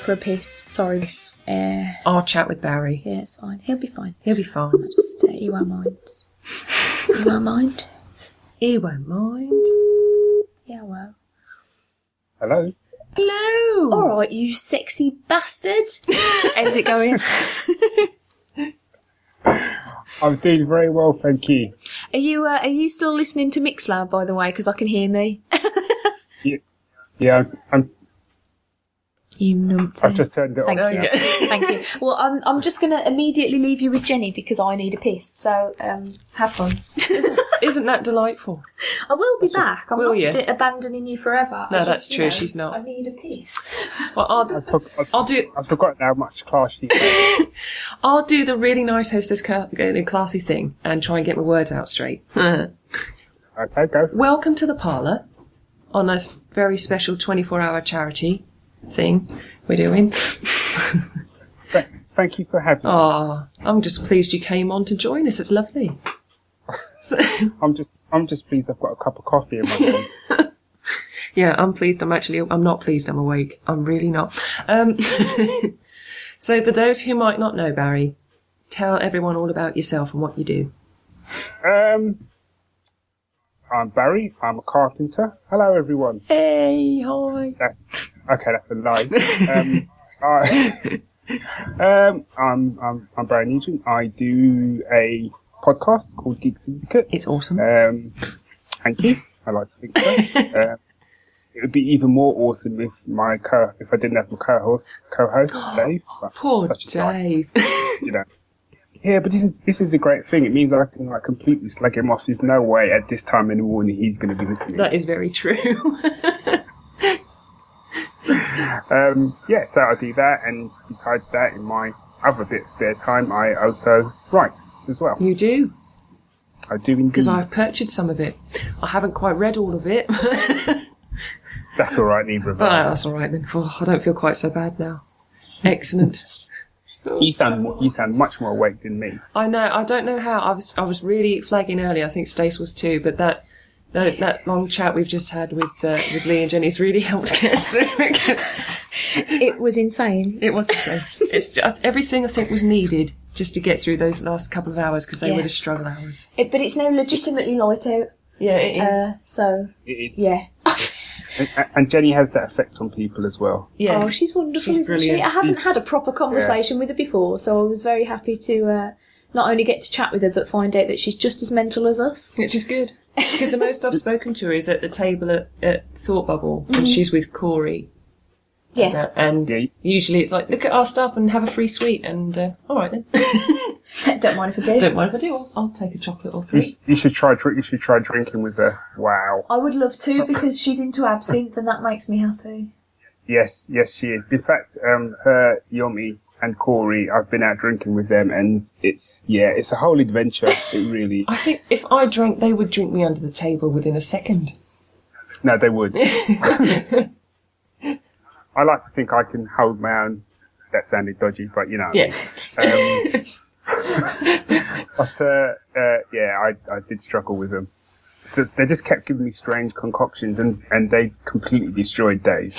for a piss. Sorry, miss. Uh, I'll chat with Barry. yeah, it's fine. He'll be fine. He'll be fine. I just, uh, he won't mind. he won't mind. He won't mind. Yeah, well. Hello. Hello. All right, you sexy bastard. How's it going? I'm doing very well, thank you. Are you uh, are you still listening to Mixlab, by the way? Because I can hear me. Yeah, I'm, You numpty. I've just turned it Thank off. you. now. Thank you. Well, I'm I'm just going to immediately leave you with Jenny because I need a piss. So um, have fun. Isn't that delightful? I will be back. I'm Will not you? d- abandoning you forever. No, I that's just, you true, know, she's not. I need a piss. Well, I'll, I forgot, I, I'll do. I forgot how much class you I'll do the really nice hostess ca- uh, classy thing and try and get my words out straight. Okay, go. Welcome to the parlour on a very special 24 hour charity thing we're doing. Thank you for having me. Ah, I'm just pleased you came on to join us. It's lovely. So, I'm just, I'm just pleased I've got a cup of coffee in my hand. yeah, I'm pleased. I'm actually, I'm not pleased I'm awake. I'm really not. Um, so, for those who might not know, Barry, tell everyone all about yourself and what you do. Um, I'm Barry. I'm a carpenter. Hello, everyone. Hey, hi. Okay, that's a lie. Um, I, um, I'm, I'm, I'm Barry Nugent. I do a podcast called Geek Syndicate. It's awesome. Um, thank you. I like to think so. um, it would be even more awesome if my co if I didn't have my co-host co-host Dave. but Poor such a guy, Dave. you know. Yeah, but this is this is a great thing. It means I can like completely slag him off. There's no way at this time in the morning he's going to be listening. that is very true. Um, yeah, so I do that, and besides that, in my other bit of spare time, I also write as well. you do, I do indeed. because I've purchased some of it. I haven't quite read all of it, That's all right, neither of us. that's all right then. Oh, I don't feel quite so bad now. Excellent. You sound you sound much more awake than me. I know. I don't know how. I was. I was really flagging earlier. I think Stace was too. But that that, that long chat we've just had with uh, with Lee and Jenny's really helped get us through it. 'cause It was insane. it was insane. It's just everything I think was needed just to get through those last couple of hours because they Yeah. were the struggle hours. It, but it's now legitimately light out. Yeah, it is. Uh, so It is. yeah. And, and Jenny has that effect on people as well. yes. Oh, she's wonderful, She's isn't she? brilliant. I haven't had a proper conversation with her before, so I was very happy to uh, not only get to chat with her, but find out that she's just as mental as us. Which is good. Because the most I've spoken to her is at the table at, at Thought Bubble, and she's with Corey. Yeah. And, uh, and Yeah. usually it's like, look at our stuff and have a free sweet, and uh, all right then. Don't mind if I do. Don't mind if I do. I'll, I'll take a chocolate or three. you should try drink. You should try drinking with her. Wow. I would love to because she's into absinthe and that makes me happy. Yes, yes, she is. In fact, um, her, Yomi, and Corey, I've been out drinking with them, and it's yeah, it's a whole adventure. It really. I think if I drank, they would drink me under the table within a second. No, they would. I like to think I can hold my own. That sounded dodgy, but you know. Yeah. Um, but uh, uh, yeah, I, I did struggle with them. So they just kept giving me strange concoctions, and, and they completely destroyed Dave.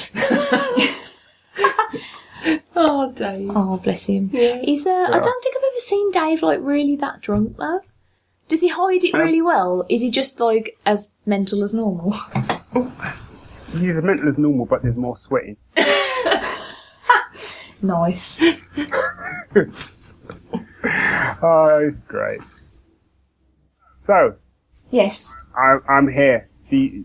Oh, Dave. Oh, bless him. He's. Uh, I don't think I've ever seen Dave like really that drunk though. Does he hide it really well? Is he just like as mental as normal? He's as mental as normal, but there's more sweating. nice. Oh, it's great. So Yes. I, I'm here. The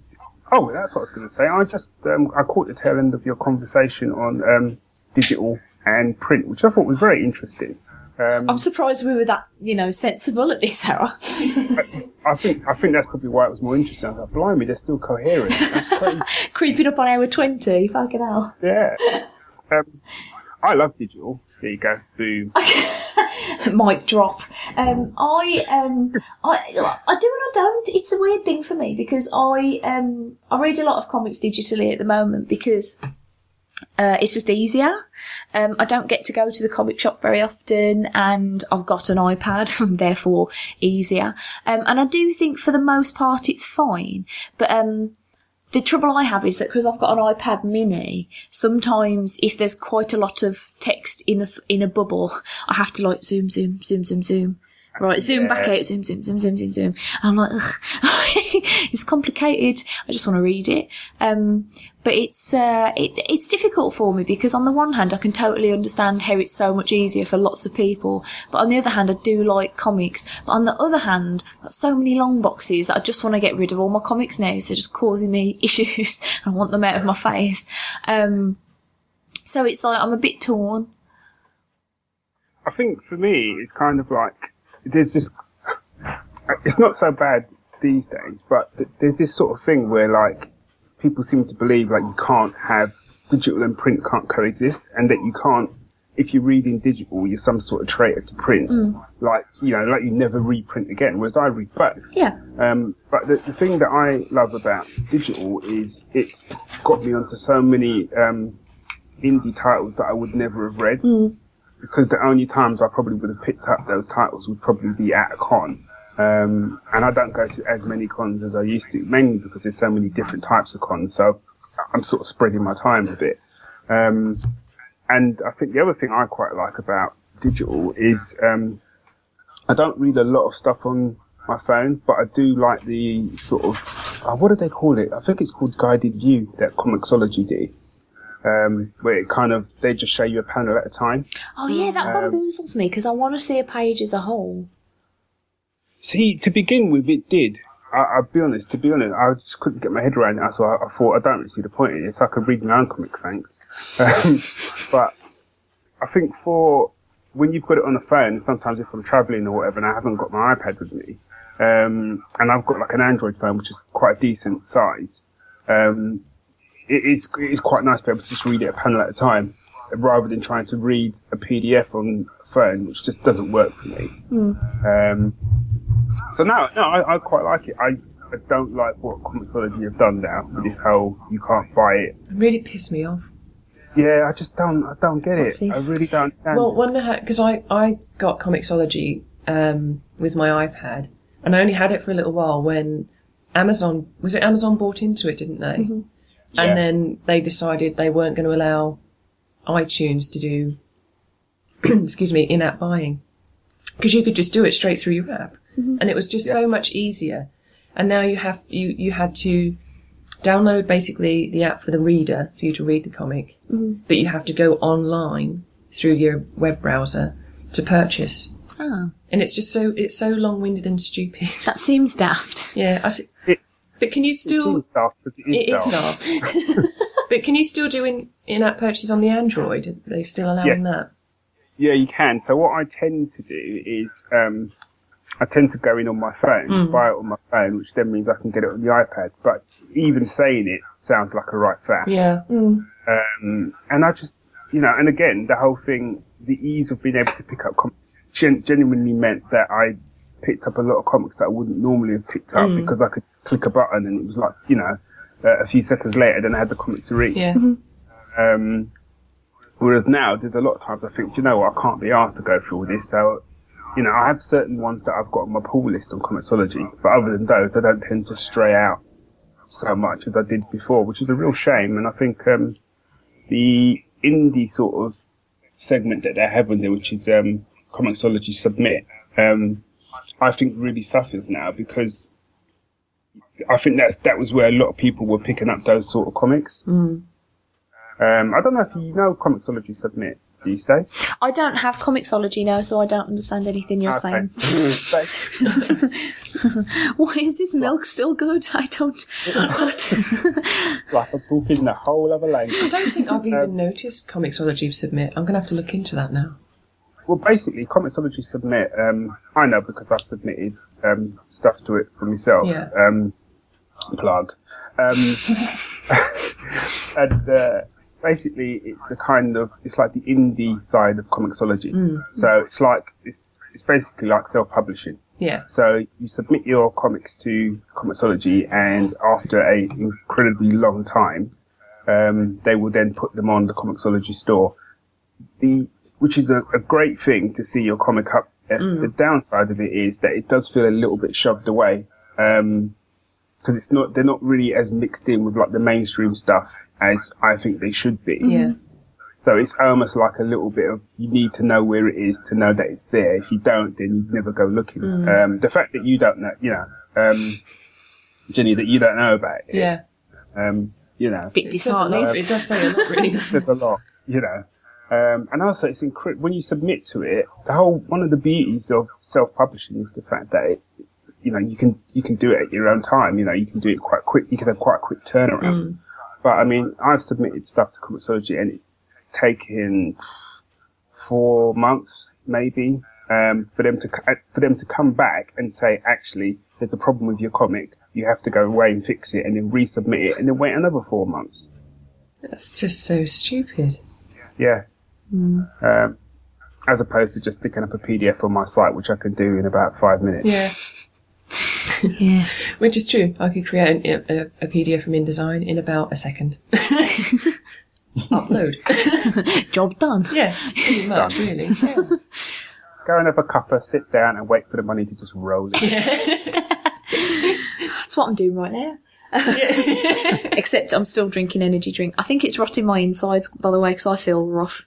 oh, that's what I was going to say. I just um, I caught the tail end of your conversation on um, digital and print, which I thought was very interesting. Um, I'm surprised we were that you know sensible at this hour. I think I think that's probably why it was more interesting. I was like, blimey, they're still coherent. Creeping up on hour twenty. Fucking hell. yeah. Um, I love digital. There you go. Boom. Mic drop. Um, I um, I I do and I don't. It's a weird thing for me because I um, I read a lot of comics digitally at the moment because uh, it's just easier. Um, I don't get to go to the comic shop very often, and I've got an iPad, therefore easier. Um, and I do think for the most part it's fine, but um, the trouble I have is that because I've got an iPad Mini, sometimes if there's quite a lot of text in a in a bubble, I have to like zoom, zoom, zoom, zoom, zoom. Right, zoom back out, zoom, zoom, zoom, zoom, zoom, zoom. And I'm like, Ugh. it's complicated. I just want to read it. Um, but it's uh, it, it's difficult for me because on the one hand, I can totally understand how it's so much easier for lots of people, but on the other hand, I do like comics. But on the other hand, I've got so many long boxes that I just want to get rid of all my comics now. So they're just causing me issues. I want them out of my face. Um, so it's like I'm a bit torn. I think for me, it's kind of like there's this. It's not so bad these days, but there's this sort of thing where like people seem to believe like you can't have digital and print can't coexist, and that you can't. If you read in digital, you're some sort of traitor to print. Like you know, like you never reprint again. Whereas I read both. Yeah. Um, but the, the thing that I love about digital is it's got me onto so many um, indie titles that I would never have read. Because the only times I probably would have picked up those titles would probably be at a con. Um, and I don't go to as many cons as I used to, mainly because there's so many different types of cons. So I'm sort of spreading my time a bit. Um, and I think the other thing I quite like about digital is um, I don't read a lot of stuff on my phone, but I do like the sort of uh, what do they call it? I think it's called guided view that Comixology do, um, where it kind of they just show you a panel at a time. Oh yeah, that Um, bamboozles me because I want to see a page as a whole. See, to begin with, it did. I, I'll be honest. To be honest, I just couldn't get my head around it. So I, I thought I don't really see the point in it. So I could read my own comic, thanks. Um, but I think for when you've got it on the phone, sometimes if I'm travelling or whatever, and I haven't got my iPad with me, um, and I've got like an Android phone, which is quite a decent size, um, it is it is quite nice to be able to just read it a panel at a time, rather than trying to read a PDF on a phone, which just doesn't work for me. Um, so no, no, I, I quite like it. I, I don't like what Comixology have done now with this whole you can't buy it. It really pissed me off. Yeah, I just don't, I don't get What's it. this? I really don't understand. Well, when because I, I got Comixology um, with my iPad, and I only had it for a little while when Amazon was it Amazon bought into it, didn't they? Yeah. And then they decided they weren't going to allow iTunes to do, excuse me, in-app buying because you could just do it straight through your app, mm-hmm. and it was just so much easier. And now you have you you had to download basically the app for the reader for you to read the comic, mm-hmm. but you have to go online through your web browser to purchase. Oh, And it's just so it's so long-winded and stupid. that seems daft. Yeah, I see. It- but can you still? seems daft, but it It is is daft. daft. but can you still do in, in-app purchases on the Android? Are they still allowing Yes. that? Yeah, you can. So what I tend to do is, um, I tend to go in on my phone, buy it on my phone, which then means I can get it on the iPad. But even saying it sounds like a right fact. Yeah. Um, and I just, you know, and again, the whole thing, the ease of being able to pick up comics gen- genuinely meant that I picked up a lot of comics that I wouldn't normally have picked up because I could click a button and it was like, you know, uh, a few seconds later, then I had the comic to read. Yeah. Um, whereas now, there's a lot of times I think, you know what, I can't be asked to go through all this. So, you know, I have certain ones that I've got on my pull list on Comixology, but other than those, I don't tend to stray out so much as I did before, which is a real shame. And I think um, the indie sort of segment that they have on there, which is um, Comixology Submit, um, I think really suffers now because I think that that was where a lot of people were picking up those sort of comics. Um, I don't know if you know Comixology Submit. Do you say? I don't have Comixology now, so I don't understand anything you're saying. Why is this milk still good? I don't. What? like a book in a whole other language. I don't think I've Um, even noticed Comixology submit. I'm going to have to look into that now. Well, basically, Comixology Submit. Um, I know because I've submitted um, stuff to it for myself. Yeah. Um, plug. Um, and uh, basically, it's a kind of it's like the indie side of Comixology. So it's like it's, it's basically like self-publishing. Yeah. So you submit your comics to Comixology, and after a incredibly long time, um, they will then put them on the Comixology store. The which is a, a great thing to see your comic up. there. The downside of it is that it does feel a little bit shoved away. Um, because it's not they're not really as mixed in with like the mainstream stuff as I think they should be. Yeah. So it's almost like a little bit of you need to know where it is to know that it's there. If you don't, then you never go looking. Mm. Um, the fact that you don't know, you know, um, Jenny, that you don't know about it, Yeah. um, you know, Bit It says a lot. disheartening. It does say a lot, really, doesn't says a lot, you know. Um, and also, it's incredible when you submit to it. The whole one of the beauties of self-publishing is the fact that it, you know, you can you can do it at your own time. You know, you can do it quite quick. You can have quite a quick turnaround. But I mean, I've submitted stuff to Comixology, and it's taken four months, maybe, um, for them to for them to come back and say, actually, there's a problem with your comic. You have to go away and fix it, and then resubmit it, and then wait another four months. That's just so stupid. Yeah. Um, as opposed to just picking up a PDF on my site, which I can do in about five minutes. Yeah. Yeah. Which is true. I could create an, a, a PDF from InDesign in about a second. Upload. Job done. Yeah, pretty much, really. Yeah. Go and have a cuppa, sit down, and wait for the money to just roll in. That's what I'm doing right now. Except I'm still drinking energy drink. I think it's rotting my insides, by the way, because I feel rough.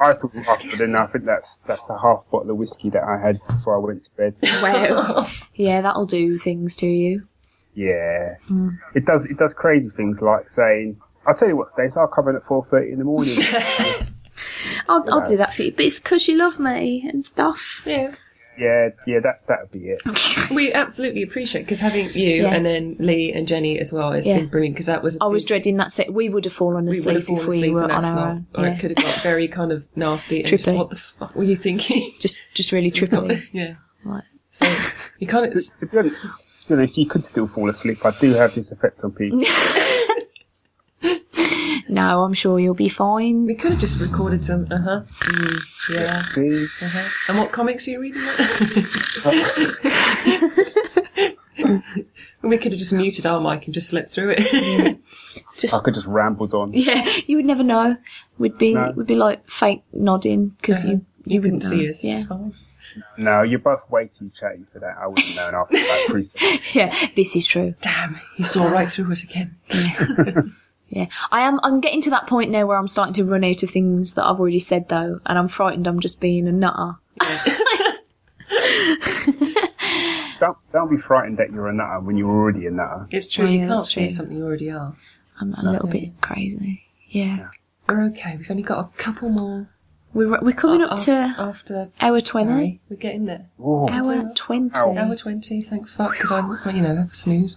I thought half, but then I think that's that's a half bottle of whiskey that I had before I went to bed. Wow. yeah, that'll do things to you. Yeah, hmm. it does. It does crazy things like saying, "I'll tell you what, Stacey, I'll come in at four thirty in the morning." I'll, I'll do that for you. But it's because you love me and stuff. yeah. Yeah, yeah, that that would be it. We absolutely appreciate because having you Yeah. and then Lee and Jenny as well has Yeah. been brilliant because that was. a I was big- dreading that set. We would have fallen we would asleep have fallen if we were on our own. or Yeah. it could have got very kind of nasty and just what the fuck were you thinking? Just, just really trippy. yeah. Right. So you kind of to be honest, you know, if you could still fall asleep, I do have this effect on people. No, I'm sure you'll be fine. we could have just recorded some. Uh huh. Mm, yeah. Uh huh. And what comics are you reading? we could have just muted our mic and just slipped through it. Just I could just rambled on. yeah, you would never know. We'd be No. we'd be like fake nodding because you you couldn't wouldn't see know. us. Yeah. It's fine. No, you're both way too chatty for that. I wouldn't know known after about yeah, this is true. Damn, he saw right through us again. Yeah, I am. I'm getting to that point now where I'm starting to run out of things that I've already said though, and I'm frightened. I'm just being a nutter. Don't don't be frightened that you're a nutter when you're already a nutter. It's true. Oh, you can't that's be something you already are. I'm a little bit crazy. Yeah, We're okay. We've only got a couple more. We're we're coming up af- to after hour twenty. Barry. We're getting there. Whoa. Hour twenty. Ow. Hour twenty. Thank fuck, because I, well, you know, have a snooze.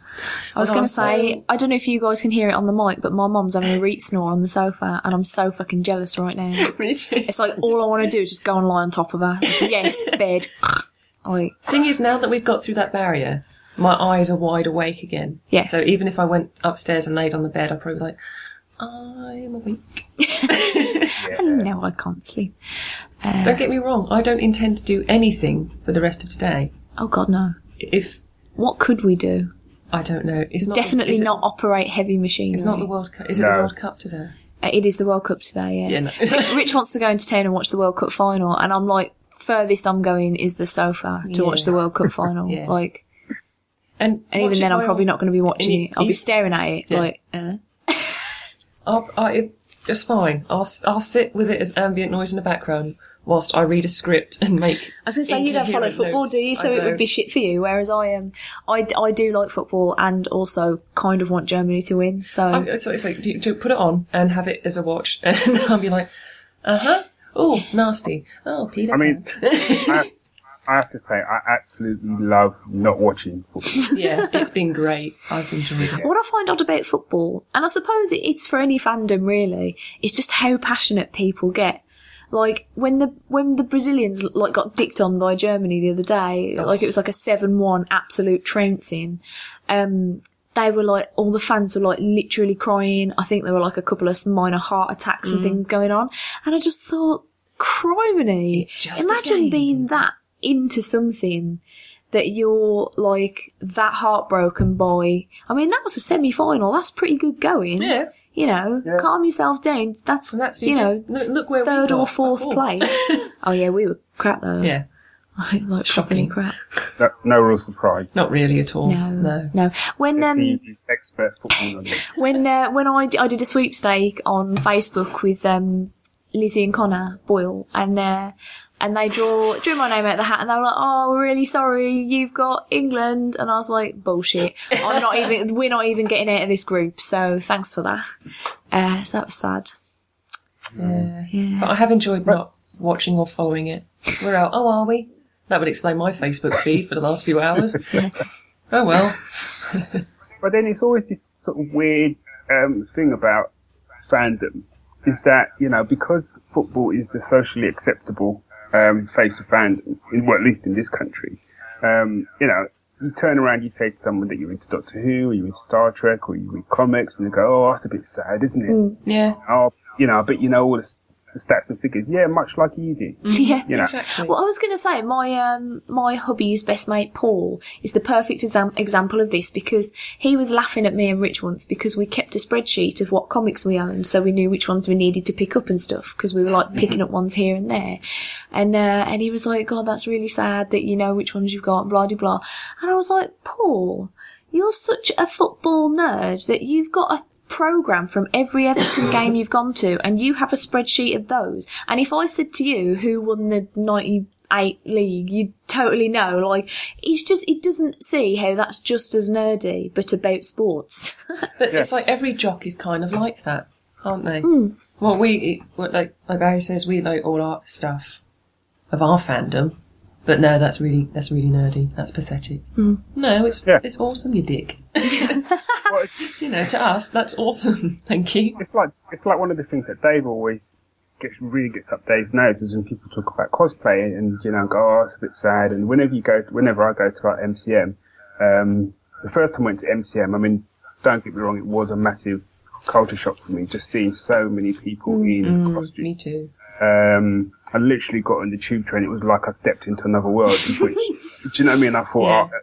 I was Oh, going to so- say, I don't know if you guys can hear it on the mic, but my mum's having a reet snore on the sofa, and I'm so fucking jealous right now. Me too. It's like all I want to do is just go and lie on top of her. Yes, bed. Like, Thing is, now that we've got through that barrier, my eyes are wide awake again. Yeah. So even if I went upstairs and laid on the bed, I'd probably be like, I'm awake. no, I can't sleep. Don't get me wrong. I don't intend to do anything for the rest of today. Oh God, no. If What could we do? I don't know, it's not Definitely is it- not operate heavy machinery. It's not the World Cup. Is it the No. World Cup today? Uh, It is the World Cup today. Yeah. Yeah, no. Rich, Rich wants to go into town and watch the World Cup final, and I'm like, furthest I'm going is the sofa to Yeah. watch the World Cup final. Yeah. Like, And, and even watch then, I'm while- probably not going to be watching you- it. I'll you- be staring at it Yeah. like, uh. I'll, I, it's fine. I'll s- I'll sit with it as ambient noise in the background whilst I read a script and make. I was going to say you don't follow football, notes. do you? So it would be shit for you. Whereas I am, I, I do like football and also kind of want Germany to win. So I- So it's like you to put it on and have it as a watch, and I'll be like, uh huh. Oh, nasty. Oh, Peter. I mean, I, I have to say, I absolutely love not watching football. yeah, it's been great. I've enjoyed it. What I find odd about football, and I suppose it's for any fandom really, is just how passionate people get. Like when the when the Brazilians like got dicked on by Germany the other day, like it was like a seven one absolute trouncing. Um, they were like all the fans were like literally crying. I think there were like a couple of minor heart attacks and things going on, and I just thought, criminy! It's just a Imagine game. being that into something that you're like that heartbroken by. I mean, that was a semi final. That's pretty good going. Yeah, You know, Yeah. calm yourself down. That's, that's you know, look, look where we third or fourth place. oh yeah, we were crap though. Yeah, like, like Shocking. properly crap. No, no real surprise. Not really at all. No, No. no. When um, expert football when uh, when I, d- I did a sweepstake on Facebook with um, Lizzie and Connor Boyle, and uh, and they draw drew my name out of the hat, and they were like, "Oh, we're really sorry, you've got England," and I was like, "Bullshit! I'm not even. We're not even getting out of this group. So thanks for that." Uh, so that was sad. Yeah. Yeah. But I have enjoyed not watching or following it. We're out. Oh, are we? That would explain my Facebook feed for the last few hours. oh well. But then it's always this sort of weird um, thing about fandom is that, you know, because football is the socially acceptable um, face of fandom, in, well, at least in this country, um, you know, you turn around, you say to someone that you're into Doctor Who, or you're into Star Trek, or you read comics, and they go, oh, that's a bit sad, isn't it? Yeah. Oh, you know, but you know all the, the stats and figures. Yeah, much like you do. Yeah. You know, Exactly. Well, I was going to say my um my hubby's best mate Paul is the perfect exam- example of this because he was laughing at me and Rich once because we kept a spreadsheet of what comics we owned, so we knew which ones we needed to pick up and stuff because we were like picking up ones here and there, and uh, and he was like, God, that's really sad that you know which ones you've got, blah de blah, and I was like, Paul, you're such a football nerd that you've got a program from every Everton game you've gone to, and you have a spreadsheet of those. And if I said to you who won the '98 league, you'd totally know. Like, he's just he doesn't see how that's just as nerdy, but about sports. But it's like every jock is kind of like that, aren't they? Hmm. Well, we, well, like, like Barry says, we like all our stuff of our fandom. But no, that's really that's really nerdy. That's pathetic. Hmm. No, it's Yeah. it's awesome, you dick. well, You know, to us, that's awesome. Thank you. it's like it's like one of the things that Dave always gets really gets up Dave's nose is when people talk about cosplay and you know go oh it's a bit sad and whenever you go whenever I go to like MCM um, the first time I went to MCM I mean don't get me wrong it was a massive culture shock for me just seeing so many people in costumes Me too. um, I literally got on the tube train. It was like I stepped into another world. Which, do you know what I mean? I thought Yeah.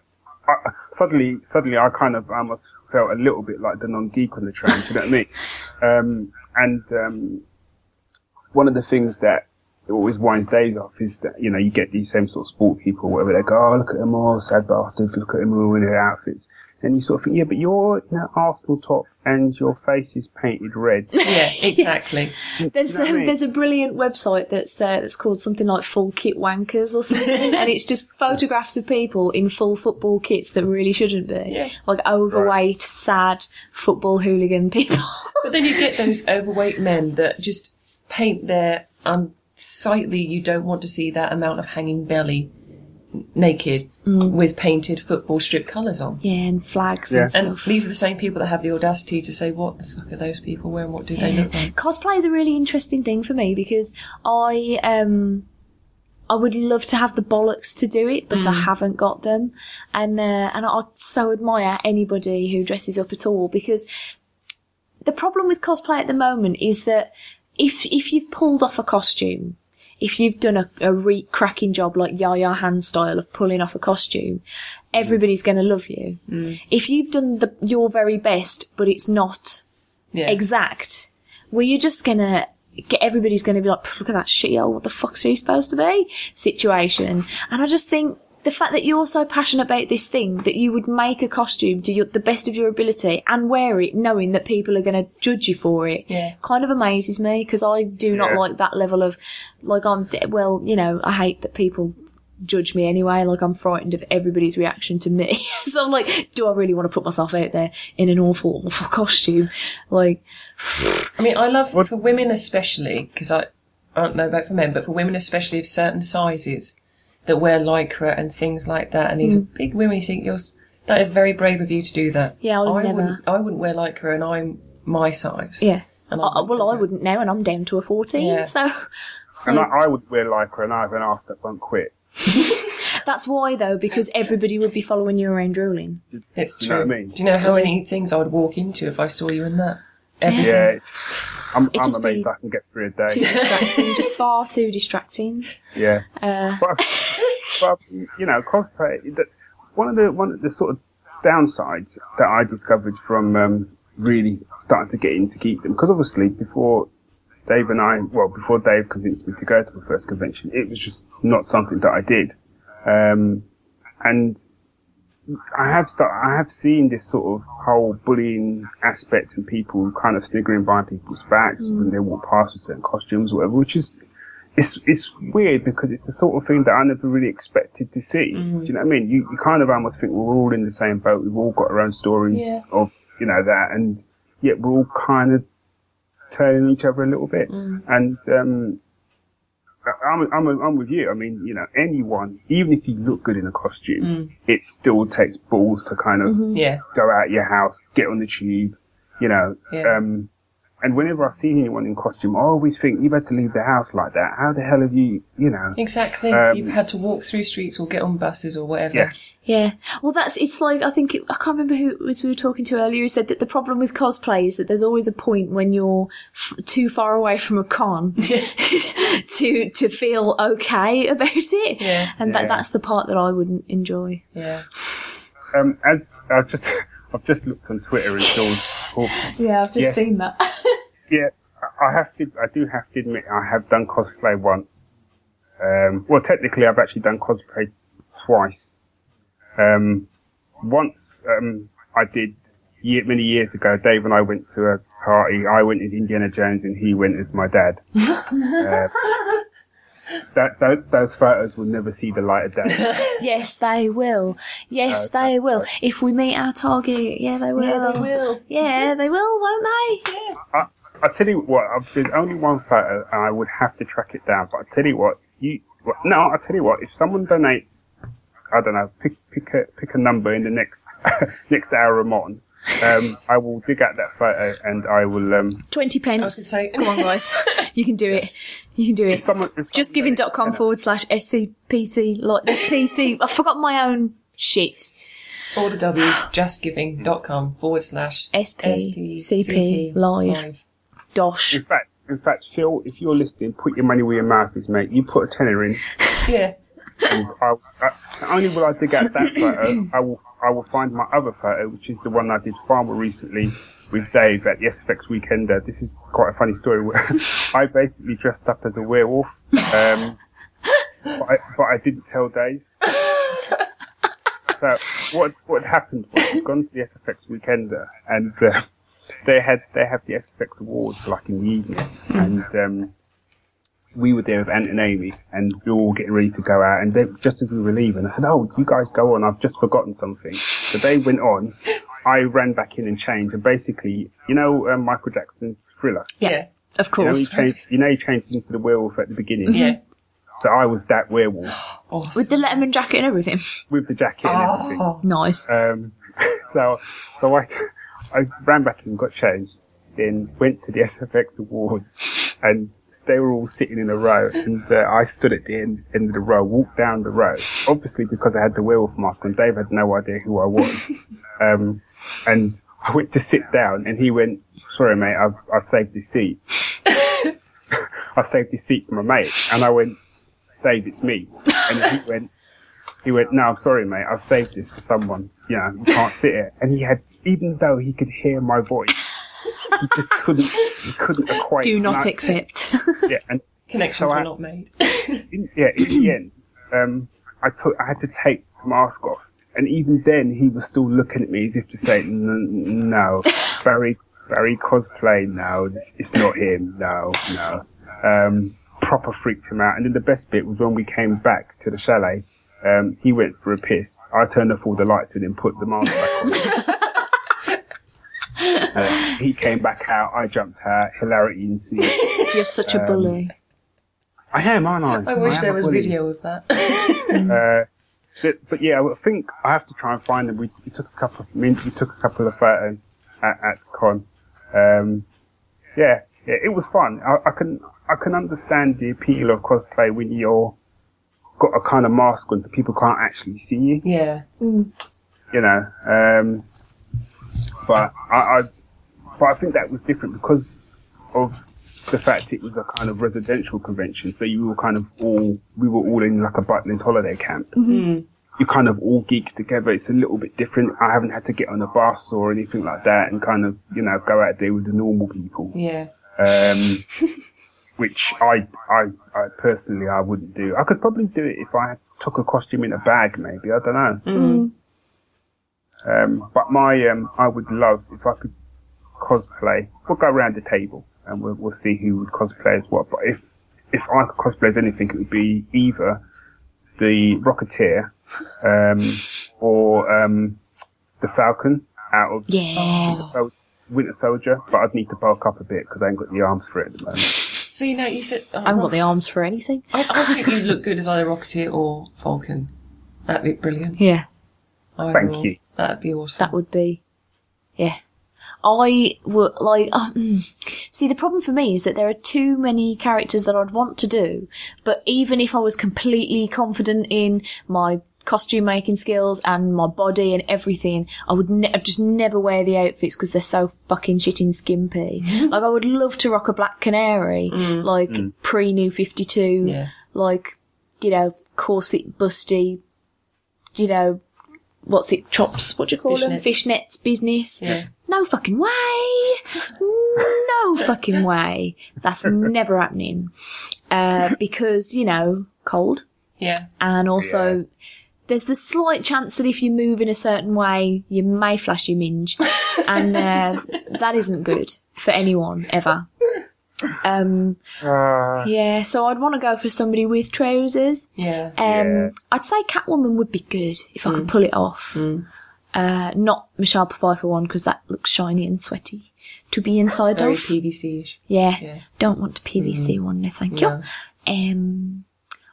I, I, suddenly, suddenly, I kind of I almost felt a little bit like the non-geek on the train. do you know what I mean? Um, and um, one of the things that always winds days off is that you know you get these same sort of sport people, whatever they go, oh look at them all, sad bastards, look at them all in their outfits. And you sort of think, yeah, but you're in an Arsenal top and your face is painted red. Yeah, exactly. There's You know what I um, mean? there's a brilliant website that's uh, that's called something like Full Kit Wankers or something, and it's just photographs of people in full football kits that really shouldn't be, Yeah. like overweight, sad football hooligan people. But then you get those overweight men that just paint their unsightly, you don't want to see that amount of hanging belly n- naked with painted football strip colours on. yeah, and flags Yeah. and And these are the same people that have the audacity to say, what the fuck are those people wearing? What do they look like? Cosplay is a really interesting thing for me because I um I would love to have the bollocks to do it, but I haven't got them, and uh, and I so admire anybody who dresses up at all because the problem with cosplay at the moment is that if if you've pulled off a costume, if you've done a, a re- cracking job like Yaya Han style of pulling off a costume, everybody's going to love you. Mm. If you've done the your very best, but it's not Yeah. exact, well, you're just gonna get everybody's gonna be like, look at that shitty old, what the fuck's she supposed to be situation. And I just think the fact that you're so passionate about this thing that you would make a costume to your, the best of your ability and wear it knowing that people are going to judge you for it Yeah. kind of amazes me because I do not Yeah. like that level of, like, I'm, de- well, you know, I hate that people judge me anyway. Like, I'm frightened of everybody's reaction to me. so I'm like, do I really want to put myself out there in an awful, awful costume? Like, I mean, I love for women especially because I, I don't know about for men, but for women especially of certain sizes that wear lycra and things like that, and these are big women. You think you're that is very brave of you to do that. Mm. Yeah, I would never. Wouldn't, I wouldn't wear lycra, and I'm my size. yeah. And I I, well, I wouldn't now, and I'm down to a 14. Yeah. So, so And I, I would wear lycra and I have an arse that won't quit. that's why, though, because everybody would be following you around drooling. It's You true. know I mean? Do you know how many things I would walk into if I saw you in that? Everything. Yeah, it's, I'm, It'd I'm just amazed be I can get through a Too day. distracting, just far too distracting. Yeah. Uh, but, but you know, cosplay. The, one of the one of the sort of downsides that I discovered from um, really starting to get into geekdom, because obviously before Dave and I, well, before Dave convinced me to go to the first convention, it was just not something that I did. Um, and I have start, I have seen this sort of whole bullying aspect and people kind of sniggering behind people's backs when mm. they walk past with certain costumes or whatever, which is it's it's weird because it's the sort of thing that I never really expected to see. Do mm. you know what I mean? You, you kind of almost think we're all in the same boat. We've all got our own stories Yeah. of you know that, and yet we're all kind of turning each other a little bit. Mm. And um, I'm, I'm, I'm with you. I mean, you know, anyone, even if you look good in a costume, it still takes balls to kind of Yeah. go out your house, get on the tube, you know. Yeah. Um, and whenever I see anyone in costume, I always think you've had to leave the house like that. How the hell have you, you know? Exactly. Um, You've had to walk through streets or get on buses or whatever. Yeah. Yeah. Well, that's, it's like, I think, it, I can't remember who it was we were talking to earlier who said that the problem with cosplay is that there's always a point when you're f- too far away from a con to, to feel okay about it. Yeah. And that, that's the part that I wouldn't enjoy. Yeah. Um, as I've just, I've just looked on Twitter and saw, oh, Yeah, I've just Yeah. seen that. yeah, I- I have to, I do have to admit, I have done cosplay once. Um, well, technically, I've actually done cosplay twice. Um, once, um, I did year, many years ago. Dave and I went to a party. I went as Indiana Jones, and he went as my dad. uh, that, those, those photos will never see the light of day. yes, they will. Yes, Uh, they will. right. If we meet our target, yeah, they will. Yeah, they will. Yeah, they will, won't they? I, I tell you what, I've, there's only one photo, and I would have to track it down. But I tell you what, you well, no, I tell you what, if someone donates, I don't know, pick pick a pick a number in the next next hour I'm on, um, I will dig out that photo and I will. Um, 20 I pence. going say, Come on, guys. you can do it. You can do it. if someone, if someone Justgiving.com donates, forward slash SCPC. Like, this PC. I forgot my own shit. all the W's, justgiving.com forward slash SPCP live. Dosh. In fact, in fact, Phil, if you're listening, put your money where your mouth is, mate. You put a tenner in, Yeah. I, I, only will I dig out that photo, I will I will find my other photo, which is the one I did far more recently with Dave at the SFX Weekender. This is quite a funny story where I basically dressed up as a werewolf, um, but, I, but I didn't tell Dave. So what what happened was I'd gone to the SFX Weekender and uh, they had they have the SFX Awards like in the evening and. Um, we were there with Ant and Amy, and we were all getting ready to go out. And they, just as we were leaving, I said, "Oh, you guys go on. I've just forgotten something." So they went on. I ran back in and changed, and basically, you know, um, Michael Jackson's Thriller. Yeah. Of You know, he course. changed. You know, he changed into the werewolf at the beginning. Yeah. So I was that werewolf Awesome. With the Letterman jacket and everything. with the jacket and everything. Oh. Nice. Um, so, so I, I ran back and got changed, then went to the SFX Awards, and they were all sitting in a row, and uh, I stood at the end, end of the row, walked down the row, obviously because I had the werewolf mask, and Dave had no idea who I was. um, and I went to sit down, and he went, "Sorry, mate, I've I've saved this seat. I saved this seat for my mate," and I went, "Dave, it's me," and he went. He went, no, I'm sorry, mate. I've saved this for someone. You know, you can't sit here. And he had, even though he could hear my voice, he just couldn't, he couldn't equate. Do not and accept. Yeah, and Connections So I- were not made. in, yeah, in the end, um, I took, I had to take the mask off. And even then, he was still looking at me as if to say, "N- no, Barry, Barry cosplay, no, this- it's not him, no, no. Um, proper freaked him out. And then the best bit was when we came back to the chalet, um, he went for a piss. I turned off all the lights and then put the mask back on. Uh, he came back out, I jumped out, hilarity ensued. You're such a bully. I am, aren't I? I wish am there was bully. video of that. Uh, but, but yeah, I think I have to try and find them. We, we took a couple. Of, me and- we took a couple of photos at, at the con. Um, yeah, yeah, it was fun. I, I can I can understand the appeal of cosplay when you're got a kind of mask on, so people can't actually see you. yeah. You know, um, but I, I but I think that was different because of the fact it was a kind of residential convention. So you were kind of all we were all in like a Butlins holiday camp you kind of all geeks together. It's a little bit different. I haven't had to get on a bus or anything like that and kind of, you know, go out there with the normal people. Yeah. Um, which I, I, I personally, I wouldn't do. I could probably do it if I took a costume in a bag, maybe. I don't know. Mm. Um, but my, um, I would love if I could cosplay. We'll go around the table and we'll, we'll see who would cosplay as what. But if, if I could cosplay as anything, it would be either the Rocketeer, um, or, um, the Falcon out of Yeah. Winter, Sol- Winter Soldier. But I'd need to bulk up a bit because I ain't got the arms for it at the moment. See, now you said. Oh, I haven't got the arms for anything. I, I think you'd look good as either Rocketeer or Falcon. That'd be brilliant. Yeah, I Thank will- you. That'd be awesome. that would be. Yeah. I would like. Uh, mm. See, the problem for me is that there are too many characters that I'd want to do, but even if I was completely confident in my costume making skills and my body and everything, I would ne- I'd just never wear the outfits because they're so fucking shitting skimpy. like, I would love to rock a black canary, like pre New 52, Yeah. like, you know, corset busty, you know, what's it, chops, what do you call them? Fishnets. Fishnets business. Yeah. No fucking way. No fucking way. That's never happening. Uh, because, you know, cold. Yeah. And also, there's the slight chance that if you move in a certain way, you may flash your minge. and uh, that isn't good for anyone, ever. Um, Uh, yeah, so I'd want to go for somebody with trousers. Yeah. Um, Yeah. I'd say Catwoman would be good if I could pull it off. Uh, not Michelle Pfeiffer one because that looks shiny and sweaty to be inside Very of. PVC-ish. yeah, Yeah. don't want a PVC one. No, thank No. you. Um,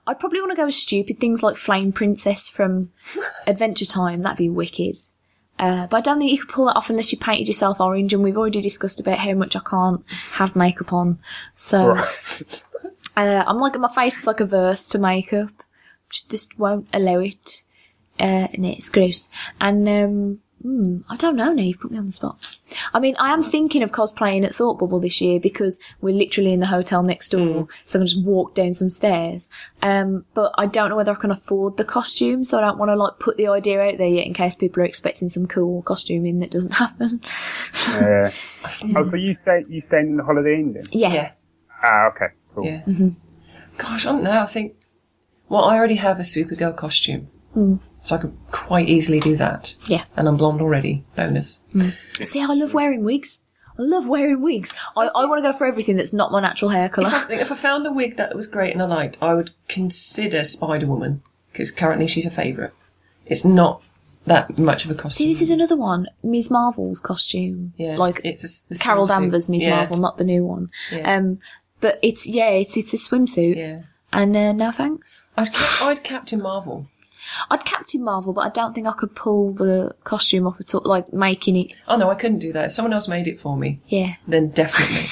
I'd probably want to go with stupid things like Flame Princess from Adventure Time. That'd be wicked. Uh, but I don't think you could pull that off unless you painted yourself orange, and we've already discussed about how much I can't have makeup on. So right. uh, I'm like my face is like averse to makeup. Just just won't allow it. Uh, and it's gross. And um, hmm, I don't know. Now you've put me on the spot. I mean, I am thinking of cosplaying at Thought Bubble this year because we're literally in the hotel next door, so I can just walk down some stairs. Um, but I don't know whether I can afford the costume, so I don't want to like put the idea out there yet in case people are expecting some cool costuming that doesn't happen. Yeah. Oh, so you stay you staying in the Holiday Inn then? yeah. Yeah. Ah, okay, cool. Yeah. Gosh, I don't know. I think. Well, I already have a Supergirl costume. So I could quite easily do that. Yeah. And I'm blonde already. Bonus. See, I love wearing wigs. I love wearing wigs. I, I want to go for everything that's not my natural hair colour. I if I found a wig that was great and I liked, I would consider Spider Woman because currently she's a favourite. It's not that much of a costume. See, this is another one. Ms. Marvel's costume. yeah, Like it's a, Carol. Danvers, Ms. Yeah, Marvel, not the new one. Yeah. Um, but it's, yeah, it's, it's a swimsuit. Yeah, And, uh, no thanks. I'd, I'd Captain Marvel. I'd Captain Marvel, but I don't think I could pull the costume off at all, like making it, Oh no, I couldn't do that. If someone else made it for me, yeah. then definitely.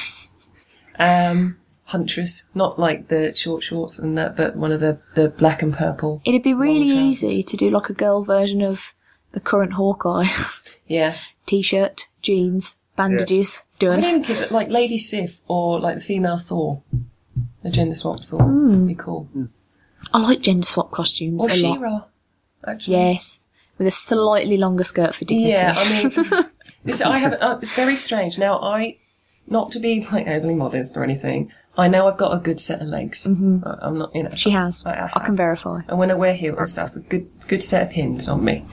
um, Huntress, not like the short shorts and that, but one of the the black and purple. It'd be really easy to do like a girl version of the current Hawkeye. Yeah, T-shirt, jeans, bandages, done. I even kids like Lady Sif or like the female Thor, the gender swap Thor. Would be cool. I like gender swap costumes Or a lot. She-Ra, actually. Yes. With a slightly longer skirt for dignity. Yeah, I mean, this I haven't. Uh, it's very strange. Now, I, not to be like overly modest or anything, I know I've got a good set of legs. Mm-hmm. I, I'm not, you know. she has. I, I, have. can verify. And when I wear heels and stuff, a good good set of pins on me.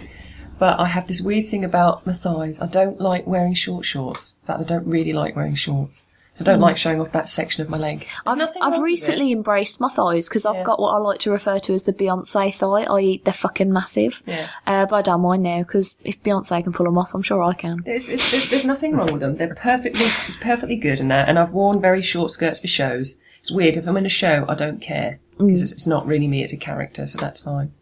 But I have this weird thing about my thighs. I don't like wearing short shorts. In fact, I don't really like wearing shorts. So I don't like showing off that section of my leg. There's I've, I've recently embraced my thighs because I've Yeah. got what I like to refer to as the Beyonce thigh, i.e. they're fucking massive. Yeah. Uh, but I don't mind now because if Beyonce can pull them off, I'm sure I can. There's, it's, there's, there's nothing wrong with them. They're perfectly perfectly good in that. And I've worn very short skirts for shows. It's weird. If I'm in a show, I don't care because it's, it's not really me. It's a character, so that's fine.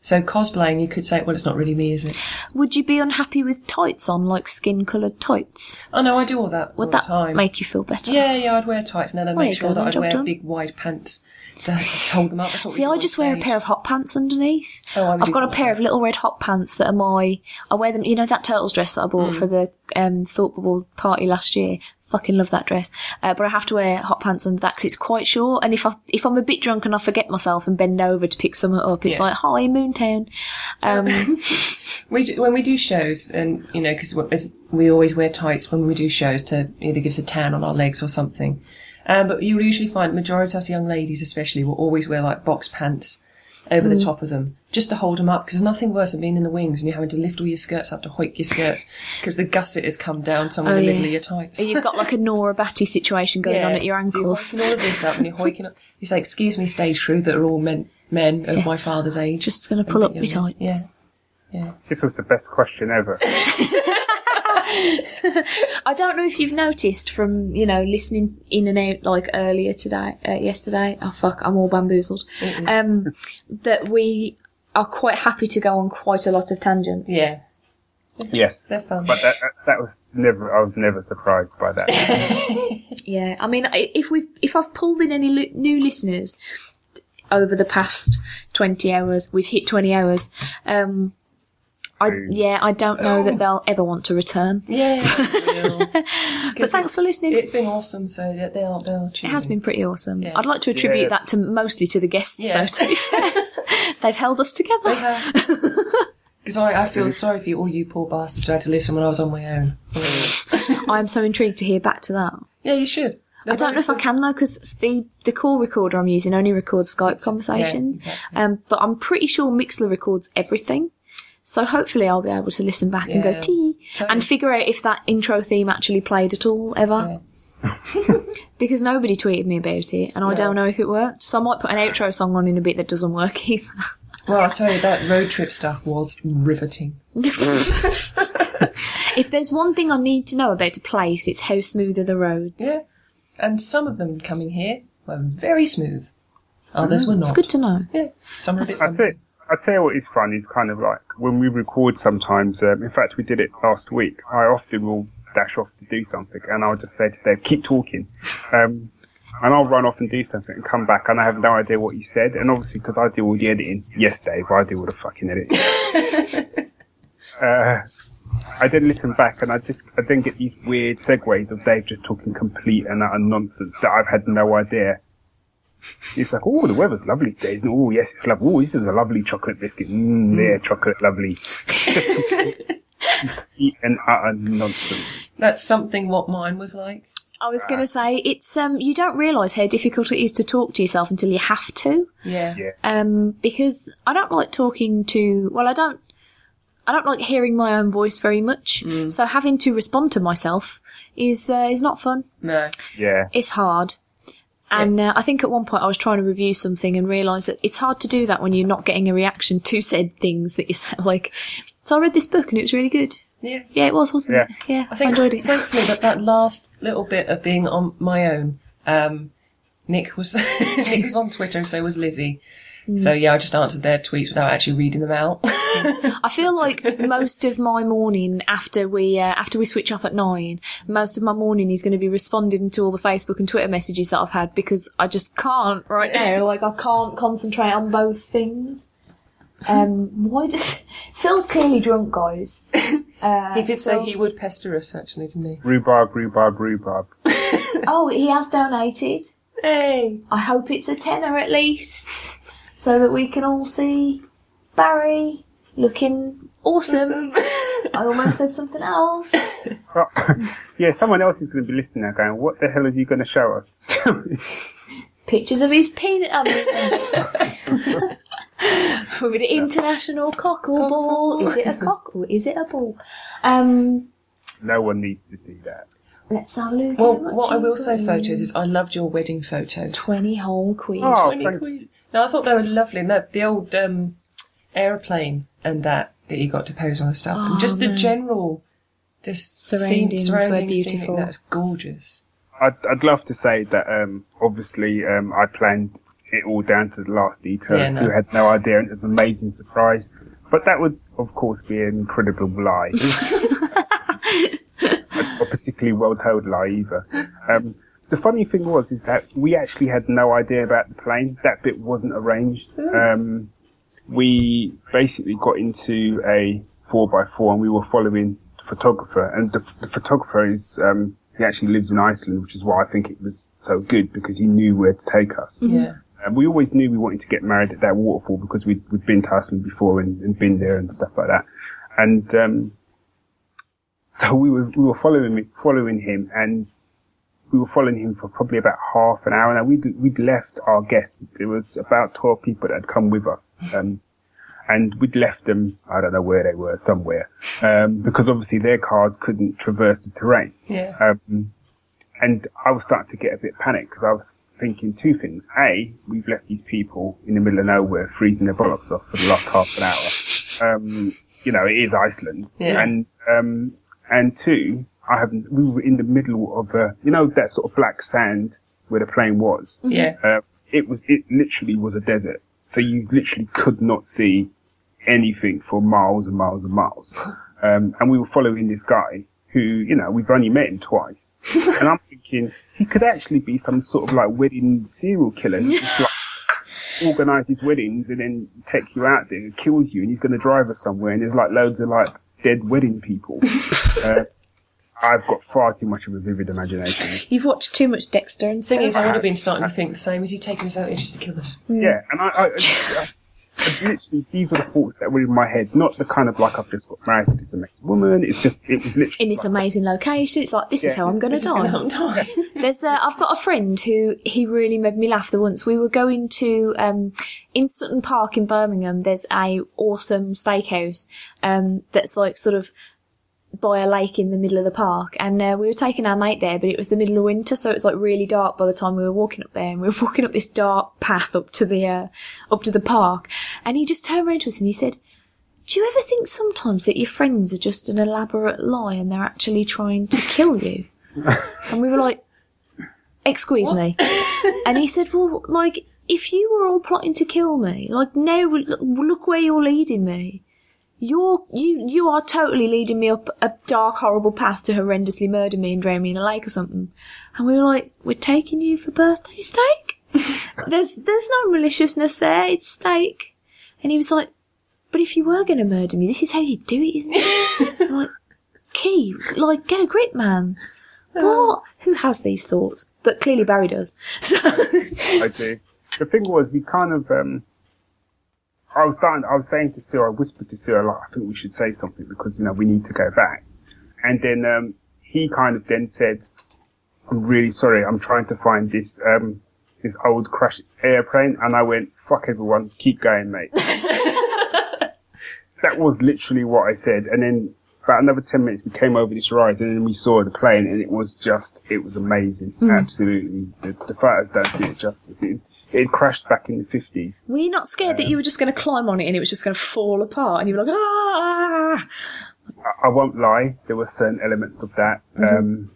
So cosplaying, you could say, well, it's not really me, is it? Would you be unhappy with tights on, like skin coloured tights? Oh no, I do all that all Would the that time. make you feel better? Yeah, yeah, I'd wear tights and then I'd make sure go, that I'd job wear done. big wide pants to, hold them up. That's what See, do I on just wear a stage. pair of hot pants underneath. Oh, I would I've do got a something pair like of little red hot pants that are my. I wear them. You know that turtles dress that I bought Mm. for the um, Thought Bubble party last year. Fucking love that dress. Uh, but I have to wear hot pants under that because it's quite short. And if I if I'm a bit drunk and I forget myself and bend over to pick something up, it's Yeah. like hi Moontown. Um, We do, when we do shows, and you know, because we always wear tights when we do shows to either give us a tan on our legs or something. Um, but you'll usually find majority of us young ladies, especially, will always wear like box pants over the mm. top of them just to hold them up because there's nothing worse than being in the wings and you're having to lift all your skirts up to hoik your skirts because the gusset has come down somewhere in oh, the Oh, middle of your tights. You've got like a Nora Batty situation going on at your So you're ankles. hoiking all of this up and you're hoiking up. He's like, excuse me, stage crew that are all men, men of my father's age. Just gonna pull up your tights. Yeah. Yeah. This was the best question ever. I don't know if you've noticed from you know listening in and out like earlier today, uh, yesterday. Oh fuck, I'm all bamboozled. Um, that we are quite happy to go on quite a lot of tangents. Yeah. yes, They're fun. but that, that, that was never. I was never surprised by that. Yeah, I mean, if we've if I've pulled in any li- new listeners over the past twenty hours, we've hit twenty hours. Um, I yeah, I don't know that they'll ever want to return. yeah. real. But thanks for listening. It's been awesome, so yeah, they are, they are It has been pretty awesome. Yeah. I'd like to attribute Yeah. that to mostly to the guests, Yeah. though. To be fair, they've held us together. Because I, I feel sorry for you, all you poor bastards who had to listen when I was on my own. I am so intrigued to hear back to that. yeah, you should. I don't know if I can though, because the the call recorder I'm using only records Skype conversations. exactly. Um, but I'm pretty sure Mixlr records everything. So hopefully I'll be able to listen back and go Yeah, tee totally. and figure out if that intro theme actually played at all ever. because nobody tweeted me about it, and I No. don't know if it worked. So I might put an outro song on in a bit that doesn't work either. Well, I'll tell you, that road trip stuff was riveting. if there's one thing I need to know about a place, it's how smooth are the roads. Yeah. And some of them coming here were very smooth. Others mm-hmm. were not. It's good to know. Yeah. Some were a bit I tell, you what is fun is kind of like when we record sometimes. Um, in fact, we did it last week. I often will dash off to do something, and I'll just say to Dave, "Keep talking," um, and I'll run off and do something and come back, and I have no idea what you said. And obviously, because I do all the editing, yes, Dave, I do all the fucking editing. uh, I then listen back, and I just I then get these weird segues of Dave just talking complete and utter nonsense that I've had no idea. It's like, oh, the weather's lovely today. isn't? Oh, yes, it's lovely. Oh, this is a lovely chocolate biscuit. Mmm, there, chocolate, lovely. Eat and utter nonsense. That's something what mine was like. I was going to say it's um you don't realise how difficult it is to talk to yourself until you have to. Yeah. Yeah. Um, because I don't like talking to. Well, I don't. I don't like hearing my own voice very much. So having to respond to myself is uh, is not fun. No. Yeah. It's hard. And uh, I think at one point I was trying to review something and realised that it's hard to do that when you're not getting a reaction to said things that you said. Like, so I read this book and it was really good. Yeah. Yeah, it was, wasn't Yeah. it? Yeah, I think enjoyed it. thankfully that that last little bit of being on my own, um, Nick was Nick was on Twitter so was Lizzie. So yeah, I just answered their tweets without actually reading them out. I feel like most of my morning after we uh, after we switch off at nine, most of my morning is going to be responding to all the Facebook and Twitter messages that I've had because I just can't right now. Like I can't concentrate on both things. Um, why does Phil's clearly drunk, guys? Uh, he did say he would pester us, actually, didn't he? Rhubarb, rhubarb, rhubarb. Oh, he has donated. Hey, I hope it's a tenner at least, so that we can all see Barry looking awesome. I almost said something else. Oh, yeah, someone else is going to be listening now going, what the hell is he going to show us? pictures of his penis. I mean, with the international cockle ball. Is it a cock or is it a ball? Um, no one needs to see that. let's have a look. well, what I will say, photos is I loved your wedding photos. twenty whole quid. Oh, Twenty thank- quid. No, I thought they were lovely. And that, the old um, aeroplane and that that you got to pose on and stuff, and just the general, just Surroundings scene, were surroundings, scenic, beautiful. That's gorgeous. I'd, I'd love to say that, um, obviously, um, I planned it all down to the last detail. Yeah, no. You had no idea, and it was an amazing surprise. But that would, of course, be an incredible lie. a, a particularly well told lie, either. Um, the funny thing was, is that we actually had no idea about the plane. That bit wasn't arranged. Um, we basically got into a 4x4 and we were following the photographer. And the, the photographer is, um, he actually lives in Iceland, which is why I think it was so good because he knew where to take us. Yeah. And we always knew we wanted to get married at that waterfall because we'd, we'd been to Iceland before and, and been there and stuff like that. And, um, so we were, we were following, following him and we were following him for probably about half an hour. Now we'd we'd left our guests. There was about twelve people that had come with us, um, and we'd left them. I don't know where they were, somewhere, um, because obviously their cars couldn't traverse the terrain. Yeah. Um, and I was starting to get a bit panicked because I was thinking two things. A, we've left these people in the middle of nowhere freezing their bollocks off for the last half an hour. Um, you know, it is Iceland. Yeah. And, um, and two, I haven't, we were in the middle of a, you know, that sort of black sand where the plane was. Yeah. Uh, it was, it literally was a desert. So you literally could not see anything for miles and miles and miles. Um, and we were following this guy who, you know, we've only met him twice. and I'm thinking, he could actually be some sort of like wedding serial killer. He just like organises weddings and then take you out there and kills you and he's going to drive us somewhere and there's like loads of like dead wedding people. uh, I've got far too much of a vivid imagination. You've watched too much Dexter and Thing stuff. is, I would have been starting to think the same. Is he taking us out here just to kill us? Yeah, and I, I, I, I literally these were the thoughts that were in my head, not the kind of like I've just got married to this amazing woman. It's just it was literally in this like, amazing location, it's like this is Yeah. how I'm going to This is gonna die. help die. There's, uh, I've got a friend who he really made me laugh. The once we were going to um, in Sutton Park in Birmingham. There's a awesome steakhouse um, that's like sort of by a lake in the middle of the park, and uh, we were taking our mate there, but it was the middle of winter, so it was like really dark by the time we were walking up there, and we were walking up this dark path up to the uh, up to the park, and he just turned around to us and he said. Do you ever think sometimes that your friends are just an elaborate lie and they're actually trying to kill you? And we were like, excuse me. And he said, well, like, if you were all plotting to kill me, like, now look where you're leading me. You're, you, you are totally leading me up a dark, horrible path to horrendously murder me and drown me in a lake or something. And we were like, we're taking you for birthday steak? there's, there's no maliciousness there. It's steak. And he was like, but if you were going to murder me, this is how you do it, isn't it? Like, Key, like, get a grip, man. What? Who has these thoughts? But clearly Barry does. So, I do. The thing was, we kind of um, I was starting. I was saying to Sue, I whispered to Sue, like, I think we should say something because you know we need to go back. And then um, he kind of then said, "I'm really sorry. I'm trying to find this um, this old crashed airplane." And I went, "Fuck everyone, keep going, mate." that was literally what I said. And then about another 10 minutes, we came over this ride and then we saw the plane and it was just, it was amazing. Absolutely. The, the photos don't do it justice. It, it crashed back in the 50s. were you not scared that you were just going to climb on it and it was just going to fall apart and you were like, ah! I, I won't lie, there were certain elements of that. Um,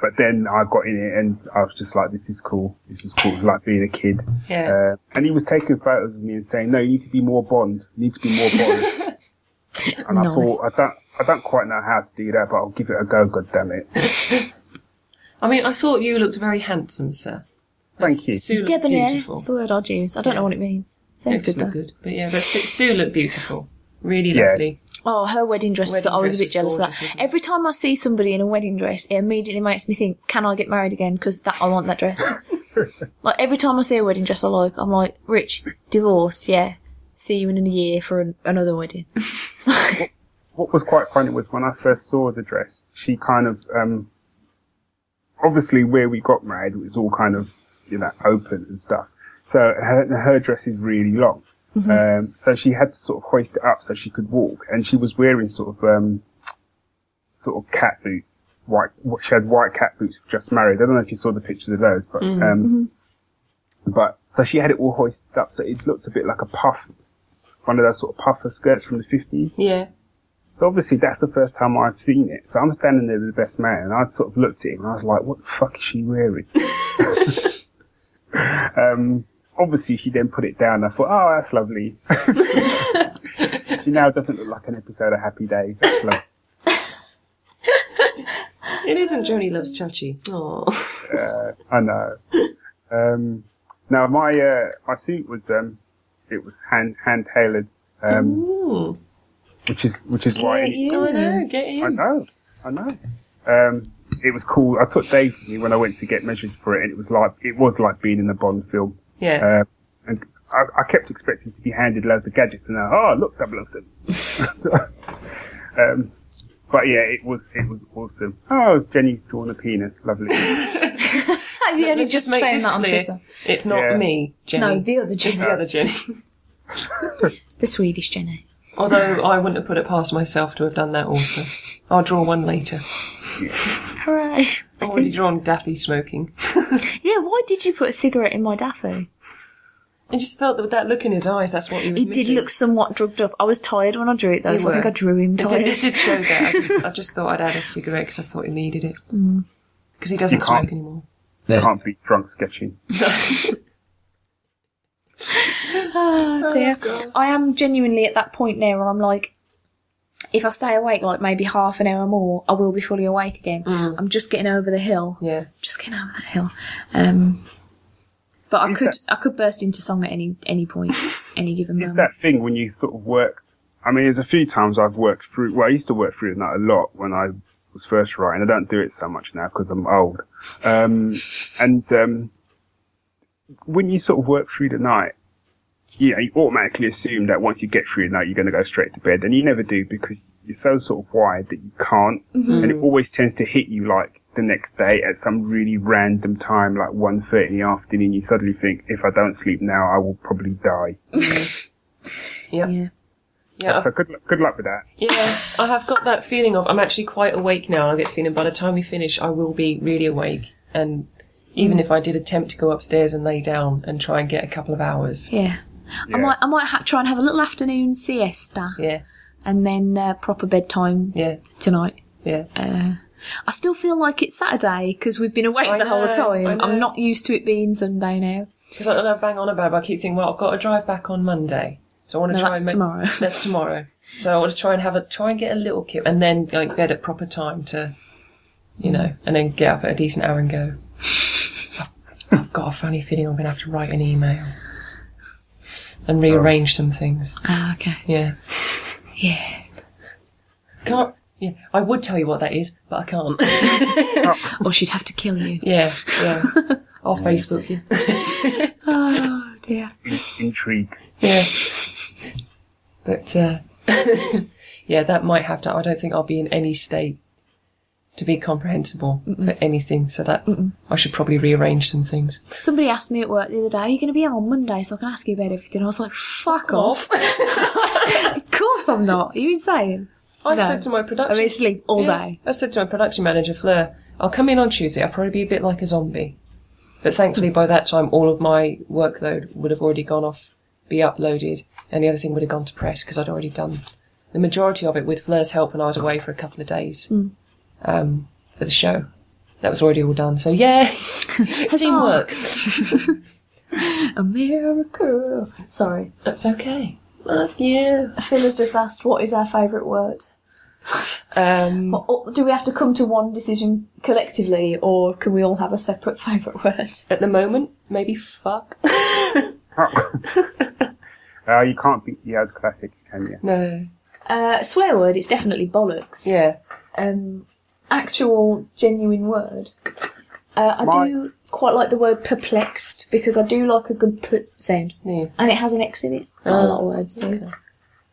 but then I got in it and I was just like, this is cool. This is cool. Like being a kid. Yeah. Uh, and he was taking photos of me and saying, no, you need to be more Bond. You need to be more Bond. and I thought, I don't, I don't quite know how to do that, but I'll give it a go, God damn it. I mean, I thought you looked very handsome, sir. Thank you. Sue looked Debonair. beautiful. That's the word I'd use. I don't know what it means. It Sounds just good looked though. good. But yeah, but Sue, Sue looked beautiful. Really Yeah. lovely. Oh, her wedding dress. Wedding I was a dress bit was jealous of gorgeous, that. wasn't it? Every time I see somebody in a wedding dress, it immediately makes me think, can I get married again? Because that I want that dress. like every time I see a wedding dress I like, I'm like, Rich, divorce, yeah. See you in a year for an, another wedding. It's like- what was quite funny was when I first saw the dress, she kind of, um, obviously where we got married it was all kind of, you know, open and stuff. So her, her dress is really long. Um, so she had to sort of hoist it up so she could walk and she was wearing sort of, um, sort of cat boots. White, she had white cat boots, just married. I don't know if you saw the pictures of those, but, um, but, so she had it all hoisted up so it looked a bit like a puff, one of those sort of puffer skirts from the 50s. Yeah. So obviously that's the first time I've seen it. So I'm standing there with the best man and I sort of looked at him and I was like, what the fuck is she wearing? um, obviously she then put it down. I thought, oh, that's lovely. she now doesn't look like an episode of Happy Days. That's lovely. It isn't Joanie Loves Chachi. Oh. Uh, I know. Um, now my, uh, my suit was, um, it was hand, hand tailored, um, which is, which is why. Get you. I know, get I know, I know. Um, it was cool. I took Dave with me when I went to get measured for it, and it was like it was like being in a Bond film. Yeah. Uh, and I, I kept expecting to be handed loads of gadgets, and uh, oh look, 007. so, um, but yeah, it was it was awesome. Oh, Jenny's drawn a penis, lovely. Have you only Let's just make found that on clear. Twitter? It's not Yeah. me, Jenny. No, the other It's the other Jenny. The Swedish Jenny. Although I wouldn't have put it past myself to have done that also. I'll draw one later. Hooray. I've already drawn Daffy smoking. Yeah, why did you put a cigarette in my Daffy? I just felt that with that look in his eyes, that's what he was He missing. did look somewhat drugged up. I was tired when I drew it though, You so I think. I drew him It did, tired. it did show that. I just, I just thought I'd add a cigarette because I thought he needed it. Mm. Because he doesn't You can't. smoke anymore. You can't be drunk sketching. Oh dear. I am genuinely at that point now where I'm like, if I stay awake like maybe half an hour more, I will be fully awake again. I'm just getting over the hill. Yeah. Just getting over that hill. Um, but I Is could that- I could burst into song at any any point, any given It's moment. that thing when you sort of work. I mean, there's a few times I've worked through. Well, I used to work through the night a lot when I was first writing. I don't do it so much now because I'm old. Um, and um, when you sort of work through the night, you know, you automatically assume that once you get through the night, you're going to go straight to bed, and you never do because you're so sort of wired that you can't, mm-hmm. and it always tends to hit you like the next day at some really random time, like 1.30 in the afternoon. You suddenly think, if I don't sleep now, I will probably die. Yeah. Yeah. Yeah. So good, good luck with that. Yeah, I have got that feeling of I'm actually quite awake now. I get feeling by the time we finish, I will be really awake. And even mm. if I did attempt to go upstairs and lay down and try and get a couple of hours, Yeah. I might I might ha- try and have a little afternoon siesta yeah, and then uh, proper bedtime yeah, tonight. yeah. I still feel like it's Saturday because we've been awake I the whole know, I time. I'm not used to it being Sunday now. Because I don't know, bang on about. but I keep thinking, well, I've got to drive back on Monday, so I want to No, try that's and make, tomorrow. That's tomorrow. So I want to try and have a try and get a little kip, and then like bed at proper time to, you know, and then get up at a decent hour and go. I've, I've got a funny feeling I'm going to have to write an email and rearrange some things. Ah, okay. Yeah. Yeah. Can't. Yeah, I would tell you what that is, but I can't. Or she'd have to kill you. yeah, yeah. I'll Facebook you. Oh dear. Intrigue. Yeah. But uh, yeah, that might have to. I don't think I'll be in any state to be comprehensible for anything. So that I should probably rearrange some things. Somebody asked me at work the other day, "Are you going to be in on Monday so I can ask you about everything?" I was like, "Fuck off! of course I'm not. Are you insane? I No. said to my production, I mean, sleep all Yeah. day. I said to my production manager, Fleur, I'll come in on Tuesday. I'll probably be a bit like a zombie. But thankfully, by that time, all of my workload would have already gone off, be uploaded, and the other thing would have gone to press because I'd already done the majority of it with Fleur's help when I was away for a couple of days mm. Um, for the show. That was already all done. So, yeah, teamwork. A miracle. Sorry, That's okay. Love you. Phil has just asked, "What is our favourite word?" Um, Or- or do we have to come to one decision collectively, or can we all have a separate favourite word? at the moment, maybe fuck. Uh, you can't beat the old classics, can you? No. Uh, swear word. It's definitely bollocks. Yeah. um, actual genuine word. Uh, I My- do quite like the word perplexed because I do like a good pl- sound, Yeah. and it has an X in it. Not a lot of words do.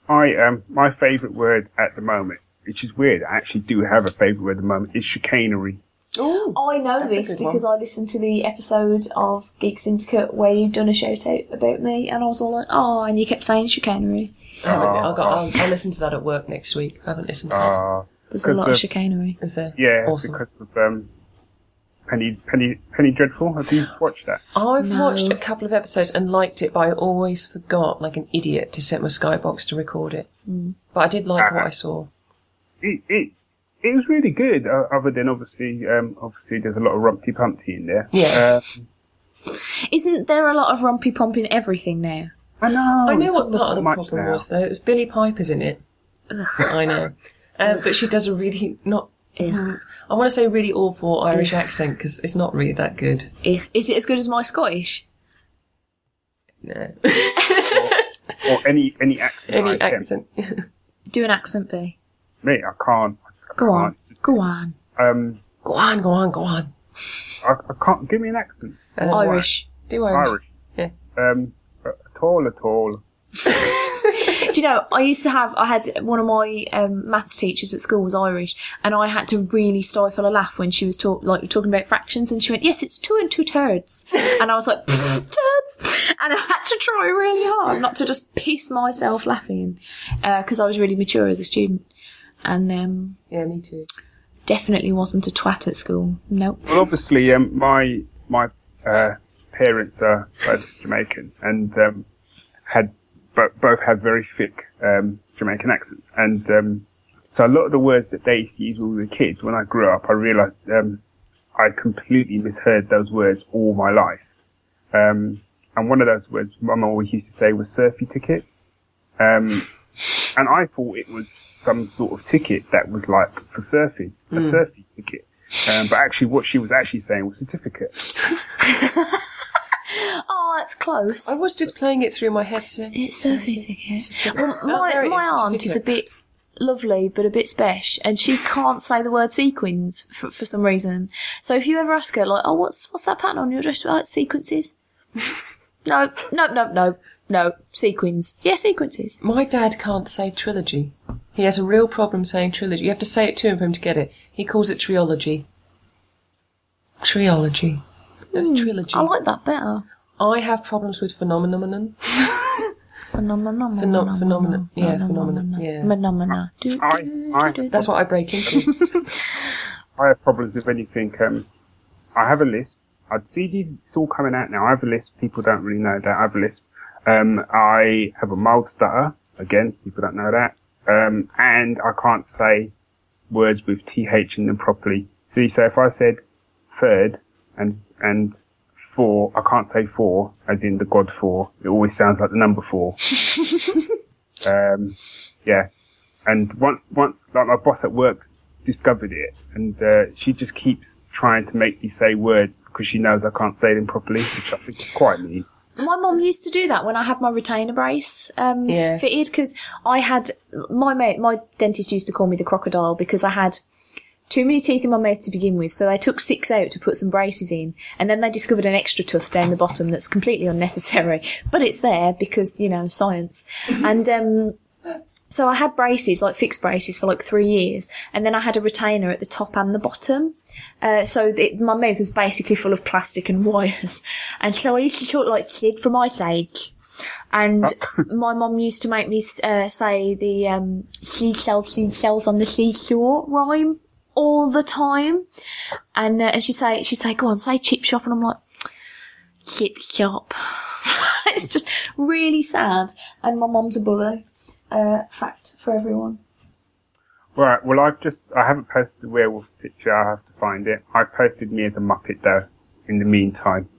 I um, my favourite word at the moment, which is weird. I actually do have a favourite word at the moment. Is chicanery. Oh. I know That's a this good one. because I listened to the episode of Geek Syndicate where you've done a shout out about me, and I was all like, "Oh," and you kept saying chicanery. I haven't, Oh. I'll, go, I'll, I'll listen to that at work next week. I haven't listened to it. Uh, There's a lot of Because chicanery. Is there? yeah, Awesome. because of um, Penny Penny Penny Dreadful. Have you watched that? I've No. watched a couple of episodes and liked it, but I always forgot, like an idiot, to set my skybox to record it. Mm. But I did like Ah. what I saw. It it, it was really good. Uh, other than obviously um, obviously there's a lot of rumpty pumpty in there. Yeah. Uh, Isn't there a lot of rumpy pump in everything now? I know. I know what part of the problem now. was, though. It was Billie Piper's in it. I know. Uh, but she does a really not. Ugh. I want to say really awful Irish accent because it's not really that good. Ugh. Is it as good as my Scottish? No. or any any accent. I Any can. accent. Do an accent, B. Me, I can't. I Go on. can't. Go on. Um, go on, go on, go on. I, I can't. Give me an accent. Uh, Irish. Do Irish. Irish. Yeah. Um, at all, at all. Do you know, I used to have, I had one of my um, maths teachers at school was Irish, and I had to really stifle a laugh when she was talk, like talking about fractions, and she went, yes, it's two and two thirds. And I was like, turds! And I had to try really hard not to just piss myself laughing, because I was really mature as a student. And um, Yeah, me too. definitely wasn't a twat at school. Nope. Well, obviously, um, my my uh, parents are both Jamaican and um, had bo- both have very thick um, Jamaican accents, and um, so a lot of the words that they used to use when we were kids, when I grew up, I realised um, I completely misheard those words all my life. Um, and one of those words my mum always used to say was "surfy ticket," um, and I thought it was some sort of ticket that was like for surfing, a surfy ticket. Um, but actually, what she was actually saying was certificate. That's close. I was just playing it through my head Is it surfy ticket? Well, my, my is, aunt is a bit lovely, but a bit special, and she can't say the word sequins for, for some reason. So if you ever ask her, like, oh, what's what's that pattern on your dress? Oh, it's sequences. no, no, no, no, no, sequins. Yeah, sequences. My dad can't say trilogy. He has a real problem saying trilogy. You have to say it to him for him to get it. He calls it triology. Triology. That's hmm, trilogy. I like that better. I have problems with phenomenon. Phenomenon. Phenom- phenomenon. Yeah, phenomenon. Yeah. Phenomena. I, I, That's what I break into. I have problems with anything. Um, I have a list. I'd see these. It's all coming out now. I have a list. People don't really know that. I have a list. Um, I have a mild stutter. Again, people don't know that. Um, and I can't say words with th in them properly. See, so if I said third and and four, I can't say four as in the God four. It always sounds like the number four. um, yeah. And once once like my boss at work discovered it, and uh, she just keeps trying to make me say words because she knows I can't say them properly, which I think is quite mean. My mom used to do that when I had my retainer brace um, Yeah. fitted because I had my mate, my dentist used to call me the crocodile because I had too many teeth in my mouth to begin with. So they took six out to put some braces in, and then they discovered an extra tooth down the bottom that's completely unnecessary, but it's there because you know science. and um, so I had braces, like fixed braces, for like three years, and then I had a retainer at the top and the bottom. Uh, so it, my mouth was basically full of plastic and wires, and so I used to talk like Sid from Ice Age. And my mum used to make me uh, say the um, seashells, seashells on the seashore rhyme all the time, and uh, and she'd say she'd say, "Go on, say chip shop," and I'm like, "Chip shop." it's just really sad, and my mum's a bully. Uh, fact for everyone. Right. Well, I've just I haven't posted the werewolf picture. I have to find it. I posted me as a muppet though. In the meantime,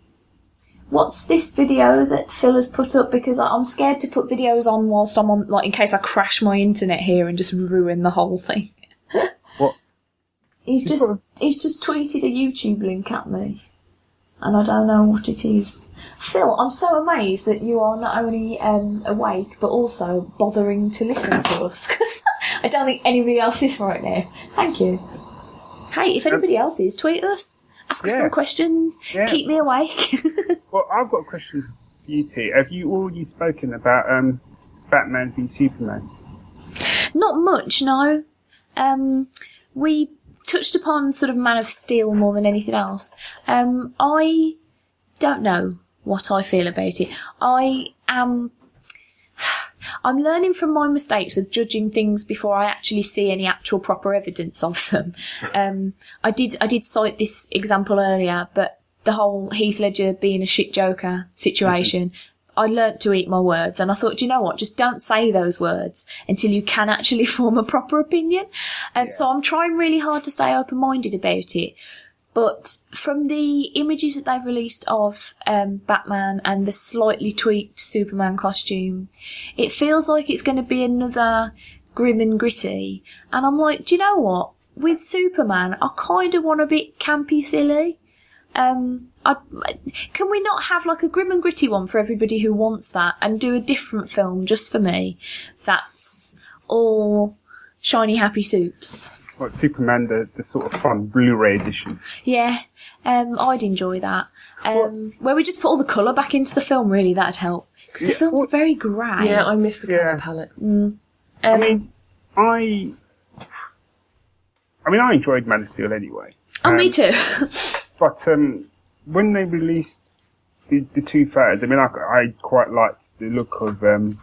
What's this video that Phil has put up? Because I'm scared to put videos on whilst I'm on, like, in case I crash my internet here and just ruin the whole thing. He's just he's just tweeted a YouTube link at me, and I don't know what it is. Phil, I'm so amazed that you are not only um, awake but also bothering to listen to us because I don't think anybody else is right now. Thank you. Hey, if anybody else is, tweet us. Ask us Yeah. some questions. Yeah. Keep me awake. well, I've got a question for you two. Have you already spoken about um, Batman v Superman? Not much, no. Um, we touched upon sort of Man of Steel more than anything else. Um, I don't know what I feel about it. I am. I'm learning from my mistakes of judging things before I actually see any actual proper evidence of them. Um, I did I did cite this example earlier, but the whole Heath Ledger being a shit joker situation. I learnt to eat my words and I thought, do you know what? Just don't say those words until you can actually form a proper opinion. Um, So I'm trying really hard to stay open minded about it. But from the images that they've released of um, Batman and the slightly tweaked Superman costume, it feels like it's going to be another grim and gritty. And I'm like, do you know what? With Superman, I kind of want a bit campy silly. Um, I, can we not have like a grim and gritty one for everybody who wants that and do a different film just for me? That's all shiny happy soups. What Superman, the, the sort of fun Blu-ray edition? Yeah, um, I'd enjoy that. Um, where we just put all the colour back into the film, really, that'd help. Because the film's very grey. Yeah, I miss the colour Yeah. palette. I mean, I. I mean, I enjoyed Man of Steel anyway. oh, me um, too. But um, when they released the, the two photos, I mean, I, I quite liked the look of um,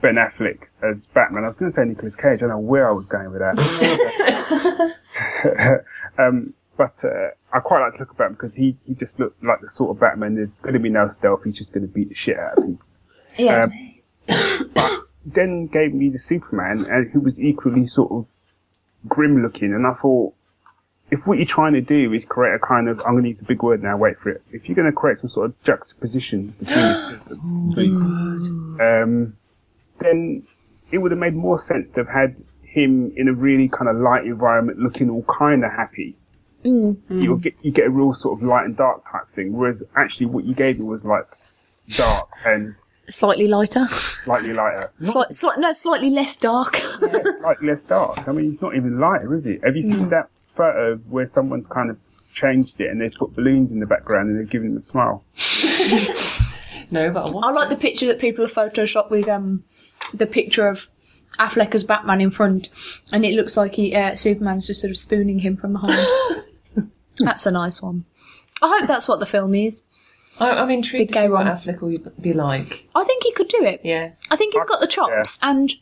Ben Affleck as Batman. I was going to say Nicolas Cage. I don't know where I was going with that. um, but uh, I quite like the look of Batman because he, he just looked like the sort of Batman. There's going to be no stealth. He's just going to beat the shit out of people. yeah. Um, then gave me the Superman, and who was equally sort of grim looking. And I thought, if what you're trying to do is create a kind of, I'm going to use a big word now, wait for it. If you're going to create some sort of juxtaposition between the two, um, then it would have made more sense to have had him in a really kind of light environment, looking all kind of happy. You get you get a real sort of light and dark type thing. Whereas actually, what you gave me was like dark and Slightly lighter. slightly lighter. Slight, slight, no, slightly less dark. slightly less dark. I mean, it's not even lighter, is it? Have you seen that photo where someone's kind of changed it and they've put balloons in the background and they've given them a smile? No, but I want I like the picture that people have photoshopped with um the picture of Affleck as Batman in front, and it looks like he uh, Superman's just sort of spooning him from behind. that's a nice one. I hope that's what the film is. I, I'm intrigued Big to see gay what one. Affleck will be like. I think he could do it. Yeah. I think he's got the chops, and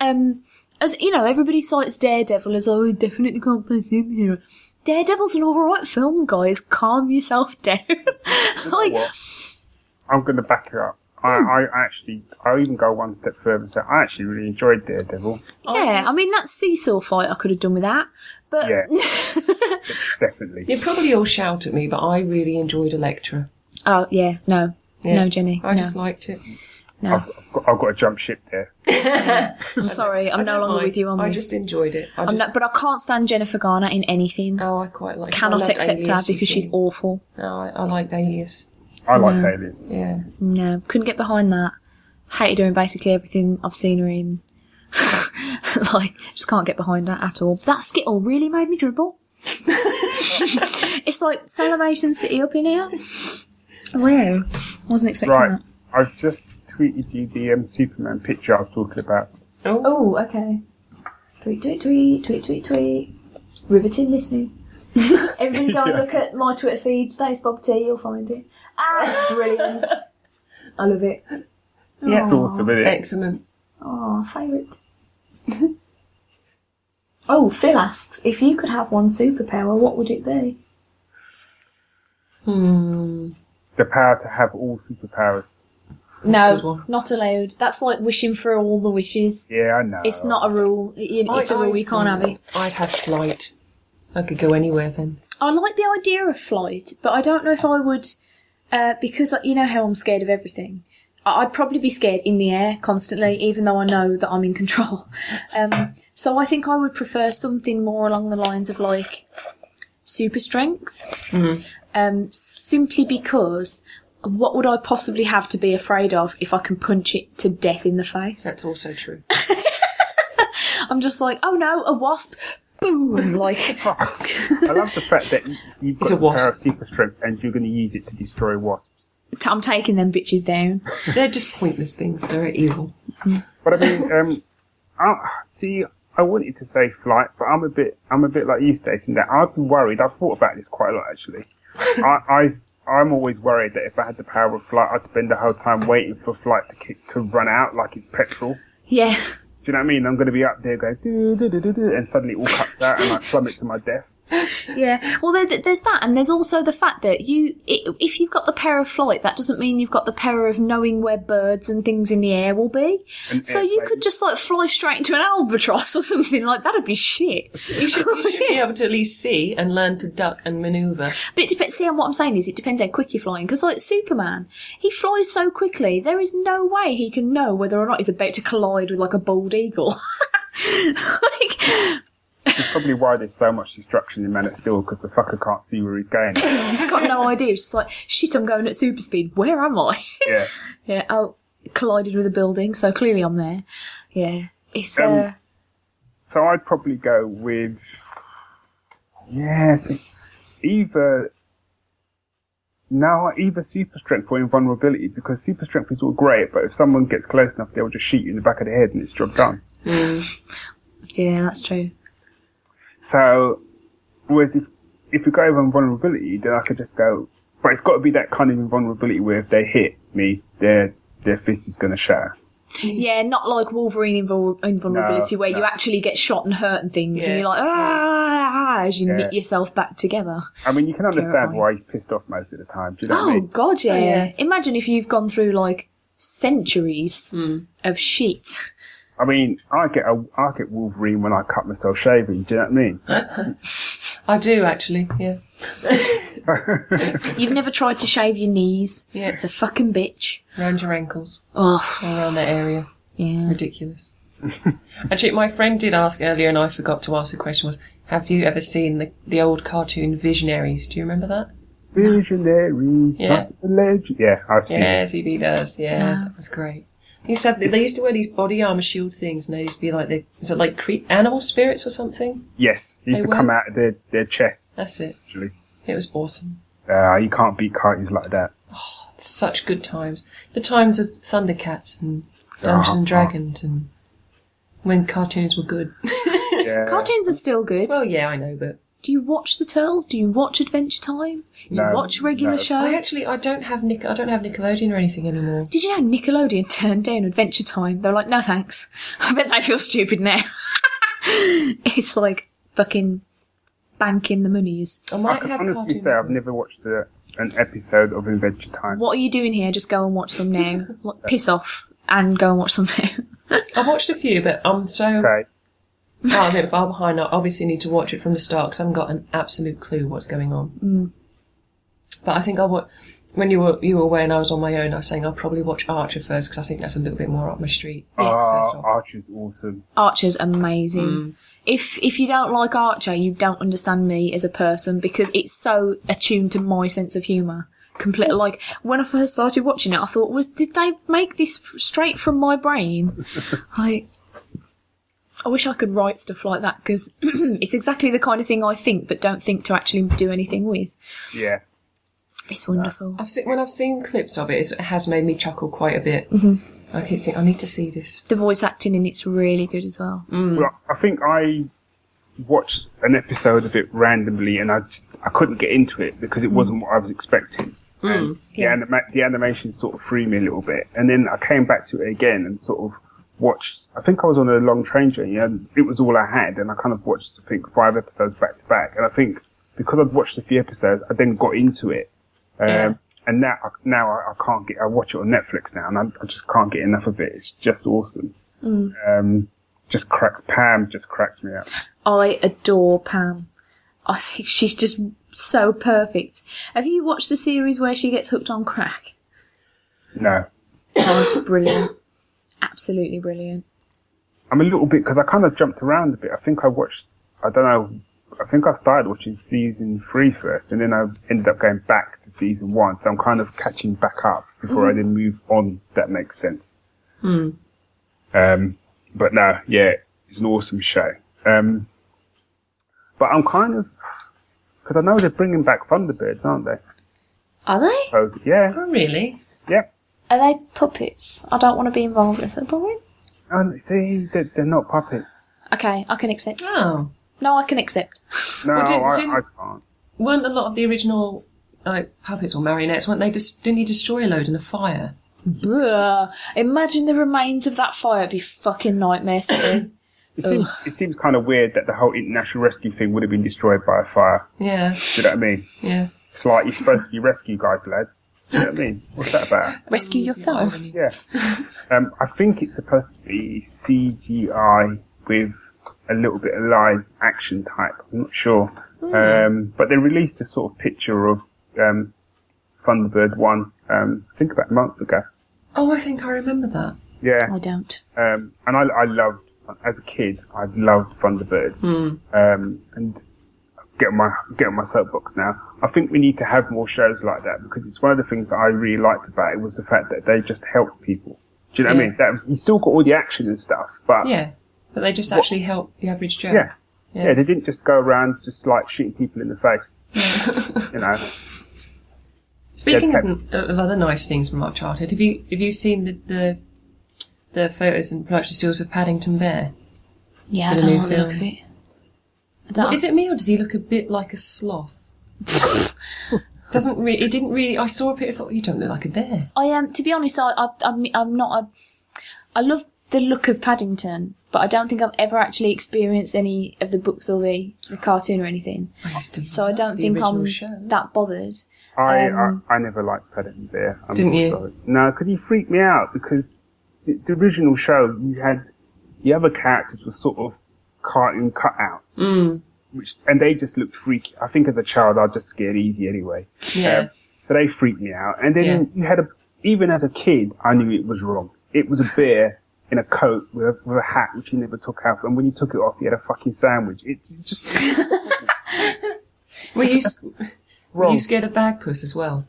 um, as you know, everybody cites Daredevil as oh, he definitely can't play him here. Daredevil's an alright film, guys. Calm yourself down. like, What? I'm going to back it up. I, hmm. I actually, I'll even go one step further So I actually really enjoyed Daredevil. Oh, yeah, I mean that seesaw fight I could have done with that, but Yeah. Definitely. You probably all shout at me, but I really enjoyed Elektra. oh yeah, no, Yeah. no, Jenny, I no, just liked it. No. I've, I've, got, I've got to jump ship there. I'm sorry, I'm no longer mind. with you on I this. just enjoyed it. I I'm just, not, but I can't stand Jennifer Garner in anything. oh, I quite like. Cannot I accept loved her because she's awful. No, I, I liked Alias. I like aliens. Yeah. No, couldn't get behind that. Hated her in basically everything I've seen her in. like, just can't get behind her at all. That skittle really made me dribble. it's like Salvation City up in here. Wow. Wasn't expecting Right. that. I've just tweeted you the um, Superman picture I was talking about. Oh, Oh, okay. Tweet, tweet, tweet, tweet, tweet, tweet. Riveting listening. Everybody go and look at my Twitter feed, Stace Bob T, you'll find it. Ah, it's brilliant. I love it. yeah. It's awesome, isn't it? Excellent. Oh, favourite. oh, Phil asks, if you could have one superpower, what would it be? Hmm. The power to have all superpowers. Good No, not allowed. That's like wishing for all the wishes. Yeah, I know. It's not a rule. It- It's a I- rule, you can't have it. I'd have flight. I could go anywhere then. I like the idea of flight, but I don't know if I would, uh, because you know how I'm scared of everything. I- I'd probably be scared in the air constantly, even though I know that I'm in control. Um, so I think I would prefer something more along the lines of like super strength. Um, simply because what would I possibly have to be afraid of if I can punch it to death in the face? That's also true. I'm just like, oh no, a wasp. Boom! Like, fuck. I love the fact that you- you've It's got a the wasp. power of super strength and you're going to use it to destroy wasps. I'm taking them bitches down. They're just pointless things. They're evil. But I mean, um, I, see, I wanted to say flight, but I'm a bit, I'm a bit like you, Stacey, in that I've been worried. I've thought about this quite a lot, actually. I, I, I'm always worried that if I had the power of flight, I'd spend the whole time waiting for flight to kick, to run out like it's petrol. Yeah. Do you know what I mean? I'm going to be up there going, doo, doo, doo, doo, doo, and suddenly it all cuts out and I plummet to my death. Yeah, well, there, there's that, and there's also the fact that you, if you've got the power of flight, that doesn't mean you've got the power of knowing where birds and things in the air will be. And So you could just like fly straight into an albatross or something like that'd be shit. You should, you should be able to at least see and learn to duck and manoeuvre. But it depends. See, and what I'm saying is, it depends how quick you're flying. Because like Superman, he flies so quickly, there is no way he can know whether or not he's about to collide with like a bald eagle. like, That's probably why there's so much destruction in Man of Steel because the fucker can't see where he's going. he's got no idea. It's just like, shit, I'm going at super speed. Where am I? yeah. Yeah, oh, collided with a building, so clearly I'm there. Yeah, it's Um, uh, So I'd probably go with yes, either No, either super strength or invulnerability, because super strength is all great, but if someone gets close enough, they'll just shoot you in the back of the head and it's job done. Yeah, that's true. So, whereas if, if we go over on vulnerability, then I could just go, but it's got to be that kind of invulnerability where if they hit me, their, their fist is going to shatter. Yeah, not like Wolverine invul- invulnerability No, where no. you actually get shot and hurt and things, Yeah. and you're like ah, as you Yeah. knit yourself back together. I mean, you can understand Terrifying. why he's pissed off most of the time. Do you know what I Oh mean? god, yeah. yeah. Imagine if you've gone through like centuries of shit. I mean, I get a, I get Wolverine when I cut myself shaving. Do you know what I mean? I do actually. Yeah. You've never tried to shave your knees. Yeah. It's a fucking bitch. Around your ankles, Oh, around that area. yeah. Ridiculous. Actually, my friend did ask earlier, and I forgot to ask the question. Was have you ever seen the the old cartoon Visionaries? Do you remember that? Visionaries. Yeah. that's the legend. Yeah, I've seen Yeah, it. TV does. Yeah, No. that was great. They said they used to wear these body armor shield things, and they used to be like the is it like cre- animal spirits or something? Yes, it used They to were? come out of their, their chests, That's it. actually. It was awesome. Uh, you can't beat cartoons like that. Such good times. The times of Thundercats and Dungeons and Uh-huh. Dragons, and when cartoons were good. Yeah. Cartoons are still good. well, yeah, I know, but Do you watch the Turtles? Do you watch Adventure Time? Do No, you watch regular no. show? I actually I don't have Nick I don't have Nickelodeon or anything anymore. Did you know Nickelodeon turned down Adventure Time? They're like, no thanks. I bet they feel stupid now. it's like fucking banking the monies. I I might can have honestly Cartoon say I've never watched a, an episode of Adventure Time. What are you doing here? Just go and watch them now. Piss off and go and watch them now. I've watched a few, but I'm so Okay. Oh, I'm a bit far behind. I obviously need to watch it from the start because I haven't got an absolute clue what's going on. Mm. But I think I wa- when you were you were away and I was on my own, I was saying I'll probably watch Archer first because I think that's a little bit more up my street. Ah, first. Archer's awesome. Archer's amazing. Mm. If if you don't like Archer, you don't understand me as a person because it's so attuned to my sense of humour. Completely. Like when I first started watching it, I thought, was did they make this f- straight from my brain? like, I wish I could write stuff like that because it's exactly the kind of thing I think but don't think to actually do anything with. Yeah. It's wonderful. I've seen, when I've seen clips of it, it has made me chuckle quite a bit. Mm-hmm. I keep thinking, I need to see this. The voice acting in it's really good as well. Mm. Well, I think I watched an episode of it randomly and I, just, I couldn't get into it because it mm. wasn't what I was expecting. Mm. And the, Yeah. anima- the animation sort of threw me a little bit. And then I came back to it again and sort of watched, I think I was on a long train journey and it was all I had. And I kind of watched, I think, five episodes back to back. And I think because I'd watched a few episodes, I then got into it. Um, Yeah. And now, now I, I can't get, I watch it on Netflix now and I, I just can't get enough of it. It's just awesome. Um, just cracks, Pam just cracks me up. I adore Pam. I think she's just so perfect. Have you watched the series where she gets hooked on crack? No. Oh, it's brilliant. Absolutely brilliant. I'm a little bit because I kind of jumped around a bit. I think I watched. I don't know. I think I started watching season three first, and then I ended up going back to season one. So I'm kind of catching back up before I then move on. if That makes sense. Um, but no, yeah, it's an awesome show. Um, but I'm kind of because I know they're bringing back Thunderbirds, aren't they? Are they? Suppose- yeah, Oh, really? Yeah. Are they puppets? I don't want to be involved with them. Puppet? And see, they're, they're not puppets. Okay, I can accept. Oh. No, I can accept. No, Well, didn't- I, didn't- I can't. Weren't a lot of the original like puppets or marionettes, weren't they just, didn't he destroy a load in a fire? Blah. Imagine the remains of that fire. It'd be fucking nightmare setting. It seems, it seems kind of weird that the whole international rescue thing would have been destroyed by a fire. Yeah, Do you know what I mean? yeah. It's like you're supposed to be rescue guys, lads. You know what I mean? What's that about? Rescue yourselves. Yeah. Um, I think it's supposed to be CGI with a little bit of live action type. I'm not sure. Um, but they released a sort of picture of um, Thunderbird 1, um, I think about a month ago. Oh, I think I remember that. Yeah. I don't. Um, and I, I loved, as a kid, I loved Thunderbird. Um, and get my get my soapbox now. I think we need to have more shows like that because it's one of the things that I really liked about it was the fact that they just helped people. Do you know what I mean? That was, you still got all the action and stuff, but Yeah, but they just actually help the average Joe. yeah, Yeah. yeah, they didn't just go around just like shooting people in the face. you know, Speaking of, of other nice things from our childhood, have you have you seen the the, the photos and production stills of Paddington Bear? Yeah, I the don't new like the look film. it. I don't. Is it me or does he look a bit like a sloth? Doesn't really. It didn't really. I saw a picture. Thought you don't look like a bear. I am. to be honest, I, I, I'm, I'm not. A, I love the look of Paddington, but I don't think I've ever actually experienced any of the books or the, the cartoon or anything. I used to. So I don't the think original I'm show. that bothered. I, Um, I I never liked Paddington Bear. I'm Didn't you? sorry. No, because he freaked me out because the, the original show you had the other characters were sort of cartoon cutouts, Mm, which and they just looked freaky. I think as a child I just scared easy anyway. yeah. Um, so they freaked me out. And then Yeah. you had a even as a kid I knew it was wrong. It was a bear in a coat with a, with a hat which he never took off, and when you took it off, he had a fucking sandwich. It just Were you were you scared of Bagpuss as well?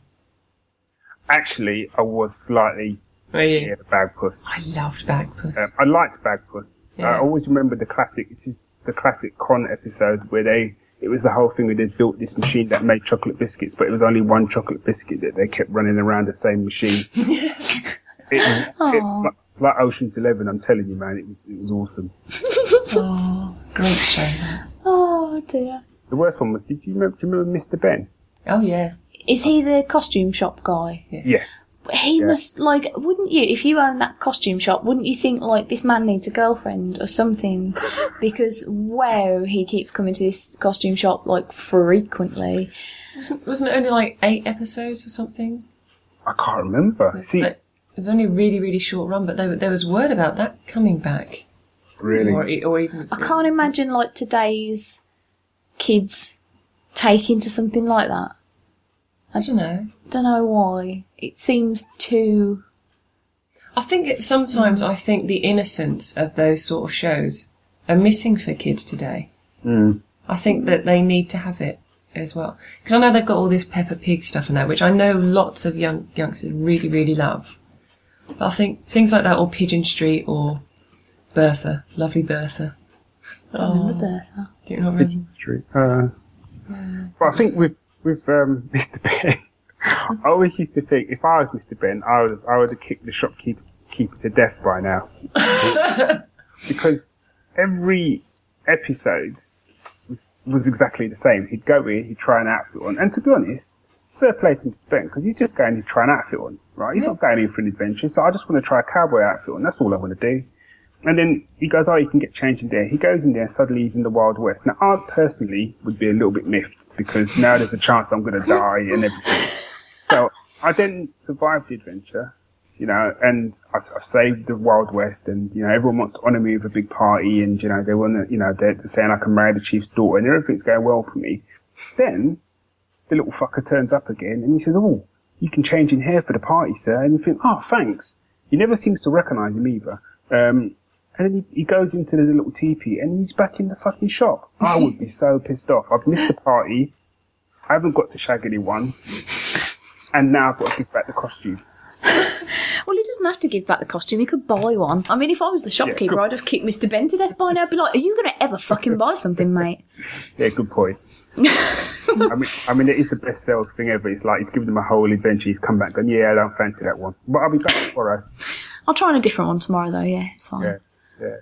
Actually, I was slightly Were you? scared of Bagpuss. I loved Bagpuss. Um, I liked Bagpuss. Yeah. I always remember the classic. This is the classic Con episode where they. It was the whole thing where they built this machine that made chocolate biscuits, but it was only one chocolate biscuit that they kept running around the same machine. it, was, it was like, like Ocean's Eleven. I'm telling you, man, it was it was awesome. oh, great show. Oh dear. The worst one was. Did you remember? Do you remember Mr. Ben? Oh yeah. Is he the costume shop guy? Yes. He Yeah. must like, wouldn't you? If you own that costume shop, wouldn't you think like this man needs a girlfriend or something? Because wow, he keeps coming to this costume shop like frequently. Wasn't wasn't it only like eight episodes or something? I can't remember. It's See, like- it was only a really really short run, but there there was word about that coming back, really. or or even. I can't imagine like today's kids taking to something like that. I don't know. Don't know why. It seems too. I think it, sometimes I think the innocence of those sort of shows are missing for kids today. Mm. I think that they need to have it as well because I know they've got all this Peppa Pig stuff and that, which I know lots of young youngsters really really love. But I think things like that, or Pigeon Street, or Bertha, lovely Bertha. I remember Oh, Bertha. do you not remember? True. Uh, but I think with with um, Mr. Ben, I always used to think if I was Mr. Ben, I would I would have kicked the shopkeeper keeper to death by now, because every episode was, was exactly the same. He'd go in, he'd try an outfit on, and to be honest, fair play to Mr. Ben because he's just going to try an outfit on, right? He's not going in for an adventure, so I just want to try a cowboy outfit on. That's all I want to do. And then he goes, oh, you can get changed in there. He goes in there suddenly he's in the Wild West. Now, I personally would be a little bit miffed because now there's a chance I'm going to die and everything. So I then survived the adventure, you know, and I've, I've saved the Wild West and, you know, everyone wants to honour me with a big party and, you know, they want to, you know, they're saying I can marry the chief's daughter and everything's going well for me. Then the little fucker turns up again and he says, oh, you can change in here for the party, sir. And you think, oh, thanks. He never seems to recognise him either. Um, and then he, he goes into the little teepee and he's back in the fucking shop. I would be so pissed off. I've missed the party. I haven't got to shag anyone. And now I've got to give back the costume. Well, he doesn't have to give back the costume. He could buy one. I mean, if I was the shopkeeper, good. I'd have kicked Mr. Ben to death by now. I'd be like, "Are you going to ever fucking buy something, mate?" Yeah, good point. I mean, I mean, it is the best sales thing ever. It's like he's given them a whole adventure. He's come back and yeah, I don't fancy that one, but I'll be back tomorrow. I'll try on a different one tomorrow, though. Yeah, it's fine. Yeah, yeah.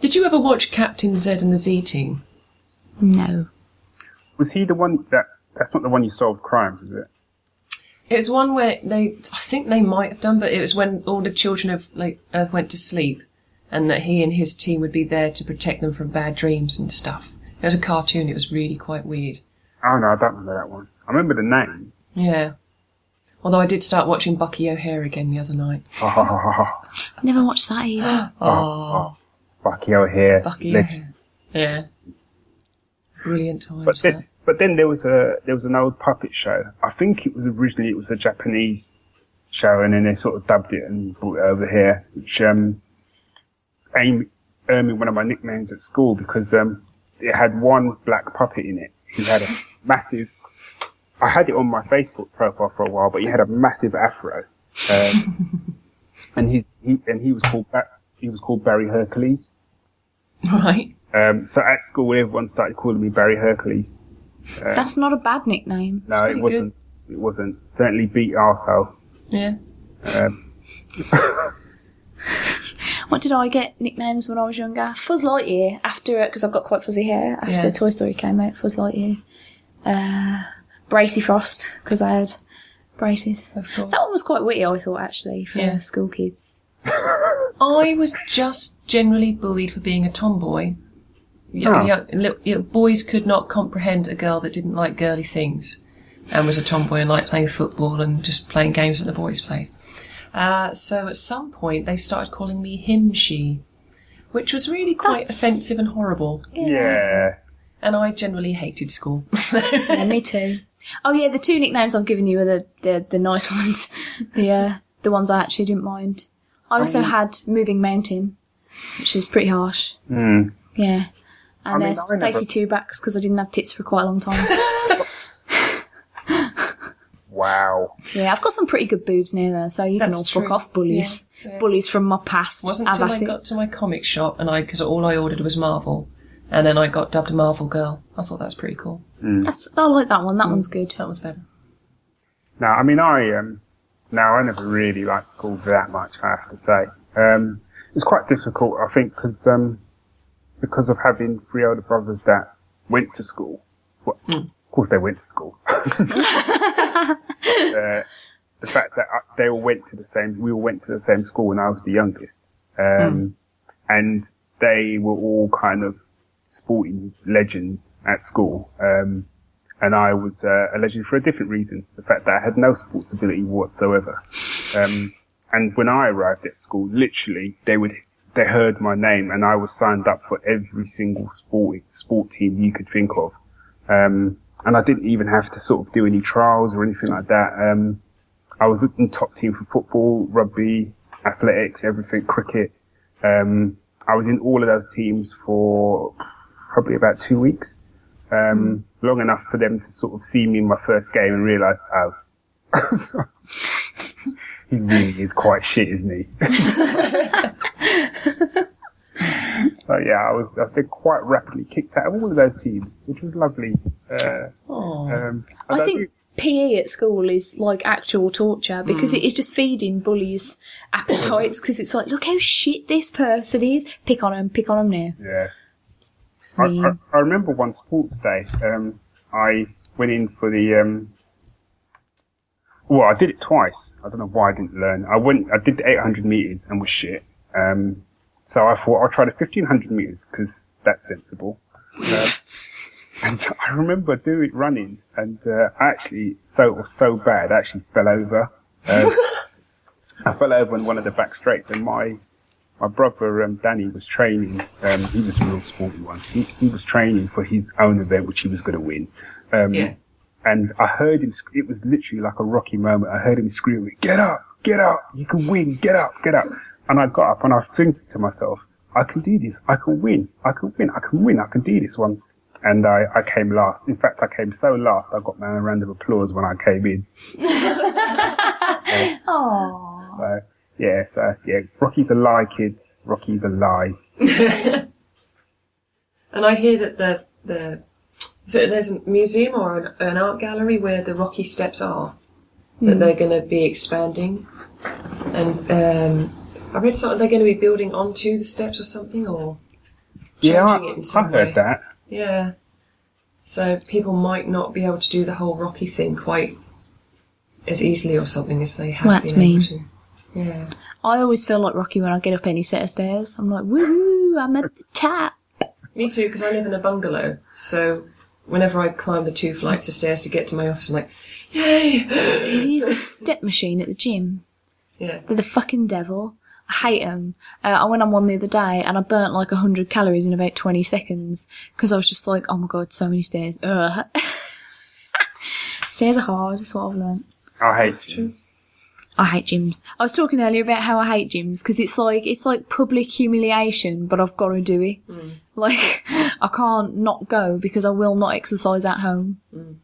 Did you ever watch Captain Z and the Z Team? No. Was he the one that? That's not the one you solved crimes, is it? It was one where they, I think they might have done, but it was when all the children of like Earth went to sleep, and that he and his team would be there to protect them from bad dreams and stuff. It was a cartoon. It was really quite weird. Oh no, I don't remember that one. I remember the name. Yeah. Although I did start watching Bucky O'Hare again the other night. Oh, Never watched that either. Oh, Bucky O'Hare. Bucky Leg- O'Hare. Yeah. Brilliant times. But that. then, but then there was a there was an old puppet show. I think it was originally it was a Japanese show, and then they sort of dubbed it and brought it over here, which um, Amy earned me one of my nicknames at school because um, it had one black puppet in it who had a massive. I had it on my Facebook profile for a while, but he had a massive afro, um, and he's he and he was called Ba- he was called Barry Hercules. Right. Um, so at school, everyone started calling me Barry Hercules. That's not a bad nickname. No, it wasn't. It wasn't. Certainly beat arsehole. Yeah. Um, What did I get nicknames when I was younger? Fuzz Lightyear after because I've got quite fuzzy hair after Yeah. Toy Story came out. Fuzz Lightyear, uh, Bracy Frost because I had braces. Of course. That one was quite witty, I thought actually for Yeah. school kids. I was just generally bullied for being a tomboy. Oh. Young, young, little, boys could not comprehend a girl that didn't like girly things and was a tomboy and liked playing football and just playing games that the boys play. Uh, so at some point they started calling me him, she, which was really quite That's- offensive and horrible. yeah. And I generally hated school. Yeah, me too. Oh yeah, the two nicknames I've given you are the the, the nice ones. The uh, the ones I actually didn't mind. I also mean- had Moving Mountain, which was pretty harsh. Mm. Yeah. And mean, uh, I never- Stacey Two Backs because I didn't have tits for quite a long time. Wow. yeah, I've got some pretty good boobs now though, so you can That's all fuck off, bullies. Yeah, yeah. Bullies from my past. wasn't until I it. got to my comic shop and I, because all I ordered was Marvel, and then I got dubbed a Marvel girl. I thought that was pretty cool. That's, I like that one. That one's good. That was better. No, I mean, I um, now I never really liked school that much. I have to say, um, it's quite difficult. I think because um, because of having three older brothers that went to school. Well, Of course, they went to school. uh, the fact that I, they all went to the same, we all went to the same school when I was the youngest, um, and they were all kind of sporting legends at school. Um, and I was uh, a legend for a different reason. The fact that I had no sports ability whatsoever. Um, and when I arrived at school, literally, they would, they heard my name and I was signed up for every single sport, sport team you could think of. Um, and I didn't even have to sort of do any trials or anything like that. Um, I was in top team for football, rugby, athletics, everything, cricket. Um, I was in all of those teams for probably about two weeks um, long enough for them to sort of see me in my first game and realise, oh, he really is quite shit, isn't he? so yeah, I was I think quite rapidly kicked out of all of those teams, which was lovely. Uh, um, I and think do- PE at school is like actual torture because it is just feeding bullies' appetites because it's like, look how shit this person is. Pick on him, pick on him now. Yeah. I, I, I remember one sports day, um, I went in for the, um, well, I did it twice. I don't know why I didn't learn. I went, I did the 800 meters and was shit. Um, so I thought I'll try the 1500 meters because that's sensible. Um, and I remember doing running and, uh, actually, so, it was so bad, I actually fell over. Um, I fell over on one of the back straights and my, my brother um, Danny was training. Um, he was a real sporty one. He, he was training for his own event, which he was going to win. Um, Yeah. And I heard him. It was literally like a rocky moment. I heard him screaming, "Get up! Get up! You can win! Get up! Get up!" And I got up and I was thinking to myself, "I can do this. I can win. I can win. I can win. I can do this one." And I, I came last. In fact, I came so last. I got my own round of applause when I came in. Oh, So yeah, so yeah, Rocky's a lie, kid. Rocky's a lie. and I hear that the the so there's a museum or an, an art gallery where the Rocky Steps are that they're going to be expanding, and um, I read something they're going to be building onto the steps or something, or Yeah, changing I, it in I heard way. that. Yeah. So people might not be able to do the whole Rocky thing quite as easily or something as they have Well, that's been able mean. to. Yeah. I always feel like Rocky when I get up any set of stairs. I'm like, woohoo! I'm at the top. Me too, because I live in a bungalow. So whenever I climb the two flights of stairs to get to my office, I'm like, yay! You use a step machine at the gym. yeah. They're the fucking devil. I hate them. Uh, I went on one the other day and I burnt like 100 calories in about 20 seconds because I was just like, oh my god, so many stairs. Ugh. stairs are hard, that's what I've learned. I hate it. I hate gyms. I was talking earlier about how I hate gyms because it's like it's like public humiliation, but I've got to do it. Like I can't not go because I will not exercise at home.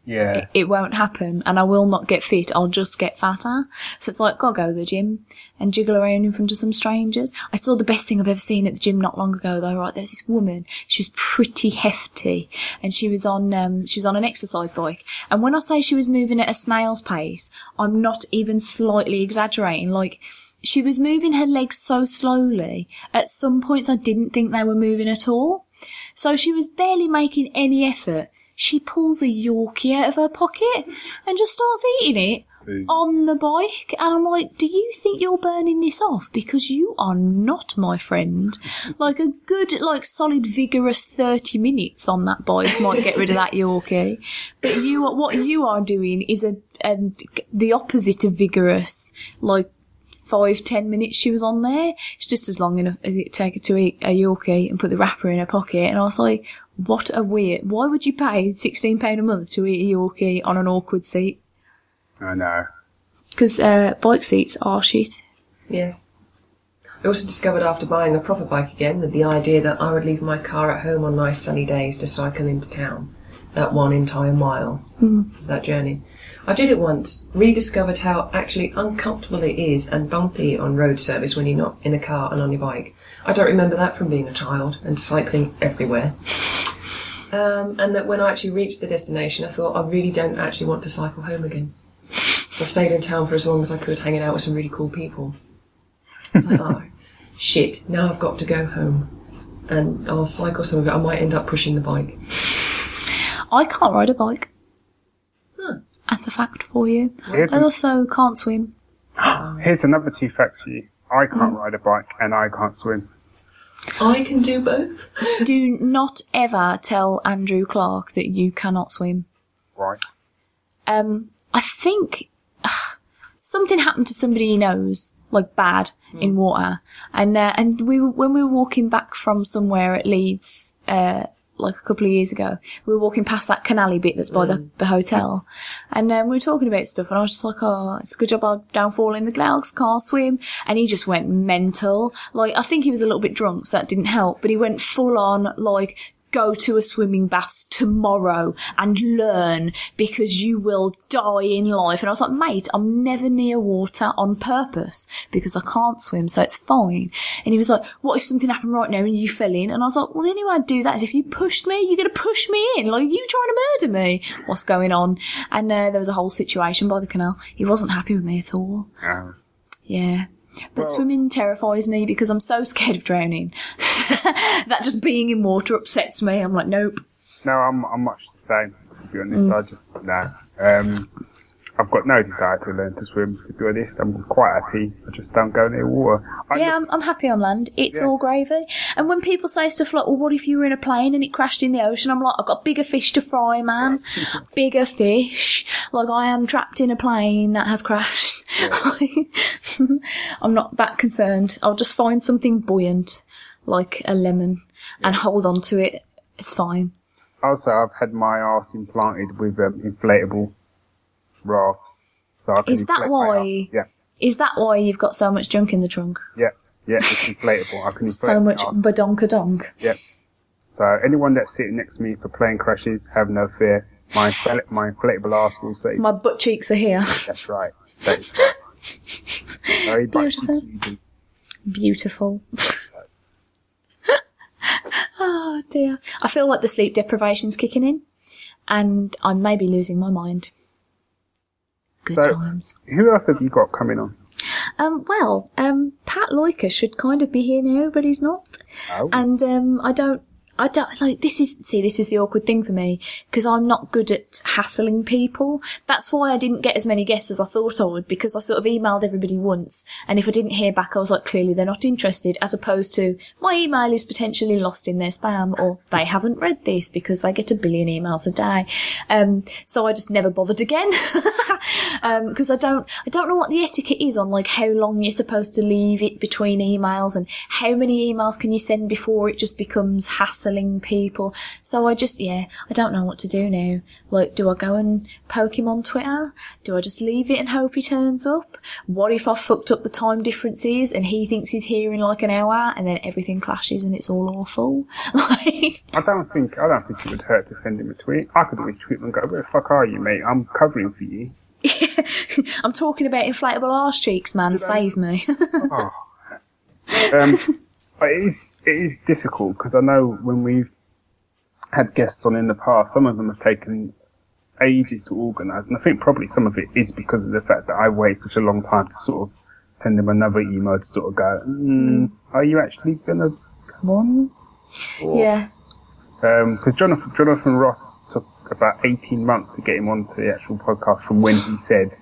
Yeah. It won't happen, and I will not get fit. I'll just get fatter. So it's like, gotta go to the gym and jiggle around in front of some strangers. I saw the best thing I've ever seen at the gym not long ago, though. Right, there's this woman. She was pretty hefty, and she was on um, she was on an exercise bike. And when I say she was moving at a snail's pace, I'm not even slightly exaggerating. Like. She was moving her legs so slowly. At some points, I didn't think they were moving at all. So she was barely making any effort. She pulls a Yorkie out of her pocket and just starts eating it Ooh. on the bike. And I'm like, do you think you're burning this off? Because you are not, my friend. Like a good, like solid, vigorous 30 minutes on that bike might get rid of that Yorkie. But you, what you are doing is a, a the opposite of vigorous. Like five, ten minutes she was on there. It's just as long enough as it take her to eat a Yorkie and put the wrapper in her pocket. And I was like, what a weird, why would you pay £16 a month to eat a Yorkie on an awkward seat? I know. Because uh, bike seats are shit. Yes. I also discovered after buying a proper bike again that the idea that I would leave my car at home on nice sunny days to cycle into town, that one entire mile, for that journey. I did it once, rediscovered how actually uncomfortable it is and bumpy on road service when you're not in a car and on your bike. I don't remember that from being a child and cycling everywhere. Um, and that when I actually reached the destination, I thought I really don't actually want to cycle home again. So I stayed in town for as long as I could, hanging out with some really cool people. I was like, oh, shit, now I've got to go home. And I'll cycle some of it. I might end up pushing the bike. I can't ride a bike. Huh. That's a fact for you. Here's, I also can't swim. here's another two facts for you. I can't ride a bike and I can't swim. I can do both. Do not ever tell Andrew Clark that you cannot swim. Right. um, I think something happened to somebody he knows, like bad in water, and uh, and we were, when we were walking back from somewhere at Leeds, uh, like a couple of years ago, we were walking past that canally bit that's by the, the hotel, and um, we were talking about stuff, and I was just like, oh, it's a good job I don't fall in the clouds, can't swim, and he just went mental. Like I think he was a little bit drunk, so that didn't help, but he went full on like go to a swimming bath tomorrow and learn because you will die in life. And I was like, mate, I'm never near water on purpose because I can't swim, so it's fine. And he was like, what if something happened right now and you fell in? And I was like, well, the only way I'd do that is if you pushed me, you're going to push me in. Like, you trying to murder me. What's going on? And uh, there was a whole situation by the canal. He wasn't happy with me at all. Um, Yeah. But Well- swimming terrifies me because I'm so scared of drowning. that just being in water upsets me. I'm like, nope. no, I'm, I'm much the same, to be honest. I just, no. Um, I've got no desire to learn to swim, to be honest. I'm quite happy. I just don't go near water. I Yeah, look- I'm, I'm happy on land. It's Yeah. all gravy. And when people say stuff like, well, what if you were in a plane and it crashed in the ocean? I'm like, I've got bigger fish to fry, man. bigger fish. Like, I am trapped in a plane that has crashed. I'm not that concerned. I'll just find something buoyant, like a lemon, and hold on to it. It's fine. also, I've had my arse implanted with um, inflatable raft. So I Is that why- Yeah, Is that why you've got so much junk in the trunk? yeah, yeah, it's inflatable. I can So much badonkadonk. Yep. So anyone that's sitting next to me for plane crashes, have no fear. My infl- my inflatable arse will say, My butt cheeks are here. "That's right. That is right." Very Beautiful. Beautiful. oh dear. I feel like the sleep deprivation's kicking in and I may be losing my mind. Good So- times. Who else have you got coming on? Um, well, um, Pat Loika should kind of be here now, but he's not. Oh, And um, I don't, I don't like this is see this is the awkward thing for me because I'm not good at hassling people. That's why I didn't get as many guests as I thought I would because I sort of emailed everybody once, and if I didn't hear back, I was like, clearly they're not interested. As opposed to my email is potentially lost in their spam or they haven't read this because they get a billion emails a day. Um, so I just never bothered again because I don't I don't know what the etiquette is on like how long you're supposed to leave it between emails and how many emails can you send before it just becomes hassle cancelling people. So I just, yeah, I don't know what to do now. Like, do I go and poke him on Twitter? Do I just leave it and hope he turns up? What if I fucked up the time differences and he thinks he's here in like an hour and then everything clashes and it's all awful? Like, I don't think I don't think it would hurt to send him a tweet. I could always tweet him and go, "Where the fuck are you, mate? I'm covering for you." I'm talking about inflatable arse cheeks, man. Save me. Oh. Um, but it is it is difficult because I know when we've had guests on in the past, some of them have taken ages to organise, and I think probably some of it is because of the fact that I wait such a long time to sort of send them another email to sort of go, mm, "Are you actually gonna come on?" Or- yeah. because Jonathan, Jonathan Ross took about 18 months to get him onto the actual podcast from when he said,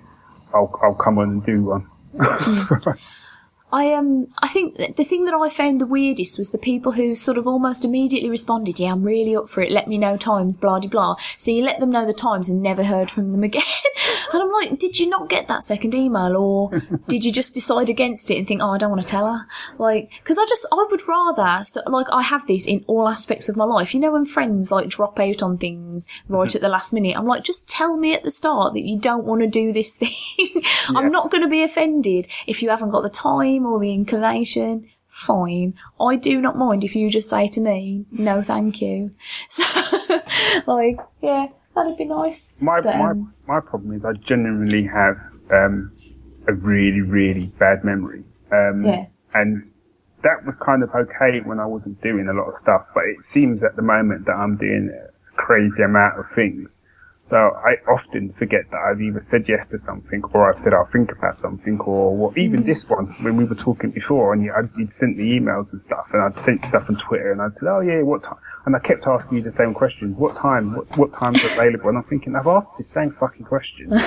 I'll, I'll come on and do one. I um I think the thing that I found the weirdest was the people who sort of almost immediately responded, "Yeah, I'm really up for it. Let me know times, blah de blah." So you let them know the times and never heard from them again. and I'm like, did you not get that second email, or did you just decide against it and think, "Oh, I don't want to tell her"? Like, because I just I would rather so, like I have this in all aspects of my life. You know, when friends like drop out on things right at the last minute, I'm like, just tell me at the start that you don't want to do this thing. I'm not going to be offended if you haven't got the time or the inclination. Fine. I do not mind if you just say to me, no, thank you. So, like, yeah, that'd be nice. my, But, my, um, my problem is I genuinely have um, a really, really bad memory. Um, Yeah. And that was kind of okay when I wasn't doing a lot of stuff, but it seems at the moment that I'm doing a crazy amount of things. So I often forget that I've either said yes to something or I've said I'll think about something or what, even this one when we were talking before and you, I'd, you'd sent the emails and stuff and I'd sent stuff on Twitter and I'd said, oh yeah, what time? And I kept asking you the same question. What time? What, what time's available? And I'm thinking, I've asked the same fucking question.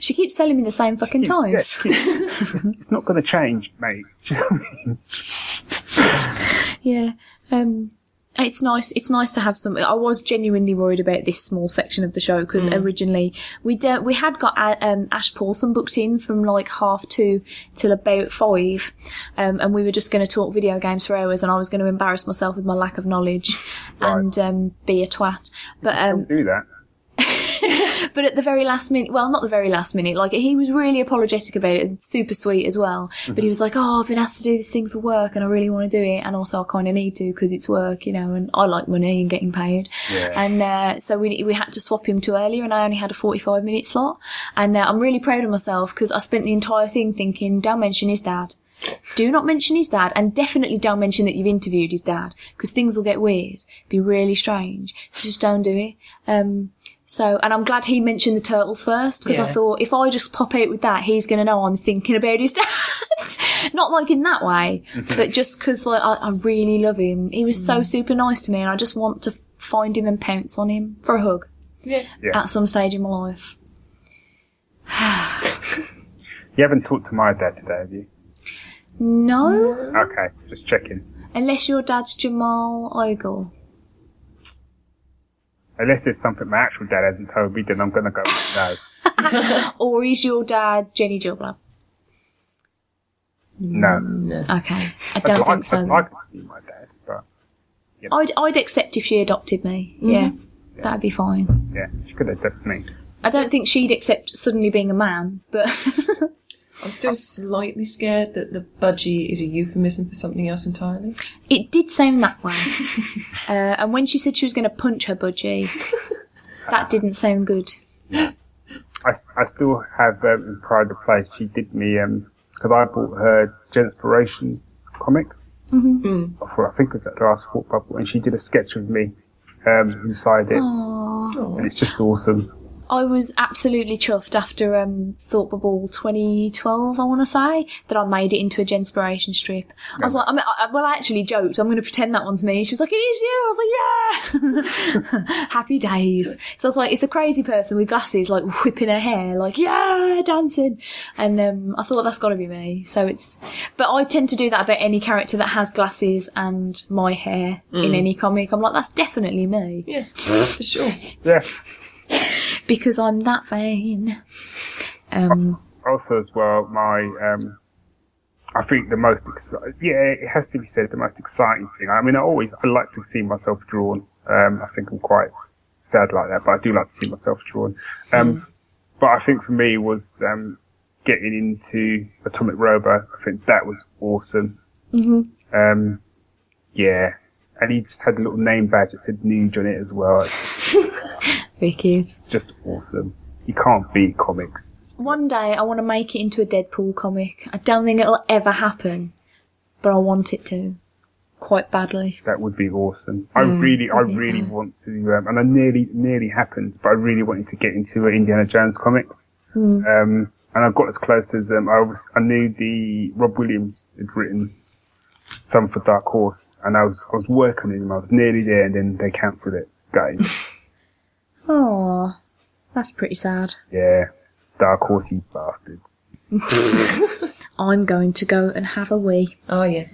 She keeps telling me the same fucking times. Yes, it's, it's not going to change, mate. Do you know what I mean? Yeah. Um, it's nice. It's nice to have some. I was genuinely worried about this small section of the show because originally we de- we had got uh, um, Ash Paulsen booked in from like half two till about five, um, and we were just going to talk video games for hours, and I was going to embarrass myself with my lack of knowledge and um, be a twat. But um, Don't do that. But at the very last minute, well, not the very last minute, like he was really apologetic about it and super sweet as well. But he was like, "Oh, I've been asked to do this thing for work, and I really want to do it, and also I kind of need to because it's work, you know, and I like money and getting paid." Yeah. And uh, so we we had to swap him to earlier, and I only had a forty-five minute slot. And uh, I'm really proud of myself because I spent the entire thing thinking, "Don't mention his dad." Do not mention his dad, and definitely don't mention that you've interviewed his dad, because things will get weird, be really strange. So just don't do it. Um, so, and I'm glad he mentioned the turtles first, because I thought if I just pop out with that, he's going to know I'm thinking about his dad. Not like in that way, but just because like I, I really love him. He was so mm-hmm. super nice to me, and I just want to find him and pounce on him for a hug Yeah. Yeah. at some stage in my life. You haven't talked to my dad today, have you? No, Okay, just checking. unless your dad's Jamal Igle. Unless there's something my actual dad hasn't told me, then I'm going to go with no. Or is your dad Jenny Gilblab? No. No. Okay, I I'd don't like- think so. I'd then. like to be my dad, but I'd, I'd accept if she adopted me. Mm-hmm. Yeah, that'd be fine. yeah, she could adopt me. I don't think she'd accept suddenly being a man, but I'm still slightly scared that the budgie is a euphemism for something else entirely. it did sound that way. uh, and when she said she was going to punch her budgie, that didn't sound good. I, I still have um, in Pride of Place. She did me because I bought her Genspiration comics. Mm-hmm. For I think it was at the last Thought Bubble, and she did a sketch of me um, inside it, Aww. and it's just awesome. I was absolutely chuffed after um, Thought Bubble 2012, I want to say, that I made it into a Genspiration strip. I was like, I mean, I, well, I actually joked, I'm going to pretend that one's me. She was like, it is you. I was like, yeah. Happy days. So I was like, it's a crazy person with glasses, like whipping her hair, like, yeah, dancing. And um, I thought that's got to be me. So it's, but I tend to do that about any character that has glasses and my hair in any comic. I'm like, that's definitely me Yeah, for sure. Yeah. because I'm that vain. Um, Also, as well, my um, I think the most exciting, yeah, it has to be said, the most exciting thing. I mean, I always, I like to see myself drawn. Um, I think I'm quite sad like that, but I do like to see myself drawn. Um, but I think for me was, um, getting into Atomic Robo. I think that was awesome. Mm-hmm. Um, yeah. And he just had a little name badge that said Nuge on it as well. It's Vicky's. just awesome. You can't beat comics. One day I want to make it into a Deadpool comic. I don't think it'll ever happen, but I want it to. Quite badly. That would be awesome. I really, I yeah. really want to, um, and I nearly, nearly happened, but I really wanted to get into an Indiana Jones comic. Um, and I got as close as um, I was. I knew the Rob Williams had written some for Dark Horse, and I was, I was working on him. I was nearly there, and then they cancelled it. Guys, Oh, that's pretty sad. yeah, Dark Horse, you bastard. I'm going to go and have a wee. Oh yeah.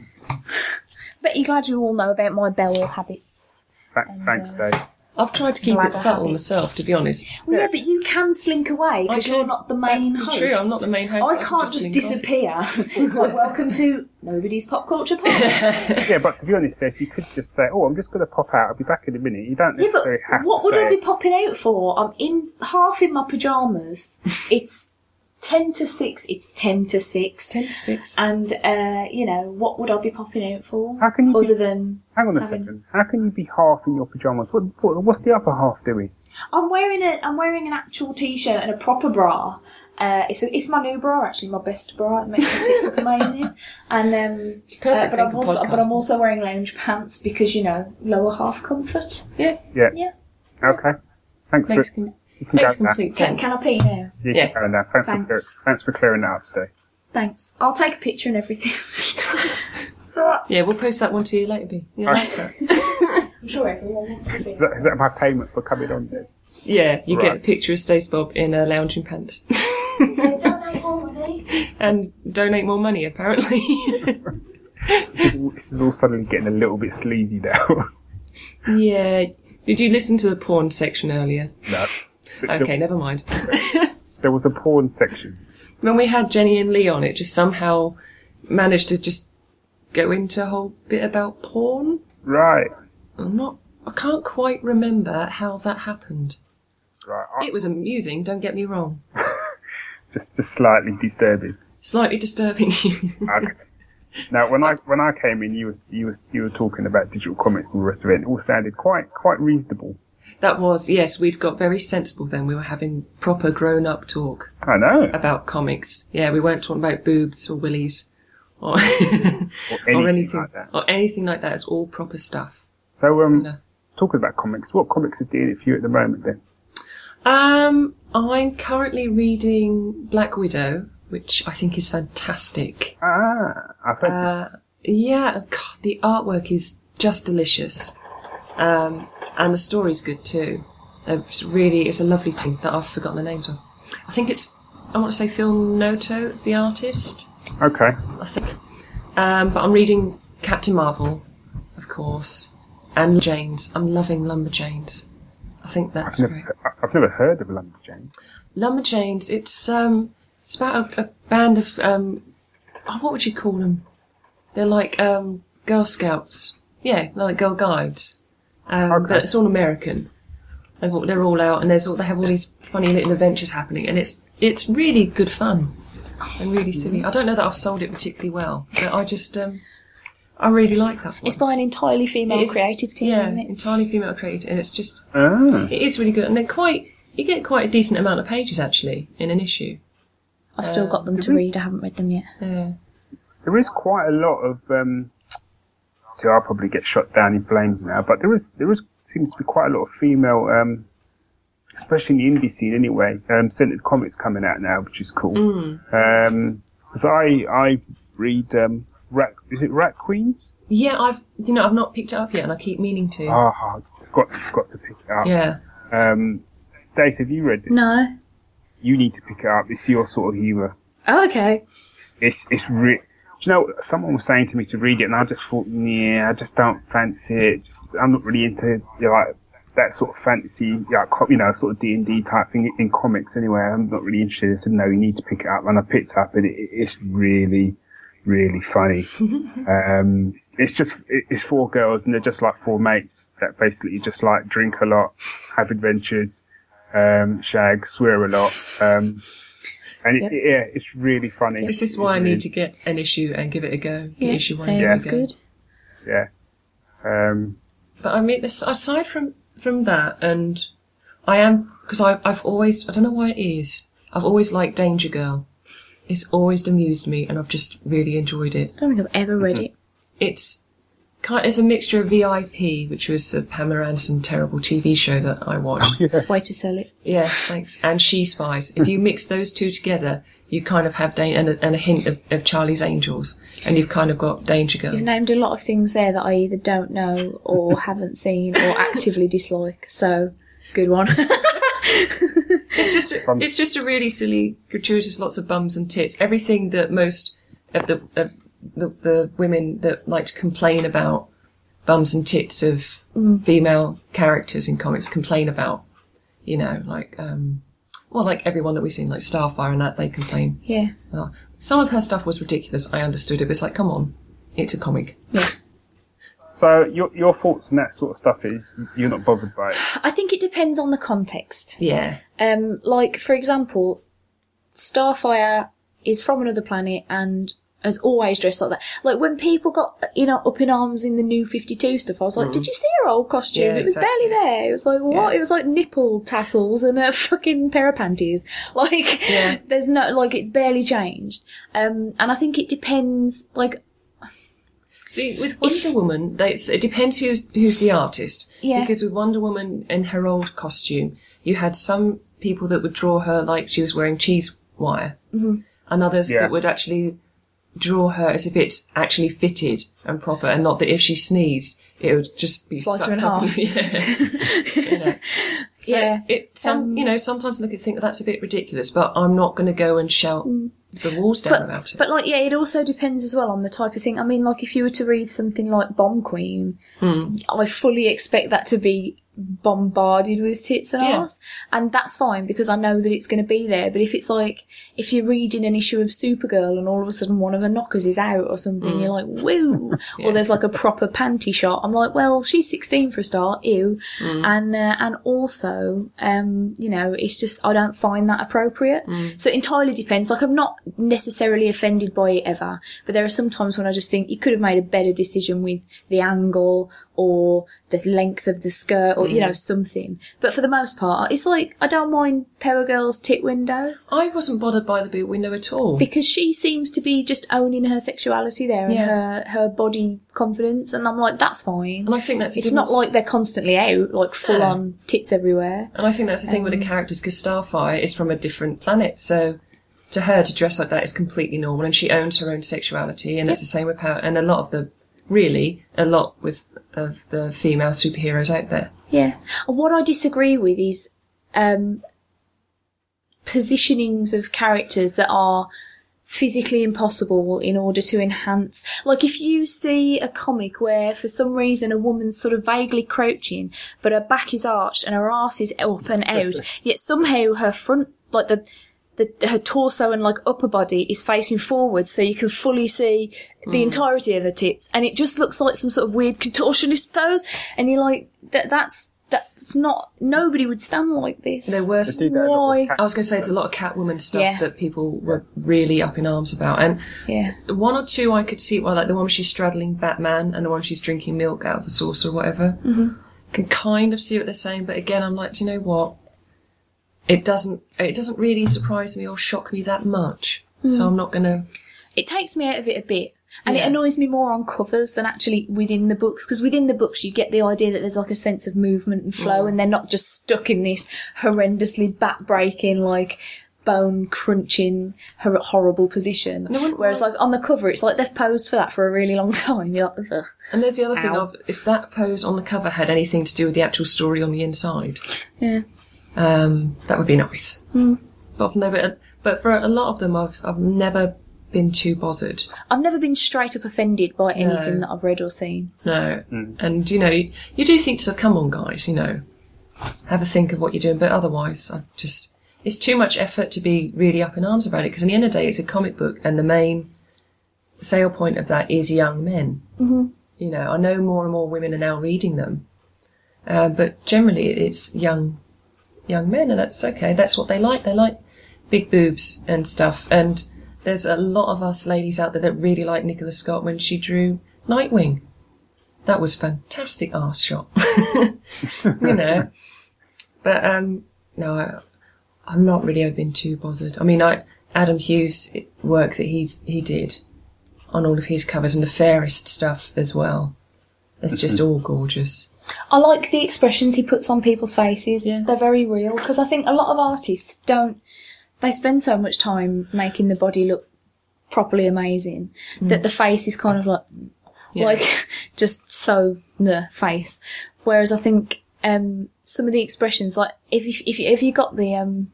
Bet you're glad you all know about my bowel habits. Th- thanks, uh, Dave. I've tried to keep it subtle have it. myself, to be honest. Well, yeah. but you can slink away because you're not the main That's host. true, I'm not the main host, I I can can't just just disappear. like, welcome to nobody's pop culture pod. Yeah, but to be honest, Dave, you could just say, "Oh, I'm just going to pop out. I'll be back in a minute." You don't yeah, but necessarily have what to would say I be popping out for? I'm in half in my pajamas. it's ten to six. It's ten to six. Ten to six. And uh, you know what would I be popping out for? How can you other be- than Hang on a having- second. How can you be half in your pajamas? What, what, what's the other half doing? I'm wearing a I'm wearing an actual t-shirt and a proper bra. Uh, it's a, it's my new bra actually, my best bra. It makes my tits look amazing. And um, Perfect uh, but I'm also but I'm also wearing lounge pants because you know lower half comfort. Yeah. Yeah. Yeah. Okay. Thanks for com- you can makes complete Can, sense. can I pee now? You Yeah. can go now. Thanks, For, clear, Thanks. thanks for clearing that up today. Thanks. I'll take a picture and everything. Yeah, we'll post that one to you later, B. Yeah, Okay. I'm sure everyone wants to see. Is that, is that my payment for coming on then? yeah you get a Right. picture of Stace Bob in uh, lounging pants. Donate more money. and donate more money, apparently. This is, all, this is all suddenly getting a little bit sleazy now. yeah. Did you listen to the porn section earlier? no. Okay, never mind. There was a porn section. when we had Jenny and Lee on, it just somehow managed to just go into a whole bit about porn. Right. I'm not. I can't quite remember how that happened. Right. I, It was amusing. Don't get me wrong. just, just slightly disturbing. Slightly disturbing. Okay. Now, when I when I came in, you were you were you were talking about digital comics and the rest of it. and It all sounded quite quite reasonable. That was yes. We'd got very sensible then. We were having proper grown-up talk I know. about comics. Yeah, we weren't talking about boobs or willies or, Or anything, or anything like that. or anything like that. It's all proper stuff. So, um, No. talking about comics, what comics are it for you at the moment then? Um, I'm currently reading Black Widow, which I think is fantastic. Ah, I've heard Uh, yeah, God, the artwork is just delicious, um, and the story's good too. It's really, it's a lovely team that I've forgotten the names of. I think it's, I want to say Phil Noto is the artist. Okay. I think. Um, but I'm reading Captain Marvel, of course, and Janes. I'm loving Lumberjanes. I think that's I've great. never, I- I've never heard of Lumberjanes. Lumberjanes. It's um, it's about a, a band of um, oh, what would you call them? They're like um, Girl Scouts. Yeah, they're like Girl Guides. Um, Okay. But it's all American. They've all, they're all out, and there's all, they have all these funny little adventures happening, and it's it's really good fun and really silly. I don't know that I've sold it particularly well, but I just um, I really like that. One. It's by an entirely female It is- creative team, yeah, isn't it? entirely female created, and it's just Ah, it is really good, and they're quite. You get quite a decent amount of pages actually in an issue. I've still got them to read. I haven't read them yet. Yeah. there is quite a lot of. Um, see, I'll probably get shot down in flames now, but there is there is seems to be quite a lot of female, um, especially in the indie scene anyway. Um, centered comics coming out now, which is cool. Um 'cause I I read um, Rat. Is it Rat Queens? Yeah, I've you know I've not picked it up yet, and I keep meaning to. Ah, I've got got to pick it up. Yeah, Um, Stace, have you read it? No. You need to pick it up. It's your sort of humour. Oh, okay. It's it's re- Do you know? Someone was saying to me to read it, and I just thought, yeah, I just don't fancy it. Just, I'm not really into you know, like that sort of fantasy, you know, sort of D and D type thing in comics. Anyway, I'm not really interested. I said, no, you need to pick it up, and I picked it up, and it, it's really, really funny. um, it's just it- it's four girls and they're just like four mates that basically just like drink a lot, have adventures, um, shag, swear a lot. Um, and it, yeah, it's really funny. This is It why I really need to get an issue and give it a go. Get Yeah, issue one same. and It's give it a good. Yeah. Um, But I mean, aside from from that, and I am because I I've always I don't know why it is. I've always liked Danger Girl. It's always amused me, and I've just really enjoyed it. I don't think I've ever read it. It's kind it's a mixture of VIP, which was a Pamela Anderson terrible TV show that I watched. Oh, Way to sell it. Yeah, thanks. And She Spies. If you mix those two together, you kind of have da- and, a, and a hint of, of Charlie's Angels, and you've kind of got Danger Girl. You've named a lot of things there that I either don't know or haven't seen or actively dislike. So, good one. It's just a, it's just a really silly, gratuitous, lots of bums and tits. Everything that most of the of the, the women that like to complain about bums and tits of female characters in comics complain about. You know, like um, well, like everyone that we've seen, like Starfire and that, they complain. yeah. Oh, some of her stuff was ridiculous. I understood it, but it's like, come on, it's a comic. Yeah. so your your thoughts on that sort of stuff is you're not bothered by it. I think it depends on the context. Yeah, Um, like, for example, Starfire is from another planet and has always dressed like that. Like, when people got, you know, up in arms in the new 52 stuff, I was like, did you see her old costume? Yeah, it was exactly. barely there. It was like, what? Yeah. It was like nipple tassels and a fucking pair of panties. Like, Yeah. there's no, like, it's barely changed. Um, and I think it depends, like, See, with Wonder Woman, they, it depends who's who's the artist. Yeah. Because with Wonder Woman in her old costume, you had some people that would draw her like she was wearing cheese wire, mm-hmm. and others Yeah. that would actually draw her as if it's actually fitted and proper, and not that if she sneezed, it would just be Slice her in sucked up half. yeah. You know. So Yeah. it some Um, you know sometimes I look and think that's a bit ridiculous, but I'm not going to go and shout the walls down about Mm. but, it. but like, yeah, it also depends as well on the type of thing. I mean, like, if you were to read something like Bomb Queen, Hmm. I fully expect that to be bombarded with tits and Yeah. arse, and that's fine because I know that it's going to be there. But if it's like if you're reading an issue of Supergirl and all of a sudden one of her knockers is out or something, you're like, woo! Or there's like a proper panty shot. I'm like, well, she's 16 for a start, ew. And uh, and also, um, you know, it's just I don't find that appropriate. So it entirely depends. Like I'm not necessarily offended by it ever, but there are some times when I just think you could have made a better decision with the angle or the length of the skirt or you know something. But for the most part, it's like I don't mind Power Girl's tit window I wasn't bothered by the boot window at all. because she seems to be just owning her sexuality there and her her body confidence, and I'm like that's fine. and I think that's It's not like they're constantly out like full on tits everywhere. And I think that's the thing with Um, the characters because Starfire is from a different planet, so to her to dress like that is completely normal, and she owns her own sexuality, and it's the same with power. And a lot of the, really, a lot with of the female superheroes out there. Yeah. And what I disagree with is um, positionings of characters that are physically impossible in order to enhance. Like if you see a comic where for some reason a woman's sort of vaguely crouching, but her back is arched and her arse is up and out, yet somehow her front, like the the, her torso and like upper body is facing forward so you can fully see the entirety of her tits and it just looks like some sort of weird contortionist pose and you're like that that's that's not nobody would stand like this There were. They do that a lot with why I was going to say it's a lot of Catwoman stuff Yeah. that people were really up in arms about, and yeah one or two I could see. Well, like the one where she's straddling Batman, and the one she's drinking milk out of a saucer or whatever. Mm-hmm. Can kind of see what they're saying, but again, I'm like, do you know what? It doesn't. It doesn't really surprise me or shock me that much. So I'm not going to. it takes me out of it a bit and it annoys me more on covers than actually within the books because within the books you get the idea that there's like a sense of movement and flow Mm. and they're not just stuck in this horrendously back-breaking like bone crunching hor- horrible position wouldn't whereas like on the cover it's like they've posed for that for a really long time like, And there's the other thing of if that pose on the cover had anything to do with the actual story on the inside, yeah um, that would be nice. But I've never. But for a lot of them, I've I've never been too bothered. I've never been straight up offended by anything No. that I've read or seen No. And, you know, you, you do think to, come on, guys, you know, have a think of what you're doing. But otherwise, I just, it's too much effort to be really up in arms about it. Because in the end of the day, it's a comic book and the main sale point of that is young men. Mm-hmm. You know, I know more and more women are now reading them, uh, but generally it's young young men, and that's okay. That's what they like. They like big boobs and stuff. And there's a lot of us ladies out there that really like Nicola Scott when she drew Nightwing. That was fantastic art shot. you know. But um no, I, I'm not really been too bothered. I mean, I Adam Hughes work that he's he did on all of his covers and the fairest stuff as well. It's just all gorgeous. I like the expressions he puts on people's faces. Yeah. They're very real because I think a lot of artists don't. They spend so much time making the body look properly amazing that the face is kind of like, Yeah. like just so the face. Whereas I think um, some of the expressions, like if you, if you, if you got the um,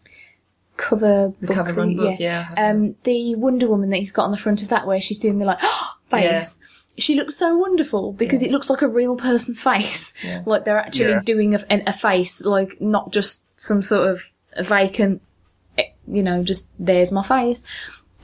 cover The book, cover run book, yeah. um, the Wonder Woman that he's got on the front of that, where she's doing the like face. She looks so wonderful because it looks like a real person's face. Yeah. Like they're actually Yeah. doing a, a face, like not just some sort of vacant, eh, you know, just there's my face.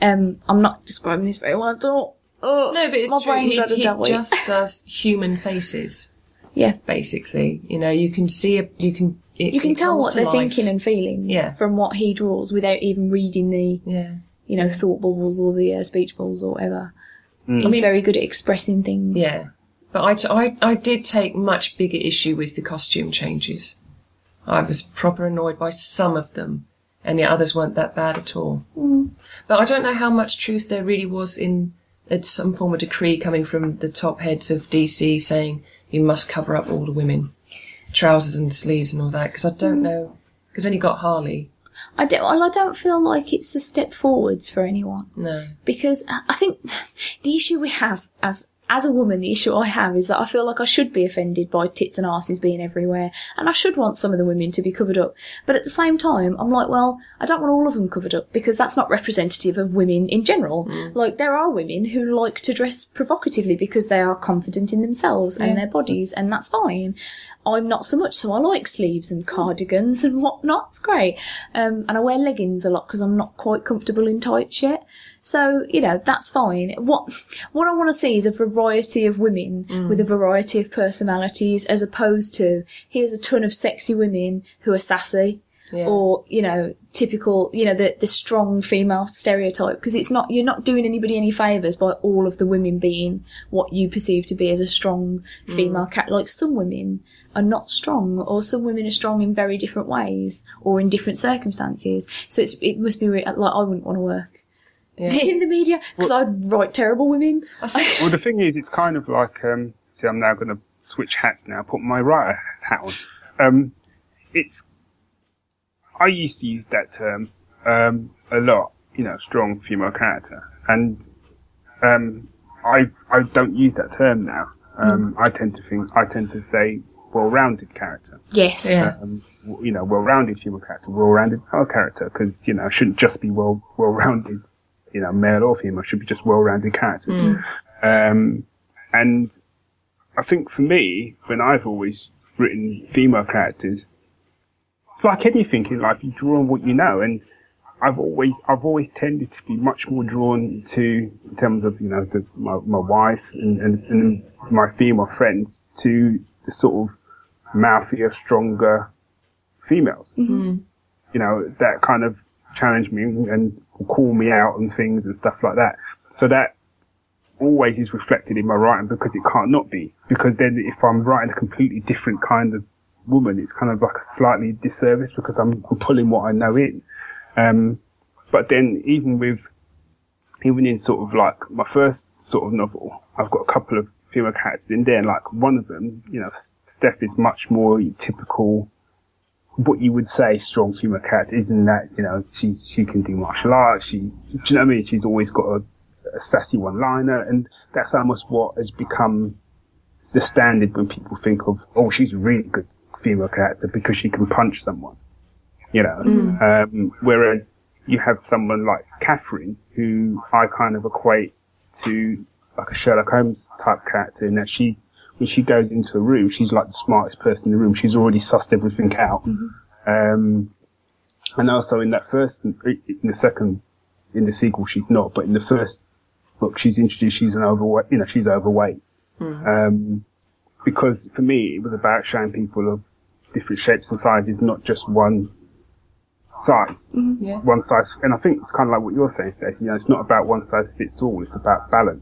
Um, I'm not describing this very well at all. Oh, no, but it's my true. brain's He, he just does human faces, yeah, basically. You know, you can see a, you can it, you can it tell what they're life. thinking and feeling Yeah. from what he draws without even reading the, Yeah. you know, thought bubbles or the uh, speech bubbles or whatever. Mm. He's mean- very good at expressing things. Yeah. But I, t- I, I did take much bigger issue with the costume changes. I was proper annoyed by some of them, and the others weren't that bad at all. Mm. But I don't know how much truth there really was in it's some form of decree coming from the top heads of DC saying you must cover up all the women, trousers and sleeves and all that, because I don't mm. know, because then you got Harley. I don't. Well, I don't feel like it's a step forwards for anyone. No. because I I think the issue we have as as a woman, the issue I have is that I feel like I should be offended by tits and asses being everywhere, and I should want some of the women to be covered up. But at the same time, I'm like, well, I don't want all of them covered up because that's not representative of women in general. Mm. Like there are women who like to dress provocatively because they are confident in themselves and their bodies, and that's fine. I'm not so much, so I like sleeves and cardigans and whatnot. It's great. Um, and I wear leggings a lot because I'm not quite comfortable in tights yet. So, you know, that's fine. What, what I want to see is a variety of women with a variety of personalities as opposed to here's a ton of sexy women who are sassy Yeah. or, you know, typical, you know, the, the strong female stereotype because it's not, you're not doing anybody any favours by all of the women being what you perceive to be as a strong female cat. Like some women are not strong or some women are strong in very different ways or in different circumstances. So it's, it must be re- like I wouldn't want to work in the media because I'd write terrible women. Well, the thing is, it's kind of like, um, see, I'm now going to switch hats now, put my writer hat on. Um, it's, I used to use that term, um, a lot, you know, strong female character. And, um, I, I don't use that term now. Um, I tend to think, I tend to say well-rounded character. Yes. Yeah. Um, you know, well-rounded female character, well-rounded male character, because, you know, it shouldn't just be well, well-rounded, you know, male or female, it should be just well-rounded characters. Um, and I think for me, when I've always written female characters, it's like anything in life, you draw on what you know, and I've always, I've always tended to be much more drawn to, in terms of, you know, the, my, my wife and, and, and my female friends, to the sort of mouthier, stronger females. You know, that kind of challenge me and call me out on things and stuff like that. So that always is reflected in my writing because it can't not be. Because then if I'm writing a completely different kind of woman, it's kind of like a slightly disservice because I'm, I'm pulling what I know in. Um, but then even with, even in sort of like my first sort of novel, I've got a couple of female characters in there and like one of them, you know, Steph is much more typical, what you would say strong female character, isn't that, you know, she's, she can do martial arts, she's, do you know what I mean? She's always got a, a sassy one-liner, and that's almost what has become the standard when people think of, oh, she's a really good female character because she can punch someone, you know. Um, whereas you have someone like Catherine, who I kind of equate to like a Sherlock Holmes type character, in that she, when she goes into a room, she's like the smartest person in the room. She's already sussed everything out. Um, and also in that first, in the second, in the sequel, she's not, but in the first book, she's introduced she's an overweight, you know, she's overweight. Um, because for me, it was about showing people of different shapes and sizes, not just one size. Yeah. One size, and I think it's kind of like what you're saying, Stacey. You know, it's not about one size fits all. It's about balance.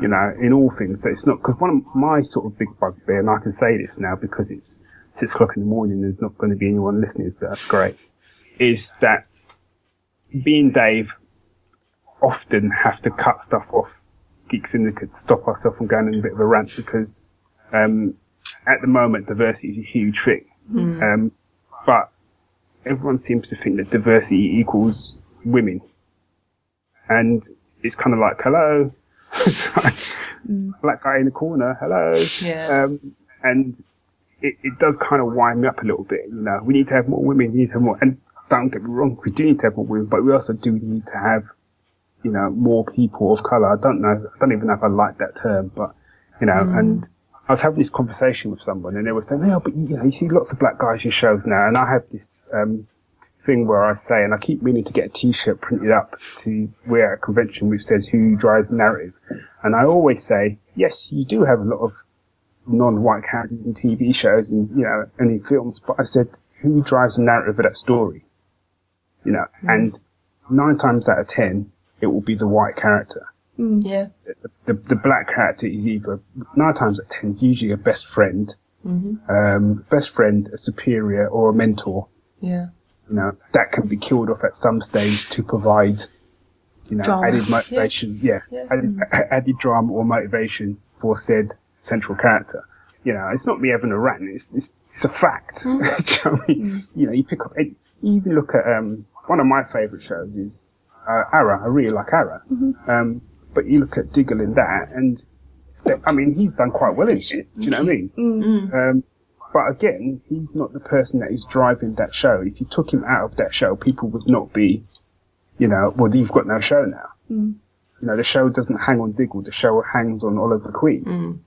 You know, in all things. So it's not because one of my sort of big bugbear, and I can say this now because it's six o'clock in the morning. There's not going to be anyone listening, so that's great. Is that being Dave often have to cut stuff off Geek Syndicate to stop ourselves from going on a bit of a rant because um, at the moment diversity is a huge thing. Um, but everyone seems to think that diversity equals women. And it's kind of like, hello, black guy in the corner, hello. Yeah. Um, and it, it does kind of wind me up a little bit, you know. We need to have more women, we need to have more, and don't get me wrong, we do need to have more women, but we also do need to have, you know, more people of colour. I don't know, I don't even know if I like that term, but, you know, and I was having this conversation with someone and they were saying, oh, but you know, you see lots of black guys in shows now, and I have this, um, thing where I say, and I keep meaning to get a t-shirt printed up to wear at a convention which says who drives the narrative. And I always say, yes, you do have a lot of non-white characters in TV shows and, you know, and in films, but I said, who drives the narrative of that story? You know, mm. and nine times out of ten, it will be the white character. Mm. Yeah. The, the black character is either, nine times out of ten, usually a best friend, mm-hmm. um, best friend, a superior, or a mentor Yeah. You know, that can be killed off at some stage to provide, you know, Drama. added motivation. Yeah, Yeah. Added, added drama or motivation for said central character. You know, it's not me having a rant. It's it's, it's a fact. Mm. You know I mean? You know, you pick up. You even look at um one of my favourite shows is uh, Arrow. I really like Arrow. Mm-hmm. Um, but you look at Diggle in that, and I mean, he's done quite well in it. Do you know what I mean? Mm. Um, but again, he's not the person that is driving that show. If you took him out of that show, people would not be, you know, well, you've got no show now. Mm. You know, the show doesn't hang on Diggle. The show hangs on Oliver Queen. Mm.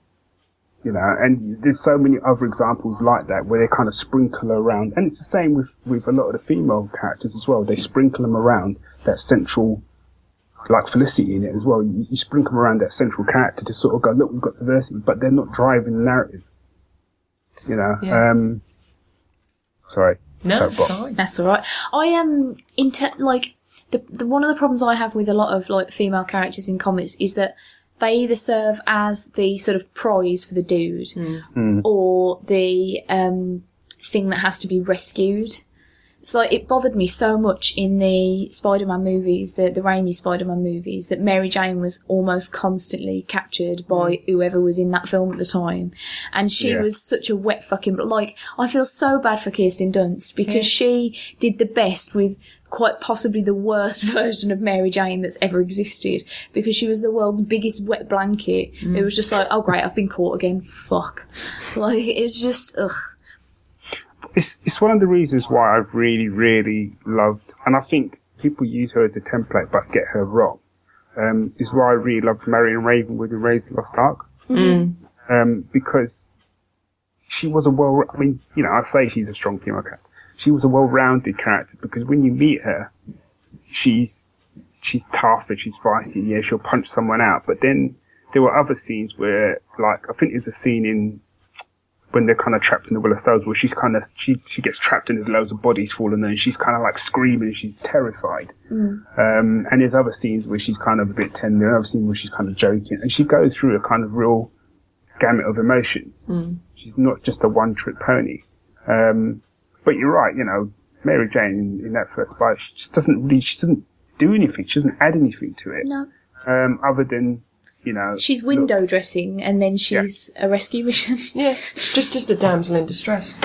You know, and there's so many other examples like that where they kind of sprinkle around, and it's the same with with a lot of the female characters as well. They sprinkle them around that central, like Felicity in it as well. You, you sprinkle them around that central character to sort of go, look, we've got diversity, but they're not driving the narrative. You know, Yeah. um, sorry. No, it's fine. That's all right. I am into like the, the one of the problems I have with a lot of like female characters in comics is that they either serve as the sort of prize for the dude or the um, thing that has to be rescued. So like, it bothered me so much in the Spider-Man movies, the the Raimi Spider-Man movies, that Mary Jane was almost constantly captured by mm. whoever was in that film at the time, and she Yeah. was such a wet fucking. But Like I feel so bad for Kirsten Dunst because she did the best with quite possibly the worst version of Mary Jane that's ever existed because she was the world's biggest wet blanket. It mm. was just like, oh great, I've been caught again. Fuck. Like it's just ugh. It's it's one of the reasons why I've really really loved, and I think people use her as a template but get her wrong. Um, is why I really loved Marion Ravenwood in Raiders Lost Ark, um, because she was a well. I mean, you know, I say she's a strong female character. She was a well-rounded character because when you meet her, she's she's tough and she's feisty. Yeah, she'll punch someone out, but then there were other scenes where, like, I think there's a scene in when they're kind of trapped in the Well of Souls, where she's kind of she she gets trapped and there's loads of bodies falling there, and she's kind of like screaming, and she's terrified. Um, and there's other scenes where she's kind of a bit tender, and other scenes where she's kind of joking, and she goes through a kind of real gamut of emotions. She's not just a one-trick pony. Um, but you're right, you know, Mary Jane in, in that first bite, she just doesn't really, she doesn't do anything, she doesn't add anything to it, No. um, other than you know, She's window dressing and then she's a rescue mission. Yeah. Just just a damsel in distress.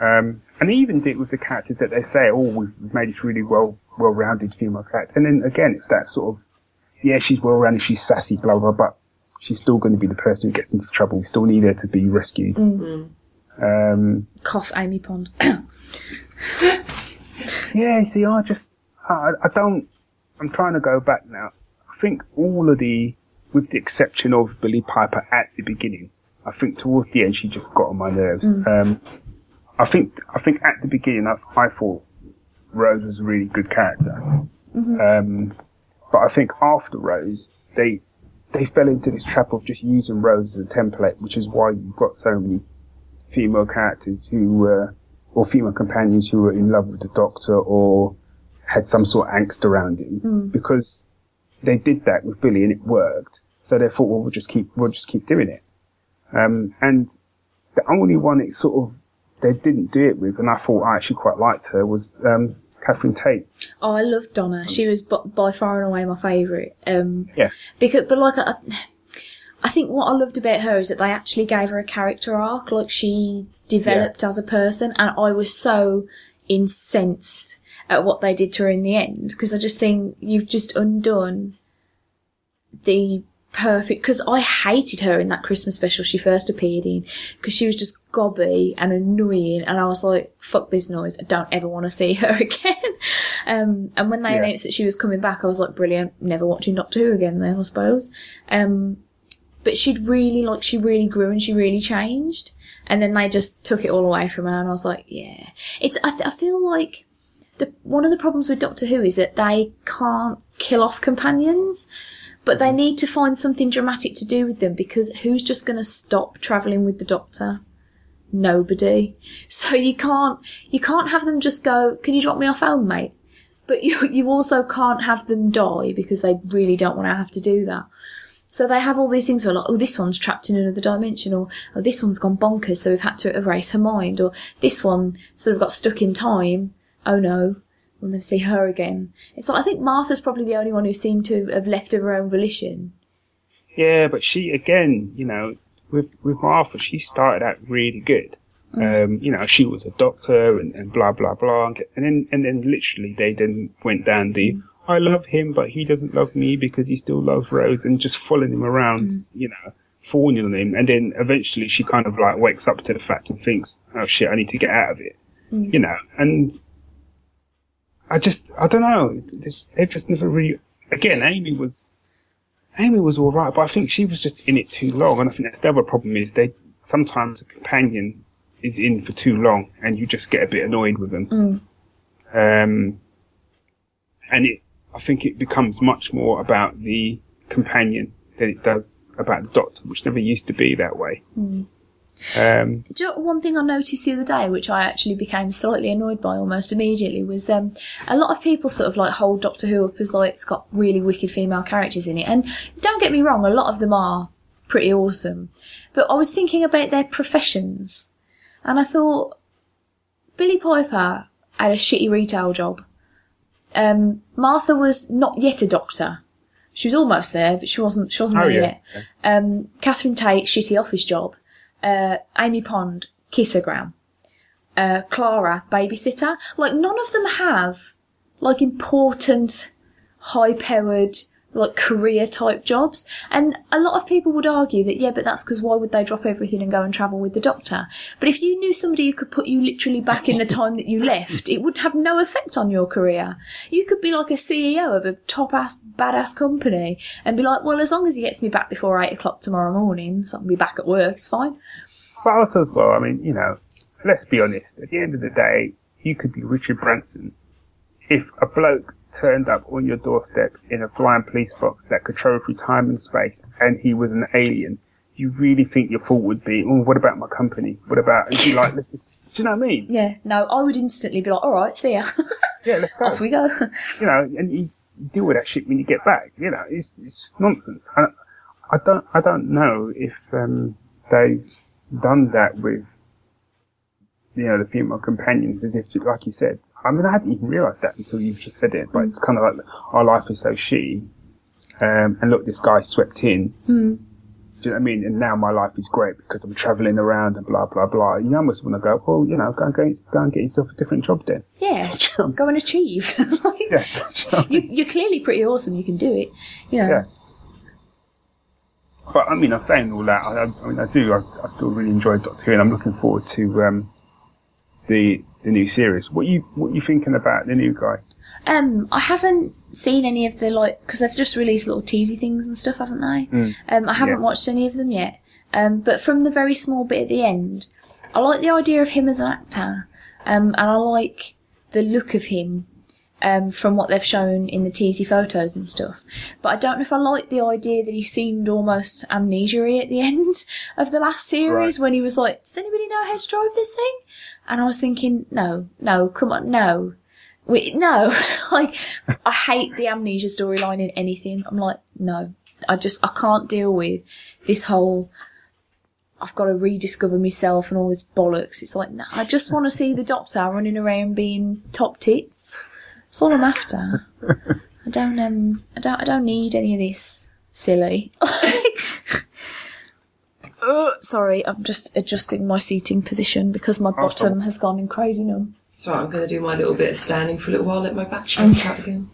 Um, and they even did with the characters that they say, oh, we've we've made this really well, well-rounded female character. And then again, it's that sort of, yeah, she's well-rounded, she's sassy, blah, blah, but she's still going to be the person who gets into trouble. We still need her to be rescued. Um, Cough, Amy Pond. yeah, see, I just, I, I don't, I'm trying to go back now. I think all of the, with the exception of Billie Piper at the beginning, I think towards the end she just got on my nerves. Um, I think, I think at the beginning I, I thought Rose was a really good character. Um, but I think after Rose, they they fell into this trap of just using Rose as a template, which is why you've got so many female characters who, uh, or female companions who were in love with the Doctor or had some sort of angst around him, because they did that with Billie and it worked. So they thought, well, we'll just keep we'll just keep doing it. Um, and the only one it sort of they didn't do it with, and I thought I actually quite liked her, was um, Catherine Tate. Oh, I loved Donna. She was b- by far and away my favourite. Um, Yeah. because, but like, I, I think what I loved about her is that they actually gave her a character arc. Like she developed as a person, and I was so incensed at what they did to her in the end because I just think you've just undone the perfect because I hated her in that Christmas special she first appeared in because she was just gobby and annoying and I was like fuck this noise I don't ever want to see her again. Um, and when they Yeah. announced that she was coming back I was like brilliant never watching Doctor Who again then I suppose. Um, but she'd really like she really grew and she really changed and then they just took it all away from her and I was like yeah. It's I, th- I feel like the one of the problems with Doctor Who is that they can't kill off companions but they mm-hmm. need to find something dramatic to do with them because who's just going to stop travelling with the doctor? Nobody. So you can't you can't have them just go. Can you drop me off home, mate? But you you also can't have them die because they really don't want to have to do that. So they have all these things where like, oh, this one's trapped in another dimension, or oh, this one's gone bonkers, so we've had to erase her mind, or this one sort of got stuck in time. Oh no, we'll never see her again. It's like I think Martha's probably the only one who seemed to have left of her own volition. Yeah, but she again, you know, with with Martha, she started out really good. Mm. Um, you know, she was a doctor and, and blah blah blah, and then and then literally they then went down the mm. I love him, but he doesn't love me because he still loves Rose, and just following him around, mm. you know, fawning on him, and then eventually she kind of like wakes up to the fact and thinks, oh shit, I need to get out of it, you know, and I just I don't know, it just never really. Again, Amy was Amy was all right, but I think she was just in it too long, and I think that's the other problem is they sometimes a companion is in for too long, and you just get a bit annoyed with them. Um, and it, I think it becomes much more about the companion than it does about the Doctor, which never used to be that way. Um, Do you know, one thing I noticed the other day, which I actually became slightly annoyed by almost immediately, was um, a lot of people sort of like hold Doctor Who up as like it's got really wicked female characters in it. And don't get me wrong, a lot of them are pretty awesome. But I was thinking about their professions, and I thought Billie Piper had a shitty retail job. Um, Martha was not yet a doctor. She was almost there, but she wasn't. She wasn't Oh, there yeah. yet. Um, Catherine Tate, shitty office job. Uh, Amy Pond, kissogram. Uh, Clara, babysitter. Like none of them have like important, high-powered, like career type jobs. And a lot of people would argue that yeah, but that's because why would they drop everything and go and travel with the doctor? But if you knew somebody who could put you literally back in the time that you left, it would have no effect on your career. You could be like a CEO of a top ass badass company and be like, well, as long as he gets me back before eight o'clock tomorrow morning, so I can be back at work, it's fine. but also as well, I mean, you know, let's be honest. At the end of the day, you could be Richard Branson. If a bloke turned up on your doorstep in a flying police box that could travel through time and space, and he was an alien, you really think your thought would be, oh, what about my company? What about? And be like, let's just, do you know what I mean? Yeah, no, I would instantly be like, all right, see ya. Yeah, let's go. Off we go. you know, and you deal with that shit when you get back. You know, it's, it's just nonsense. I, I don't, I don't know if um, they've done that with, you know, the female companions, as if, like you said. I mean, I hadn't even realised that until you just said it. But it's kind of like our life is so shitty, um, and look, this guy swept in. Do you know what I mean? And now my life is great because I'm travelling around and blah blah blah. You almost want to go, well, you know, go and go, go and get yourself a different job then. Yeah, go and achieve. Like, Yeah. you, you're clearly pretty awesome. You can do it. You know. Yeah. But I mean, I'm saying all that. I, I, I mean, I do. I, I still really enjoy Doctor Who, and I'm looking forward to um, the the new series. What you what you thinking about the new guy? Um, I haven't seen any of the like because they've just released little teasy things and stuff, haven't they? Um, I haven't Yeah. watched any of them yet. Um, but from the very small bit at the end, I like the idea of him as an actor. Um, and I like the look of him. um, from what they've shown in the teasy photos and stuff. But I don't know if I like the idea that he seemed almost amnesia at the end of the last series Right. when he was like, "Does anybody know how to drive this thing?" And I was thinking, "No, no, come on, no." We, no, like I hate the amnesia storyline in anything. I'm like, no, I just I can't deal with this whole. I've got to rediscover myself and all this bollocks. It's like, no, I just want to see the Doctor running around being top tits. That's all I'm after. I don't um, I don't I don't need any of this silly. Uh, sorry, I'm just adjusting my seating position because my bottom has gone in crazy numb. So I'm going to do my little bit of standing for a little while, let my back shake out again.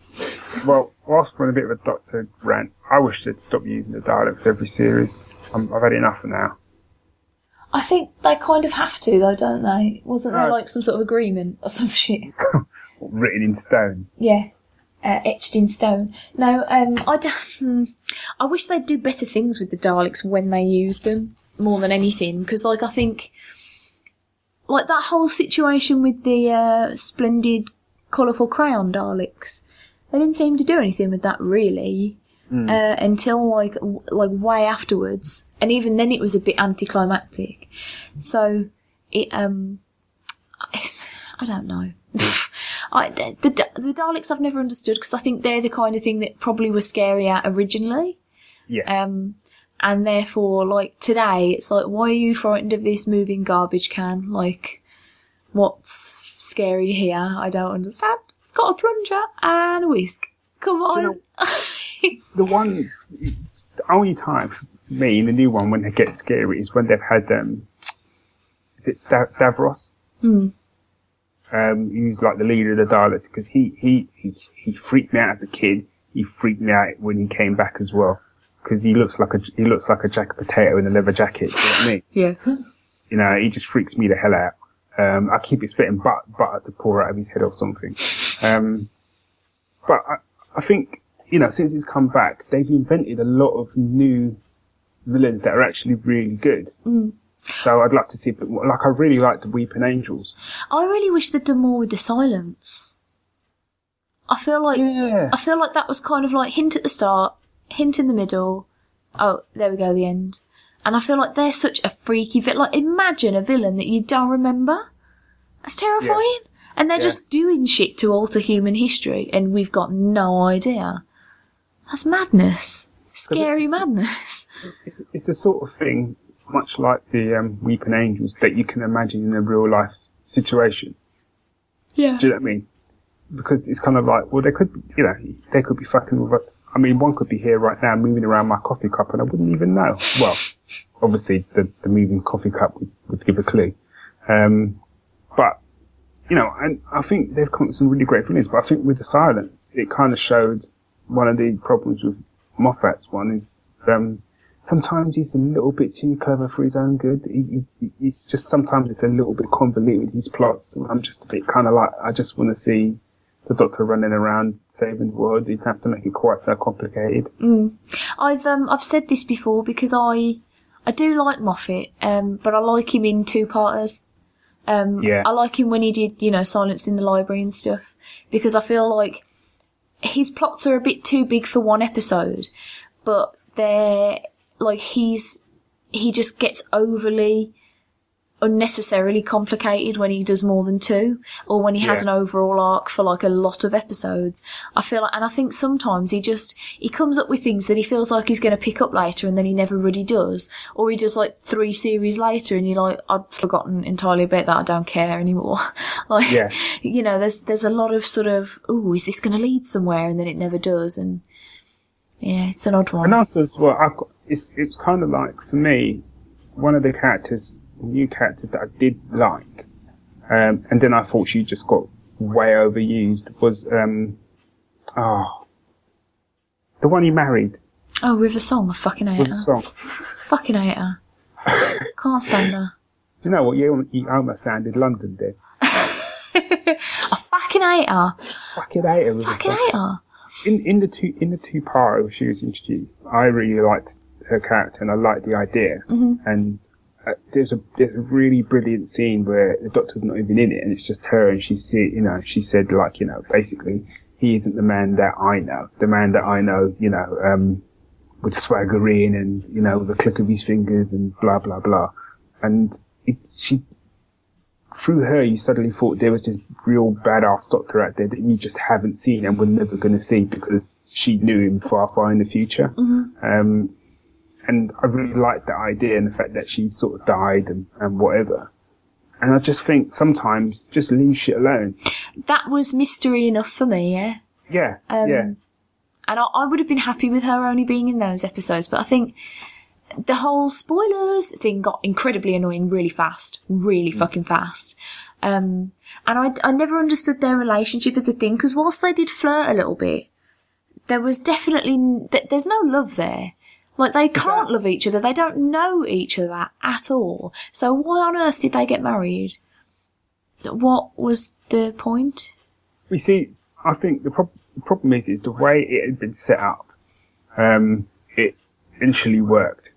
Well, whilst we're on a bit of a Doctor rant, I wish they'd stop using the Daleks every series. I'm, I've had enough for now. I think they kind of have to, though, don't they? Wasn't there No. like some sort of agreement or some shit? Written in stone. Yeah, uh, etched in stone. No, um, I don't. Hmm, I wish they'd do better things with the Daleks when they use them more than anything, because like I think, like that whole situation with the uh, splendid, colourful crayon Daleks, they didn't seem to do anything with that really. Uh, until like w- like way afterwards, and even then it was a bit anticlimactic. So it um I, don't know. I, the, the the Daleks I've never understood because I think they're the kind of thing that probably were scary at originally. Yeah. Um, and therefore, like today, it's like, why are you frightened of this moving garbage can? Like, what's scary here? I don't understand. It's got a plunger and a whisk. Come on. the one, the only time for me the new one when they get scary is when they've had um, is it da- Davros? Hmm. Um, he's like the leader of the Daleks because he, he he he freaked me out as a kid. He freaked me out when he came back as well because he looks like a he looks like a jack of potato in a leather jacket. You know what I mean? yeah. You know, he just freaks me the hell out. Um, I keep expecting but- butter to pour out of his head or something. Um, but I, I think, you know, since he's come back, they've invented a lot of new villains that are actually really good. So I'd like to see, a bit more- like I really like the Weeping Angels. I really wish they'd done more with the silence. I feel like Yeah. I feel like that was kind of like hint at the start, hint in the middle. Oh, there we go, the end. And I feel like they're such a freaky villain. Like, imagine a villain that you don't remember. That's terrifying. And they're Yeah. just doing shit to alter human history, and we've got no idea. That's madness. Scary madness. It's, it's the sort of thing, much like the um, Weeping Angels, that you can imagine in a real life situation. Yeah. Do you know what I mean? Because it's kind of like, well, they could, you know, they could be fucking with us. I mean, one could be here right now moving around my coffee cup and I wouldn't even know. Well, obviously the, the moving coffee cup would, would give a clue. Um, but, you know, and I think they've come some really great things, but I think with the silence, it kind of showed one of the problems with Moffat's one is, um, sometimes he's a little bit too clever for his own good. He, he, he's just sometimes it's a little bit convoluted his plots. I'm just a bit kind of like I just want to see the Doctor running around saving the world. You don't have to make it quite so complicated. I've um I've said this before because I I do like Moffat, um, but I like him in two parters. Um, Yeah. I like him when he did, you know, Silence in the Library and stuff, because I feel like his plots are a bit too big for one episode, but they're like he's he just gets overly unnecessarily complicated when he does more than two or when he has an overall arc for like a lot of episodes. I feel like and i think sometimes he just he comes up with things that he feels like he's going to pick up later and then he never really does. Or he does like three series later and you're like i've forgotten entirely about that. I don't care anymore. Like Yeah. you know there's there's a lot of sort of oh is this going to lead somewhere? And then it never does and yeah it's an odd one. And also as well, I've got, it's it's kind of like for me, one of the characters, new characters that I did like, um, and then I thought she just got way overused was um, oh, the one he married oh river song i fucking hate River Song. fucking hate her can't stand her Do you know what? You, you almost sounded London did. I fucking hate her. Fucking hate her. Fucking hate her. in in the two in the two part where she was introduced, I really liked her character and I liked the idea. Mm-hmm. And uh, there's a there's a really brilliant scene where the doctor's not even in it, and it's just her, and she see, you know, she said like, you know, basically, he isn't the man that I know. The man that I know, you know, um, would swagger in and you know, with a click of his fingers and blah blah blah, and it, she. Through her, you suddenly thought there was this real badass doctor out there that you just haven't seen and were never going to see because she knew him far, far in the future. Um, and I really liked that idea and the fact that she sort of died and, and whatever. And I just think sometimes just leave shit alone. That was mystery enough for me, yeah. Yeah, Um, yeah, And I, I would have been happy with her only being in those episodes, but I think the whole spoilers thing got incredibly annoying really fast, really fucking fast. Um, and I, I never understood their relationship as a thing because whilst they did flirt a little bit, there was definitely there's no love there. Like they can't love each other. They don't know each other at all. So why on earth did they get married? What was the point? We see, I think the, prob- the problem is, is the way it had been set up. Um, it initially worked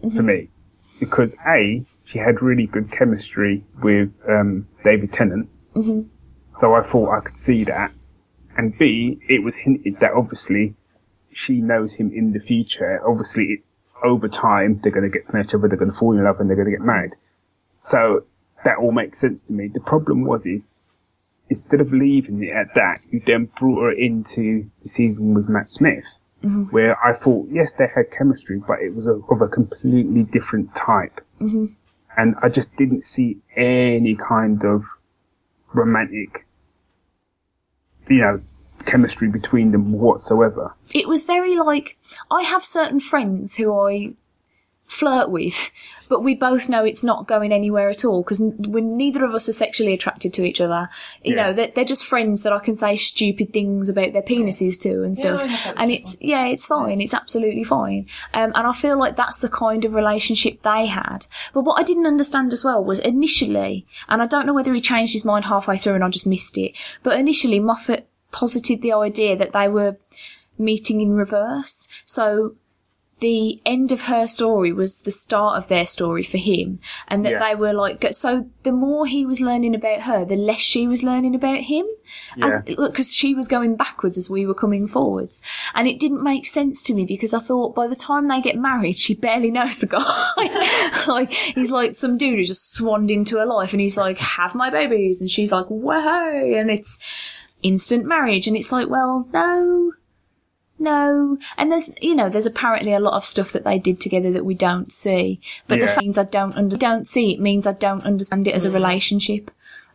for me because A, she had really good chemistry with um, David Tennant, so I thought I could see that. And B, it was hinted that obviously she knows him in the future. Obviously, it, over time they're going to get to know each other, they're going to fall in love, and they're going to get married. So that all makes sense to me. The problem was is instead of leaving it at that, you then brought her into the season with Matt Smith, mm-hmm. where I thought, yes, they had chemistry, but it was a, of a completely different type. Mm-hmm. And I just didn't see any kind of romantic, you know, chemistry between them whatsoever. it was very like I have certain friends who I flirt with, but we both know it's not going anywhere at all because when neither of us are sexually attracted to each other, you Yeah. know, they're, they're just friends that I can say stupid things about their penises to and stuff. I have that and with it's yeah, it's fine. It's absolutely fine. Um, and I feel like that's the kind of relationship they had. But what I didn't understand as well was initially, and I don't know whether he changed his mind halfway through and I just missed it, but initially Moffat posited the idea that they were meeting in reverse. So the end of her story was the start of their story for him, and that Yeah. they were like. So the more he was learning about her, the less she was learning about him, as Yeah. because she was going backwards as we were coming forwards, and it didn't make sense to me because I thought by the time they get married, she barely knows the guy. like he's like some dude who's just swanned into her life, and he's like, "Have my babies," and she's like, "Whoa!" and it's instant marriage, and it's like, well, no no. And there's, you know, there's apparently a lot of stuff that they did together that we don't see. But the Yeah. fact means I don't under, don't see it means I don't understand it as a hmm. relationship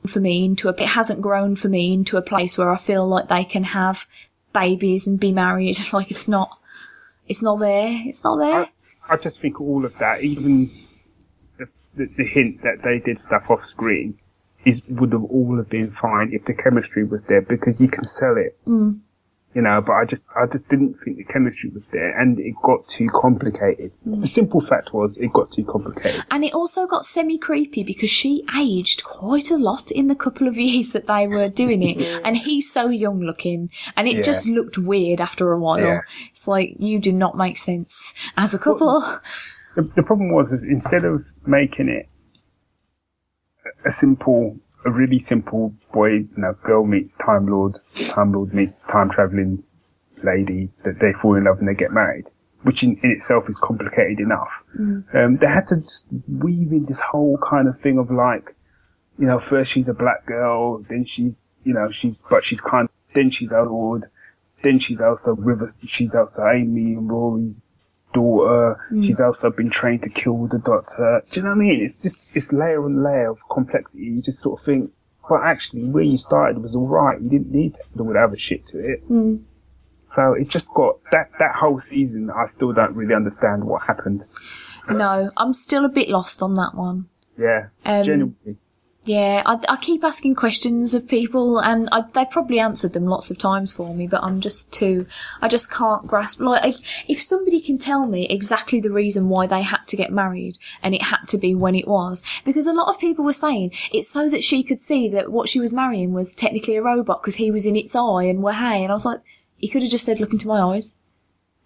for me into a, it hasn't grown for me into a place where I feel like they can have babies and be married. Like it's not, it's not there. It's not there. I, I just think all of that, even the, the, the hint that they did stuff off screen, is would have all have been fine if the chemistry was there because you can sell it. Mm. You know, but I just I just didn't think the chemistry was there, and it got too complicated. The simple fact was it got too complicated. And it also got semi creepy because she aged quite a lot in the couple of years that they were doing it. and he's so young looking. And it Yeah. just looked weird after a while. Yeah. It's like, you do not make sense as a couple. The, the problem was is instead of making it a, simple, a really simple boy, you know, girl meets Time Lord, Time Lord meets time traveling lady, that they fall in love and they get married, which in, in itself is complicated enough. Um, they had to just weave in this whole kind of thing of like, you know, first she's a black girl, then she's, you know, she's, but she's kind, of, then she's a lord, then she's also River, she's also Amy and Rory's daughter. She's also been trained to kill the doctor. Do you know what I mean? It's just it's layer on layer of complexity. You just sort of think, well, actually, where you started was all right. You didn't need to do all the other shit to it. So it just got that that whole season. I still don't really understand what happened. no, I'm still a bit lost on that one. Yeah, Um, genuinely. Yeah, I, I keep asking questions of people, and I, they probably answered them lots of times for me, but I'm just too, I just can't grasp. Like, if somebody can tell me exactly the reason why they had to get married, and it had to be when it was, because a lot of people were saying it's so that she could see that what she was marrying was technically a robot because he was in its eye and were hey, and I was like, he could have just said, look into my eyes.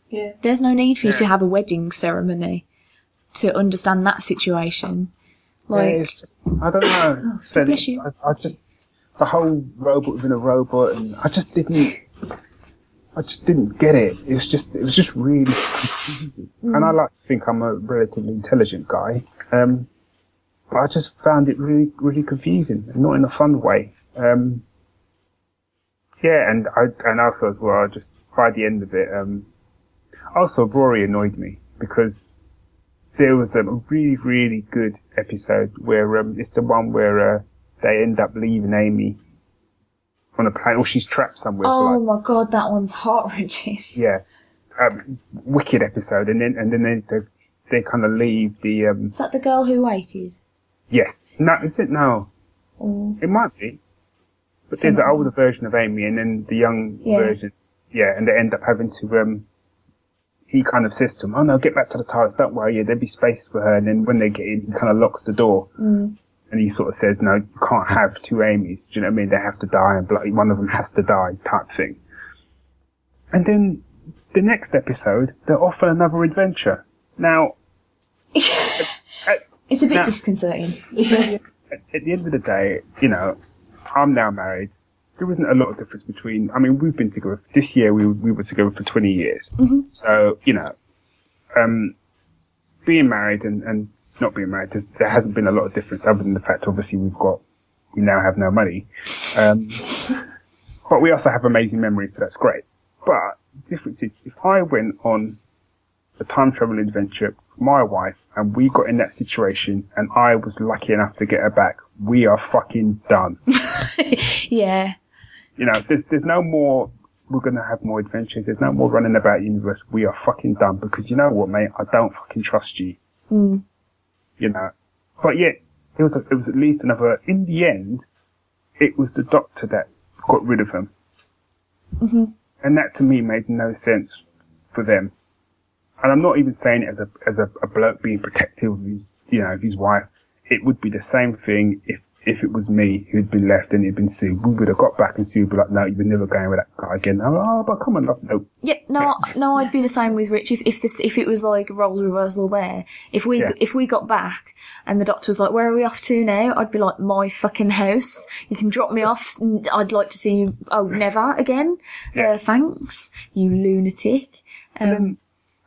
Yeah. There's no need for you to have a wedding ceremony. to understand that situation. Like, just, I don't know. So bless you. I, I just the whole robot within a robot, and I just didn't. I just didn't get it. It was just, it was just really confusing. And Mm. I like to think I'm a relatively intelligent guy, um, but I just found it really, really confusing, and not in a fun way. Um, yeah, and I, and also as well, I just by the end of it, um, also Rory annoyed me because there was a really, really good episode where um, it's the one where uh, they end up leaving Amy on a plane, or she's trapped somewhere. oh like, my god, that one's heart wrenching. yeah, um, wicked episode, and then and then they they, they kind of leave the um, Is that the girl who waited? yes, no, is it no? Or It might be, but there's the older version of Amy, and then the young Yeah. version, yeah, and they end up having to um. He kind of says to him, "Oh no, get back to the TARDIS. Don't worry, yeah, there'll be space for her." And then when they get in, he kind of locks the door. Mm. and he sort of says, "No, you can't have two Amy's. Do you know what I mean? They have to die, and bloody one of them has to die." Type thing. And then the next episode, they're off on another adventure. Now, at, it's a bit Now- disconcerting. at, at the end of the day, you know, I'm now married. There isn't a lot of difference between. I mean, we've been together this year. We we were together for 20 years. So you know, um, being married and, and not being married, there, there hasn't been a lot of difference other than the fact, obviously, we've got we now have no money. Um, but we also have amazing memories, so that's great. But the difference is, if I went on a time travel adventure with my wife and we got in that situation and I was lucky enough to get her back, we are fucking done. yeah. You know, there's there's no more. We're gonna have more adventures. There's no more running about universe. We are fucking done because you know what, mate? I don't fucking trust you. Mm. You know, but yet it was it was at least another. In the end, it was the doctor that got rid of him, hmm and that to me made no sense for them. And I'm not even saying it as a as a, a bloke being protective of his, you know, of his wife. It would be the same thing if if it was me who'd been left and he'd been sued. We would have got back and sued, be like, no, you're never going with that guy again. Oh, oh, but come on, love, no. Yeah, no, no, I'd be the same with Rich if if this if it was like a role reversal there. If we Yeah. if we got back and the doctor was like, "Where are we off to now?" I'd be like, "My fucking house. You can drop me off. I'd like to see you. Oh, never again. Yeah. Uh, thanks, you lunatic." Um, And,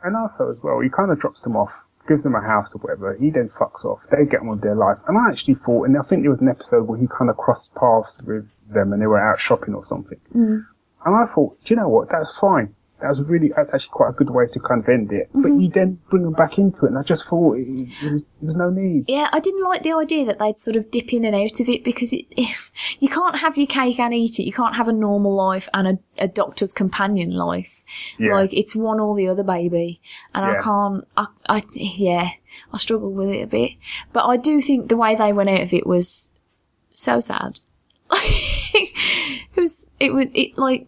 and also as well, he kind of drops them off, gives them a house or whatever. He then fucks off. They get on with their life. And I actually thought, and I think there was an episode where he kind of crossed paths with them and they were out shopping or something. Mm. And I thought, do you know what? That's fine. That was really, that's actually quite a good way to kind of end it. But mm-hmm. you then bring them back into it, and I just thought it, it was, there was no need. Yeah, I didn't like the idea that they'd sort of dip in and out of it because it, you can't have your cake and eat it. You can't have a normal life and a, a doctor's companion life. Yeah. Like it's one or the other, baby. And Yeah. I can't. I, I, yeah, I struggle with it a bit. But I do think the way they went out of it was so sad. it was. It was. It like.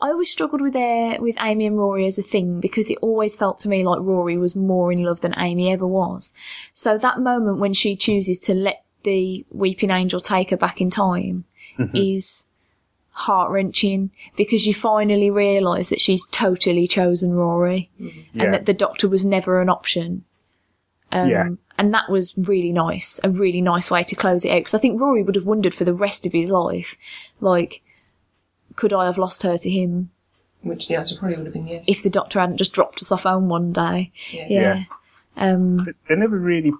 I always struggled with their with Amy and Rory as a thing because it always felt to me like Rory was more in love than Amy ever was. So that moment when she chooses to let the weeping angel take her back in time is heart wrenching because you finally realise that she's totally chosen Rory Yeah. and that the doctor was never an option. Um, Yeah. And that was really nice, a really nice way to close it out because I think Rory would have wondered for the rest of his life, like, could I have lost her to him Which the answer probably would have been yes. if the doctor hadn't just dropped us off home one day? yeah. Yeah. Um, But they never really,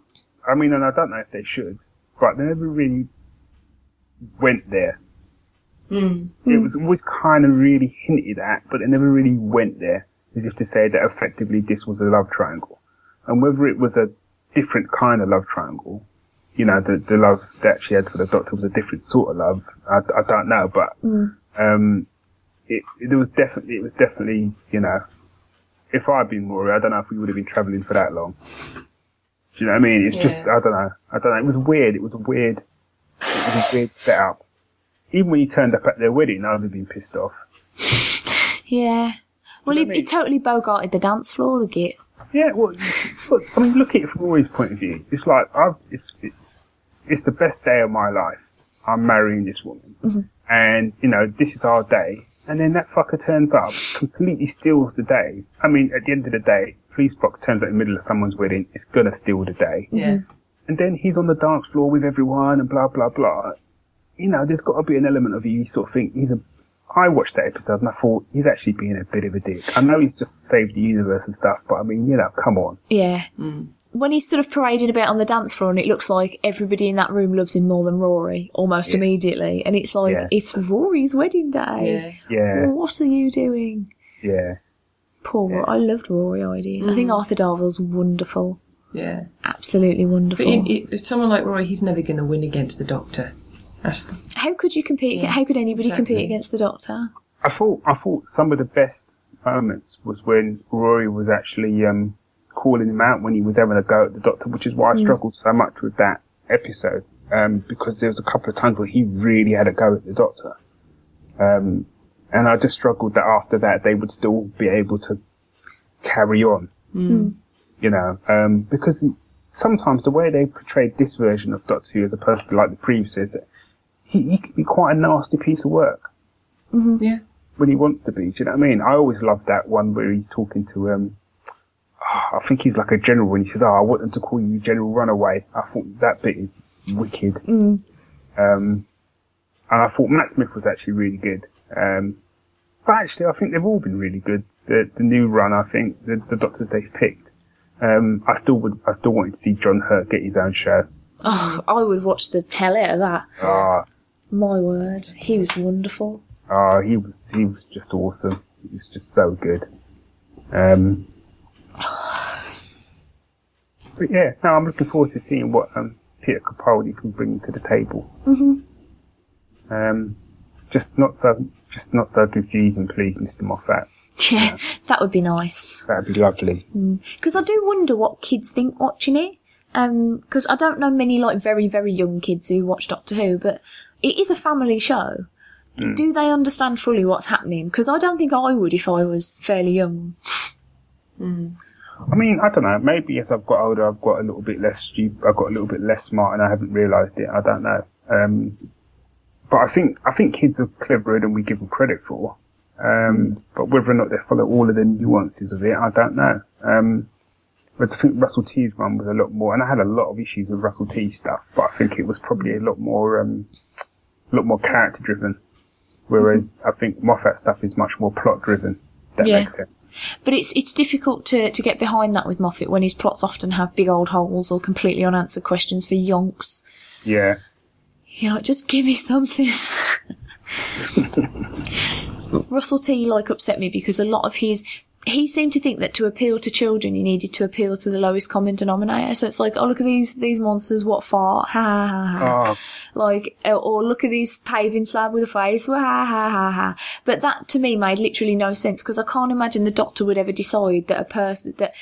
I mean, and I don't know if they should, but they never really went there. Mm. It was always kind of really hinted at, but they never really went there, as if to say that effectively this was a love triangle. And whether it was a different kind of love triangle, you know, the, the love that she had for the doctor was a different sort of love, I, I don't know, but, um, it, it was definitely, it was definitely, you know, if I'd been more, I don't know if we would have been travelling for that long. Do you know what I mean? It's just, I don't know, I don't know, it was weird, it was a weird, it was a weird setup. Even when he turned up at their wedding, I'd have been pissed off. yeah. Well, You he, know what I he totally bogarted the dance floor, the git. Yeah, well, look, I mean, look at it from Rory's point of view. It's like I've, it's, it's, it's the best day of my life. I'm marrying this woman, and you know, this is our day. And then that fucker turns up, completely steals the day. I mean, at the end of the day, police box turns up in the middle of someone's wedding, it's gonna steal the day. Yeah. Mm-hmm. And then he's on the dance floor with everyone and blah blah blah. You know, there's got to be an element of you sort of think he's a. I watched that episode and I thought he's actually being a bit of a dick. I know he's just saved the universe and stuff, but I mean, you know, come on. Yeah. Mm. When he's sort of parading about on the dance floor and it looks like everybody in that room loves him more than Rory, almost Yeah. immediately. And it's like, Yeah. it's Rory's wedding day. Yeah. Yeah, What are you doing? yeah, Poor Rory. I loved Rory ID. I think Arthur Darvill's wonderful. Yeah. Absolutely But wonderful. in, it, if someone like Rory, he's never going to win against the Doctor. That's the, how could you compete? Yeah, how could anybody exactly. compete against the Doctor? I thought I thought some of the best moments was when Rory was actually um, calling him out when he was having a go at the Doctor, which is why I struggled so much with that episode um, because there was a couple of times where he really had a go at the Doctor, um, and I just struggled that after that they would still be able to carry on, you know, um, because sometimes the way they portrayed this version of Doctor Who as opposed to like the previous is that he, he could be quite a nasty piece of work yeah. when he wants to be. Do you know what I mean? I always loved that one where he's talking to um. I think he's like a general when he says, "Oh, I want them to call you General Runaway." I thought that bit is wicked. Um, and I thought Matt Smith was actually really good. Um, but actually, I think they've all been really good. The the new run, I think the the doctors they've picked. Um, I still would, I still wanted to see John Hurt get his own show. Oh, I would watch the hell out of that. Ah, My word, he was wonderful. Ah, he was he was just awesome. He was just so good. Um, but yeah, no, I'm looking forward to seeing what um, Peter Capaldi can bring to the table. Mm-hmm. Um, just not so, just not so confusing, please, Mr. Moffat. Yeah, that would be nice. That'd be lovely. Because I do wonder what kids think watching it. Because I don't know many like very very young kids who watch Doctor Who, but it is a family show. Do they understand fully what's happening? Because I don't think I would if I was fairly young. I mean, I don't know. Maybe as I've got older, I've got a little bit less stupid. I've got a little bit less smart, and I haven't realised it. I don't know. Um, but I think I think kids are cleverer than we give them credit for. Um, but whether or not they follow all of the nuances of it, I don't know. Um, whereas I think Russell T's one was a lot more, and I had a lot of issues with Russell T stuff, but I think it was probably a lot more, um, a lot more character driven. Whereas I think Moffat stuff is much more plot driven. That Yeah. makes sense. But it's it's difficult to, to get behind that with Moffat when his plots often have big old holes or completely unanswered questions for yonks. Yeah. You're like, just give me something. Russell T like upset me because a lot of his he seemed to think that to appeal to children you needed to appeal to the lowest common denominator. So it's like, oh look at these these monsters, what for? ha ha ha. ha. Oh, Like, or look at this paving slab with a face, ha ha ha ha. But that to me made literally no sense because I can't imagine the doctor would ever decide that a person that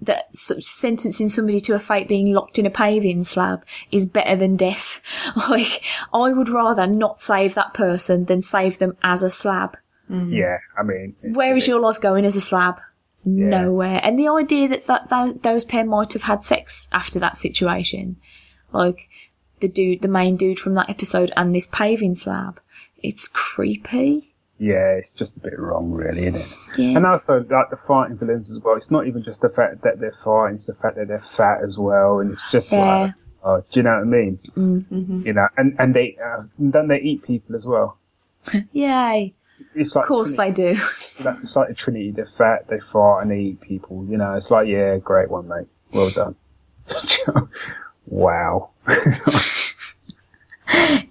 that sentencing somebody to a fate being locked in a paving slab is better than death. Like, I would rather not save that person than save them as a slab. Yeah. I mean, Where is your life going as a slab? Nowhere. And the idea that, that, that those pair might have had sex after that situation, like the dude, the main dude from that episode, and this paving slab, it's creepy. Yeah, it's just a bit wrong, really, isn't it? Yeah. And also, like the fighting villains as well. It's not even just the fact that they're fighting; it's the fact that they're fat as well. And it's just Yeah. like, oh, do you know what I mean? Mm-hmm. You know, and and they uh, don't they eat people as well? Yay. It's like Of course they do. Like, it's like the Trinity. They're fat, they fart, and they eat people. You know, it's like, yeah, great one, mate. Well done. wow.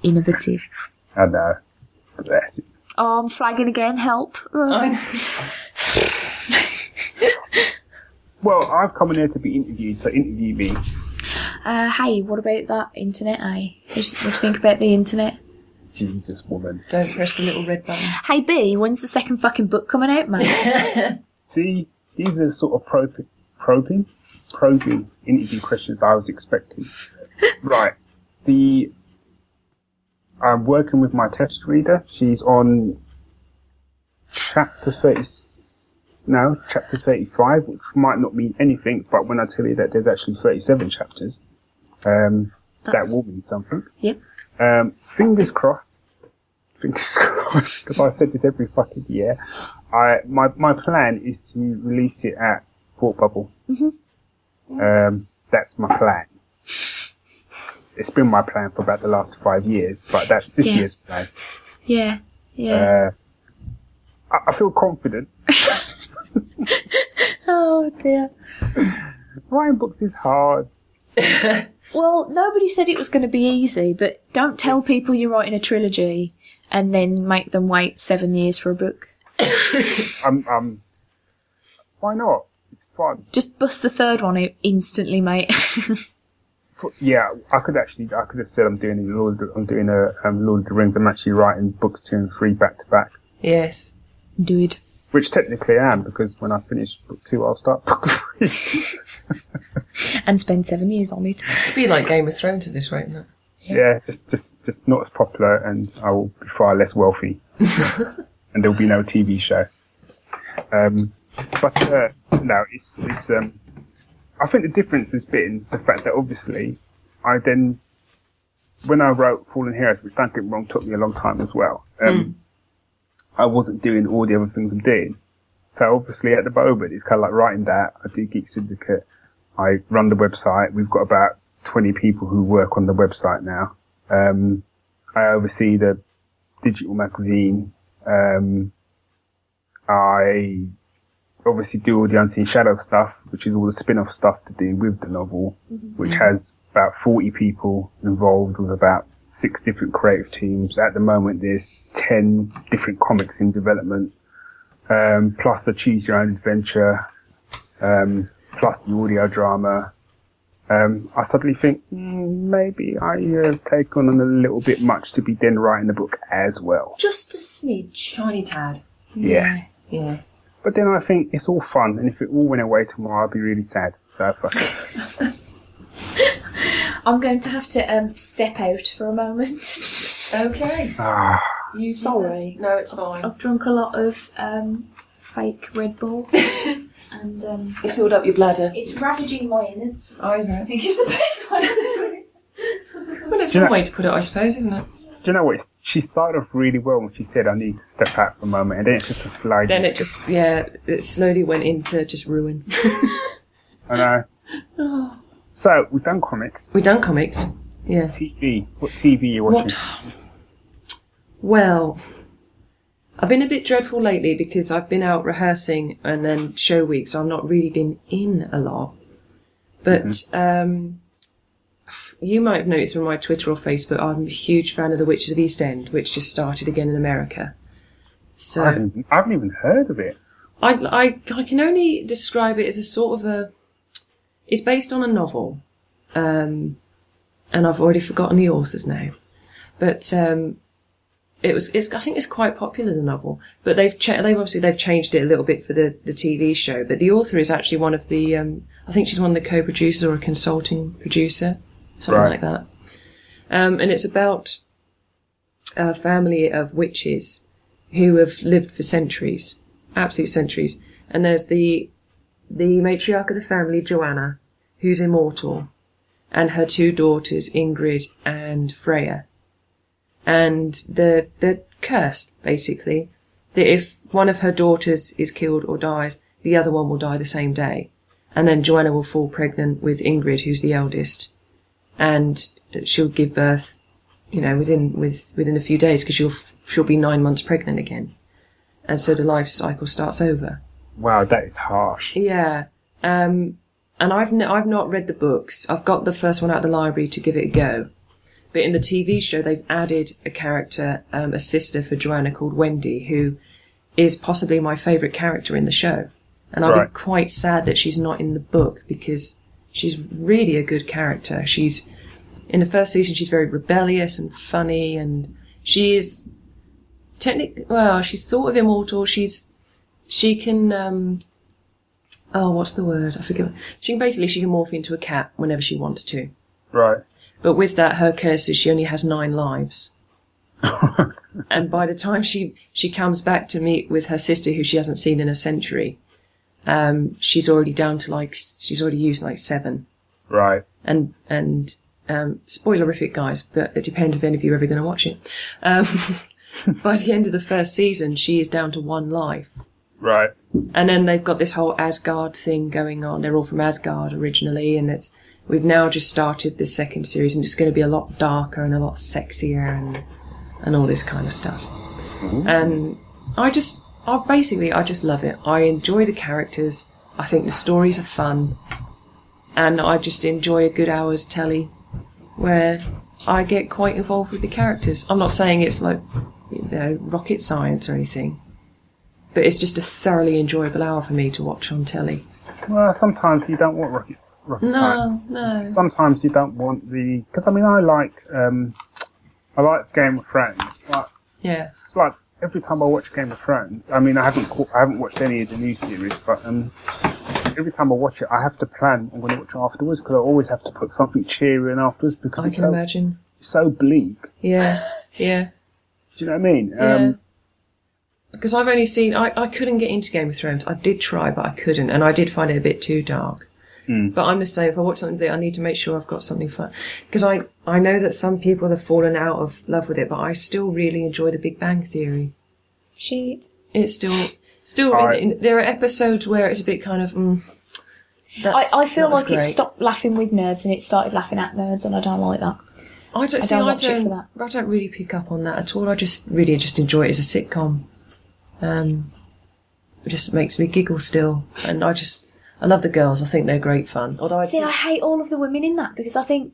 Innovative. I know. Bless it. Oh, I'm flagging again. Help. Well, I've come in here to be interviewed, so interview me. Uh, hey, what about that internet, eh? What do you what do you think about the internet? Jesus, woman. Don't press the little red button. Hey, B, when's the second fucking book coming out, man? See, these are sort of probing, probing, probing interview questions I was expecting. right. The I'm working with my test reader. She's on chapter thirty. No, chapter thirty-five, which might not mean anything, but when I tell you that there's actually thirty-seven chapters, um, that will mean something. yep. Um, fingers crossed. Fingers crossed. Because I said this every fucking year. I my my plan is to release it at Thought Bubble. Um, that's my plan. It's been my plan for about the last five years, but that's this Yeah. year's plan. Yeah, yeah. Uh, I, I feel confident. oh dear. Writing books is hard. Well, nobody said it was going to be easy, but don't tell people you're writing a trilogy and then make them wait seven years for a book. I'm, um, why not? It's fun. Just bust the third one out instantly, mate. Yeah, I could actually, I could have said I'm doing a Lord, I'm doing a um, Lord of the Rings. I'm actually writing books two and three back to back, Yes. Do it. Which technically I am because when I finish book two, I'll start book three. And spend seven years on it. It'd be like Game of Thrones at this rate, wouldn't it? yeah, just, just, just not as popular, and I will be far less wealthy, and there'll be no TV show. Um, but uh, no, it's, it's um, I think the difference has been the fact that obviously I then, when I wrote Fallen Heroes, which don't get me wrong, took me a long time as well. Um, I wasn't doing all the other things I'm doing. So obviously at the moment it's kind of like writing that. I do Geek Syndicate. I run the website. We've got about 20 people who work on the website now. Um, I oversee the digital magazine. Um, I obviously do all the Unseen Shadow stuff, which is all the spin-off stuff to do with the novel, which has about 40 people involved with about six different creative teams. At the moment, there's 10 different comics in development, um, plus the Choose Your Own Adventure, um, plus the audio drama. Um, I suddenly think mm, maybe I uh, take on a little bit much to be then writing the book as well. Just a smidge. Tiny tad. Yeah. Yeah. But then I think it's all fun, and if it all went away tomorrow, I'd be really sad. So fuck it. I'm going to have to um, step out for a moment. Okay. Ah, You Sorry. No, it's fine. I've drunk a lot of um, fake Red Bull, and um, You filled up your bladder. it's ravaging my innards. I I think it's the best way to. Well, it's Do you one know- way to put it, I suppose, isn't it? do you know what? She started off really well when she said, "I need to step out for a moment," and then it's just a slide. Then it just, yeah, it slowly went into just ruin. I know. So we've done comics, We've done comics. Yeah. TV. What TV are you watching? What? Well, I've been a bit dreadful lately because I've been out rehearsing and then show week, so I've not really been in a lot. But um, you might have noticed from my Twitter or Facebook, I'm a huge fan of The Witches of East End, which just started again in America. I, So haven't, I haven't even heard of it. I, I, I can only describe it as a sort of a. It's based on a novel, um, and I've already forgotten the author's name, but um, it was. It's, I think it's quite popular the novel, but they've cha- they've obviously they've changed it a little bit for the the TV show. But the author is actually one of the. Um, I think she's one of the co-producers or a consulting producer, something Right. like that. Um, and it's about a family of witches who have lived for centuries, absolute centuries. And there's the the matriarch of the family, Joanna, who's immortal, and her two daughters, Ingrid and Freya. And they're they're cursed, basically. That if one of her daughters is killed or dies, the other one will die the same day. And then Joanna will fall pregnant with Ingrid, who's the eldest. And she'll give birth you know, within with within a few days because she'll she'll be nine months pregnant again, and so the life cycle starts over. Wow, that is harsh. Yeah, um, and I've n- I've not read the books. I've got the first one out of the library to give it a go, but in the TV show they've added a character, um, a sister for Joanna called Wendy, who is possibly my favourite character in the show, and I'll Right. be quite sad that she's not in the book because she's really a good character. She's in the first season she's very rebellious and funny and she is technically well she's sort of immortal she's she can um oh what's the word i forget she can basically she can morph into a cat whenever she wants to Right. but with that her curse is she only has nine lives and by the time she she comes back to meet with her sister who she hasn't seen in a century um she's already down to like she's already used like seven Right. and and um, spoilerific, guys, but it depends if any of you are ever going to watch it. Um, by the end of the first season, she is down to one life, Right. And then they've got this whole Asgard thing going on. They're all from Asgard originally, and it's we've now just started this second series, and it's going to be a lot darker and a lot sexier and and all this kind of stuff. Mm-hmm. And I just, I basically, I just love it. I enjoy the characters. I think the stories are fun, and I just enjoy a good hour's telly where I get quite involved with the characters. I'm not saying it's like you know rocket science or anything but it's just a thoroughly enjoyable hour for me to watch on telly. Well, sometimes you don't want rocket, rocket science. no. Sometimes you don't want the because I mean I like um, I like Game of Thrones. Like, Yeah. it's like every time I watch Game of Thrones. I mean I haven't caught, I haven't watched any of the new series, but um, every time I watch it, I have to plan I'm going to watch it afterwards because I always have to put something cheery in afterwards because I it's can so, imagine. so bleak. Yeah. Yeah. Do you know what I mean? Yeah. Um, Because I've only seen, I, I couldn't get into Game of Thrones. I did try, but I couldn't, and I did find it a bit too dark. But I'm the same. If I watch something, I need to make sure I've got something fun. Because I, I know that some people have fallen out of love with it, but I still really enjoy The Big Bang Theory. Shit. It's still, still, I- in, in, there are episodes where it's a bit kind of, mm, I, that's I feel not as like it stopped laughing with nerds and it started laughing at nerds, and I don't like that. I don't see. don't I watch it for don't. I don't really pick up on that at all. I just really just enjoy it as a sitcom. Um, it just makes me giggle still, and I just I love the girls. I think they're great fun. Although I See, do- I hate all of the women in that because I think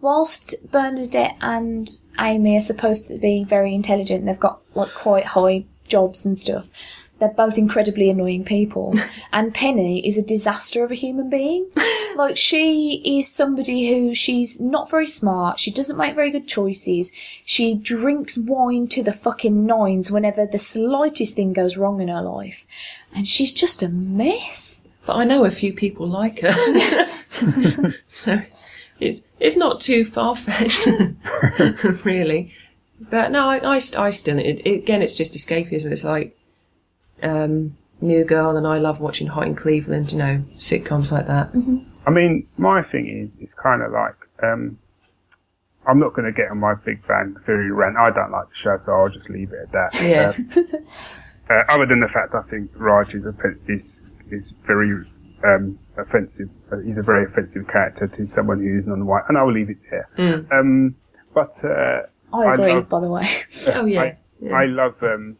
whilst Bernadette and Amy are supposed to be very intelligent, they've got like quite high jobs and stuff. They're both incredibly annoying people, and Penny is a disaster of a human being. Like she is somebody who she's not very smart. She doesn't make very good choices. She drinks wine to the fucking nines whenever the slightest thing goes wrong in her life, and she's just a mess. but I know a few people like her, so it's it's not too far fetched, really. But no, I I, I still it, it, again it's just escapism. It's like um, New Girl, and I love watching Hot in Cleveland. You know, sitcoms like that. I mean, my thing is, it's kind of like, um, I'm not going to get on my Big Bang Theory rant. I don't like the show, so I'll just leave it at that. Yeah. Um, uh, other than the fact I think Raj is, offen- is, is very um, offensive. Uh, he's a very offensive character to someone who is non-white, and I will leave it there. Um, but uh, I I agree, love- by the way. Oh yeah, I, yeah. I love um,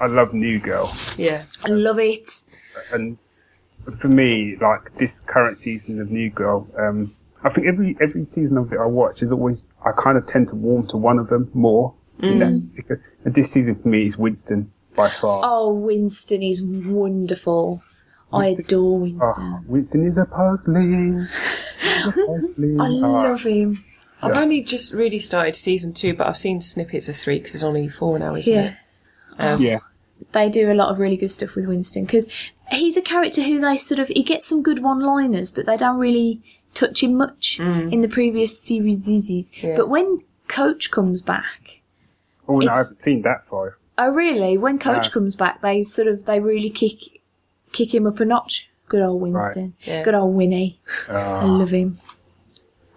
I love New Girl. yeah. I love it. and for me, like this current season of New Girl, um, I think every every season of it I watch is always I kind of tend to warm to one of them more. In that particular, and this season for me is Winston by far. Oh, Winston is wonderful. I adore Winston. Oh, Winston is a puzzling. he's a puzzling. I love him. I've only just really started season two, but I've seen snippets of three because it's only four now, isn't Yeah. it? Um, yeah, They do a lot of really good stuff with Winston because he's a character who they sort of he gets some good one-liners, but they don't really touch him much in the previous series. Yeah. But when Coach comes back, oh no, I haven't seen that far. oh really? When Coach No. comes back, they sort of they really kick kick him up a notch. Good old Winston. Yeah. Good old Winnie. I Ah, love him.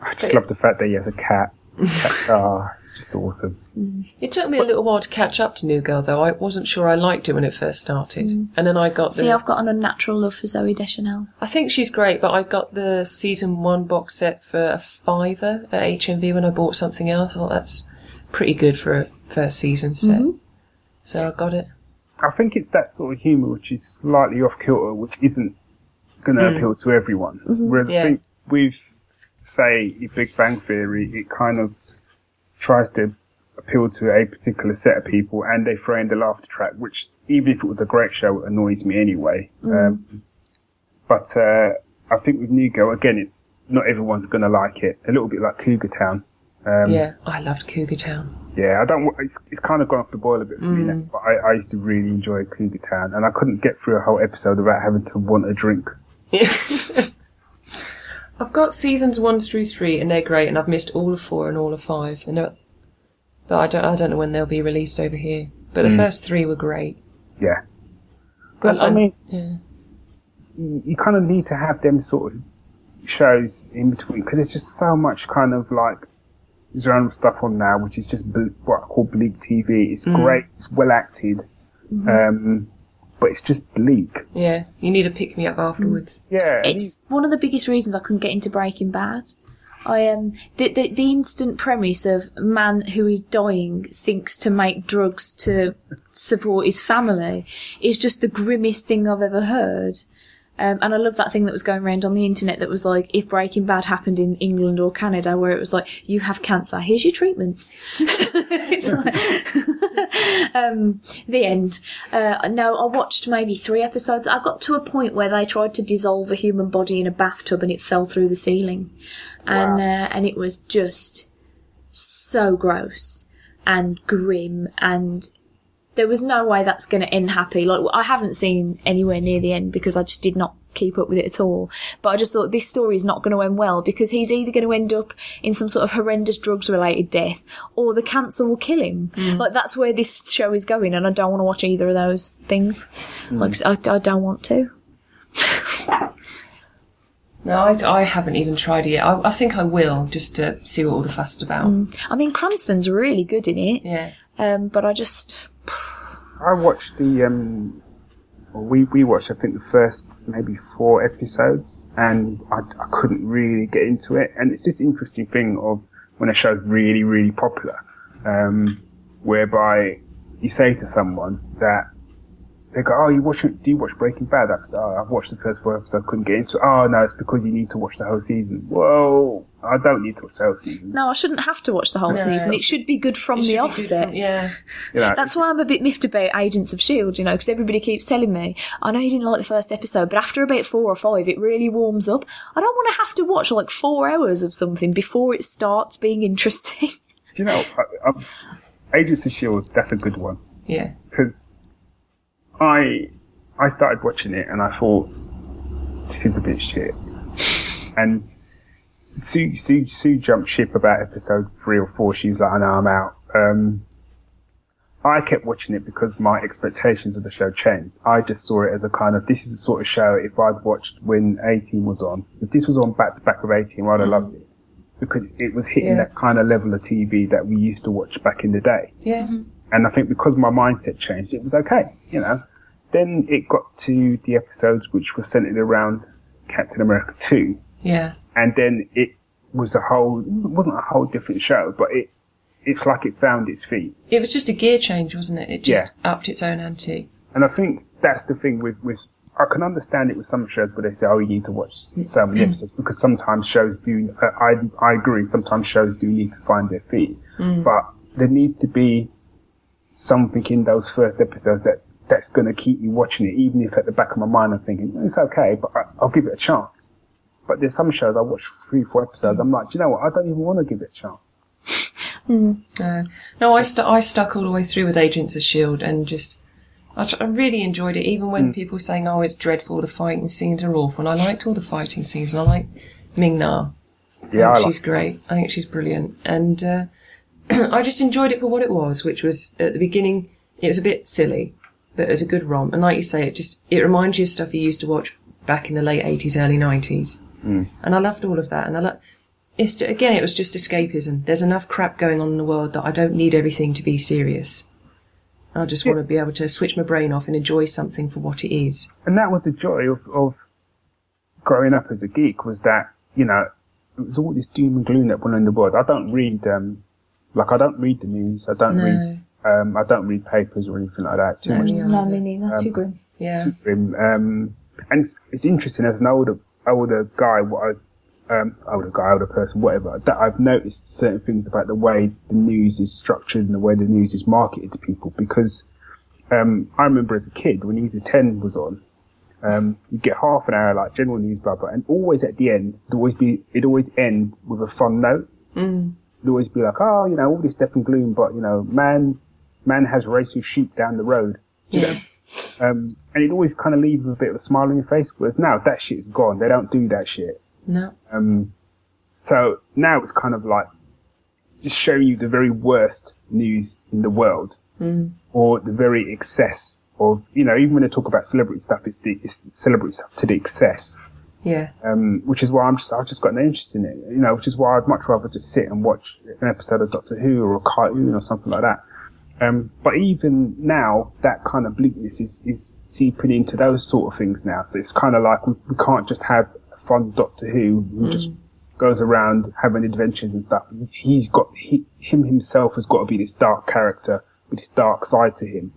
I just love the fact that he has a cat. Cat- Just awesome. It took me a little while to catch up to New Girl, though. I wasn't sure I liked it when it first started, mm. and then I got the. See, I've got an unnatural love for Zooey Deschanel. I think she's great, but I got the season one box set for a fiver at HMV when I bought something else. I thought that's pretty good for a first season set, mm-hmm. so I got it. I think it's that sort of humour which is slightly off kilter, which isn't going to mm. appeal to everyone. Mm-hmm. Whereas Yeah. I think with, say, Big Bang Theory, it kind of tries to appeal to a particular set of people, and they throw in the laughter track, which even if it was a great show, annoys me anyway. Um, but uh, I think with New Girl, again, it's not everyone's going to like it. A little bit like Cougar Town. Um, yeah, I loved Cougar Town. yeah, I don't. It's, it's kind of gone off the boil a bit for me now. But I, I used to really enjoy Cougar Town, and I couldn't get through a whole episode without having to want a drink. I've got seasons one through three, and they're great, and I've missed all of four and all of five. And uh, but I don't, I don't know when they'll be released over here. But the mm. first three were great. Yeah, but I And- mean, Yeah. you, you kind of need to have them sort of shows in between because there's just so much kind of like genre stuff on now, which is just ble- what I call bleak TV. It's mm. great, it's well acted, mm-hmm. um, but it's just bleak. Yeah, you need a pick me up afterwards. Yeah, and It's one of the biggest reasons I couldn't get into Breaking Bad. I um the, the the instant premise of man who is dying thinks to make drugs to support his family is just the grimmest thing I've ever heard. Um, and I love that thing that was going around on the internet that was like, if Breaking Bad happened in England or Canada, where it was like, you have cancer, here's your treatments. like, um, the end. Uh, no, I watched maybe three episodes. I got to a point where they tried to dissolve a human body in a bathtub and it fell through the ceiling. And, uh, and it was just so gross and grim and there was no way that's going to end happy. Like I haven't seen anywhere near the end because I just did not keep up with it at all. But I just thought this story is not going to end well because he's either going to end up in some sort of horrendous drugs related death or the cancer will kill him. Mm. Like that's where this show is going, and I don't want to watch either of those things. Mm. Like I, I don't want to. No, I, I haven't even tried it yet. I, I think I will just to see what all the fuss is about. Mm. I mean, Cranston's really good in it, Yeah. um, but I just I watched the um, we we watched I think the first maybe four episodes, and I, I couldn't really get into it. And it's this interesting thing of when a show's really really popular, um, whereby you say to someone that they go, "Oh, you watch? Do you watch Breaking Bad?" That's oh, I've watched the first four episodes, couldn't get into it. Oh no, it's because you need to watch the whole season. Well, I don't need to watch the whole season. no, I shouldn't have to watch the whole season. It should be good from It the should be good offset. from- yeah. You know, That's why I'm a bit miffed about Agents of S.H.I.E.L.D., you know, because everybody keeps telling me, I know you didn't like the first episode, but after about four or five, it really warms up. I don't want to have to watch like four hours of something before it starts being interesting. Do you know, I, I, Agents of Shield. That's a good one. Yeah. because I I started watching it and I thought this is a bit shit. And Sue Sue Sue jumped ship about episode three or four. She was like, "I know I'm out." Um, I kept watching it because my expectations of the show changed. I just saw it as a kind of this is the sort of show if I'd watched when A-Team was on. If this was on back to back with A-Team, I'd have loved it because it was hitting Yeah. that kind of level of TV that we used to watch back in the day. Yeah. And I think because my mindset changed, it was okay, you know. Then it got to the episodes which were centered around Captain America 2. Yeah. And then it was a whole, it wasn't a whole different show, but it, it's like it found its feet. It was just a gear change, wasn't it? It just upped its own ante. And I think that's the thing with, with, I can understand it with some shows where they say, oh, you need to watch so many episodes, because sometimes shows do, uh, I, I agree, sometimes shows do need to find their feet. But there needs to be something in those first episodes that, that's going to keep you watching it, even if at the back of my mind I'm thinking, it's okay, but I, I'll give it a chance. But there's some shows I watch three, four episodes, I'm like, do you know what, I don't even want to give it a chance. Uh, no, I, stu- I stuck all the way through with Agents of S.H.I.E.L.D. and just, I, tr- I really enjoyed it, even when people were saying, oh, it's dreadful, the fighting scenes are awful. And I liked all the fighting scenes, and I like Ming Na. Yeah, I I think like she's great. I think she's brilliant. And uh, I just enjoyed it for what it was, which was at the beginning, it was a bit silly, but it was a good romp. And like you say, it just it reminds you of stuff you used to watch back in the late eighties, early nineties. And I loved all of that. And I lo- it's again, it was just escapism. There's enough crap going on in the world that I don't need everything to be serious. I just want to be able to switch my brain off and enjoy something for what it is. and that was the joy of, of growing up as a geek was that you know it was all this doom and gloom that went on in the world. I don't read um like I don't read the news. I don't No. read um I don't read papers or anything like that. Too No, much. me no, me neither. Too grim. Yeah. Too grim. Um, and it's, it's interesting as an older older guy, what I um, older guy, older person, whatever, that I've noticed certain things about the way the news is structured and the way the news is marketed to people. Because um, I remember as a kid when News at Ten was on, um, you get half an hour like general news, blah blah, and always at the end, it'd always be it'd always end with a fun note. Mm. It'd always be like, oh, you know, all this death and gloom, but you know, man, man has racist sheep down the road. You know, um, and it always kind of leaves with a bit of a smile on your face. Whereas now that shit's gone. They don't do that shit. No. Um, so now it's kind of like just showing you the very worst news in the world, or the very excess of you know. Even when they talk about celebrity stuff, it's the it's the celebrity stuff to the excess. Yeah. Um, which is why I'm just I've just got no interest in it. You know, which is why I'd much rather just sit and watch an episode of Doctor Who or a cartoon or something like that. Um, but even now, that kind of bleakness is, is seeping into those sort of things now. So it's kind of like we, we can't just have a fun Doctor Who who just goes around having adventures and stuff. He's got he, him himself has got to be this dark character with this dark side to him.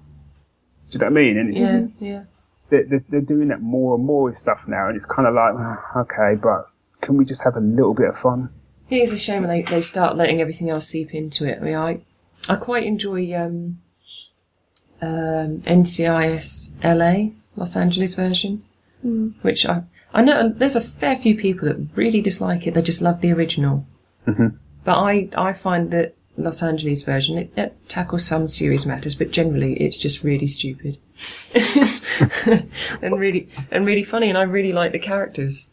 Do you know what I mean? And it's, Yeah, yeah. they're, they're, doing that more and more with stuff now, and it's kind of like, "Ah, okay, but can we just have a little bit of fun? It is a shame when they, they start letting everything else seep into it. I mean, I, I quite enjoy um, um, NCIS LA, Los Angeles version, which I I know there's a fair few people that really dislike it. They just love the original. But I I find that Los Angeles version it, it tackles some serious matters, but generally it's just really stupid and really and really funny. And I really like the characters.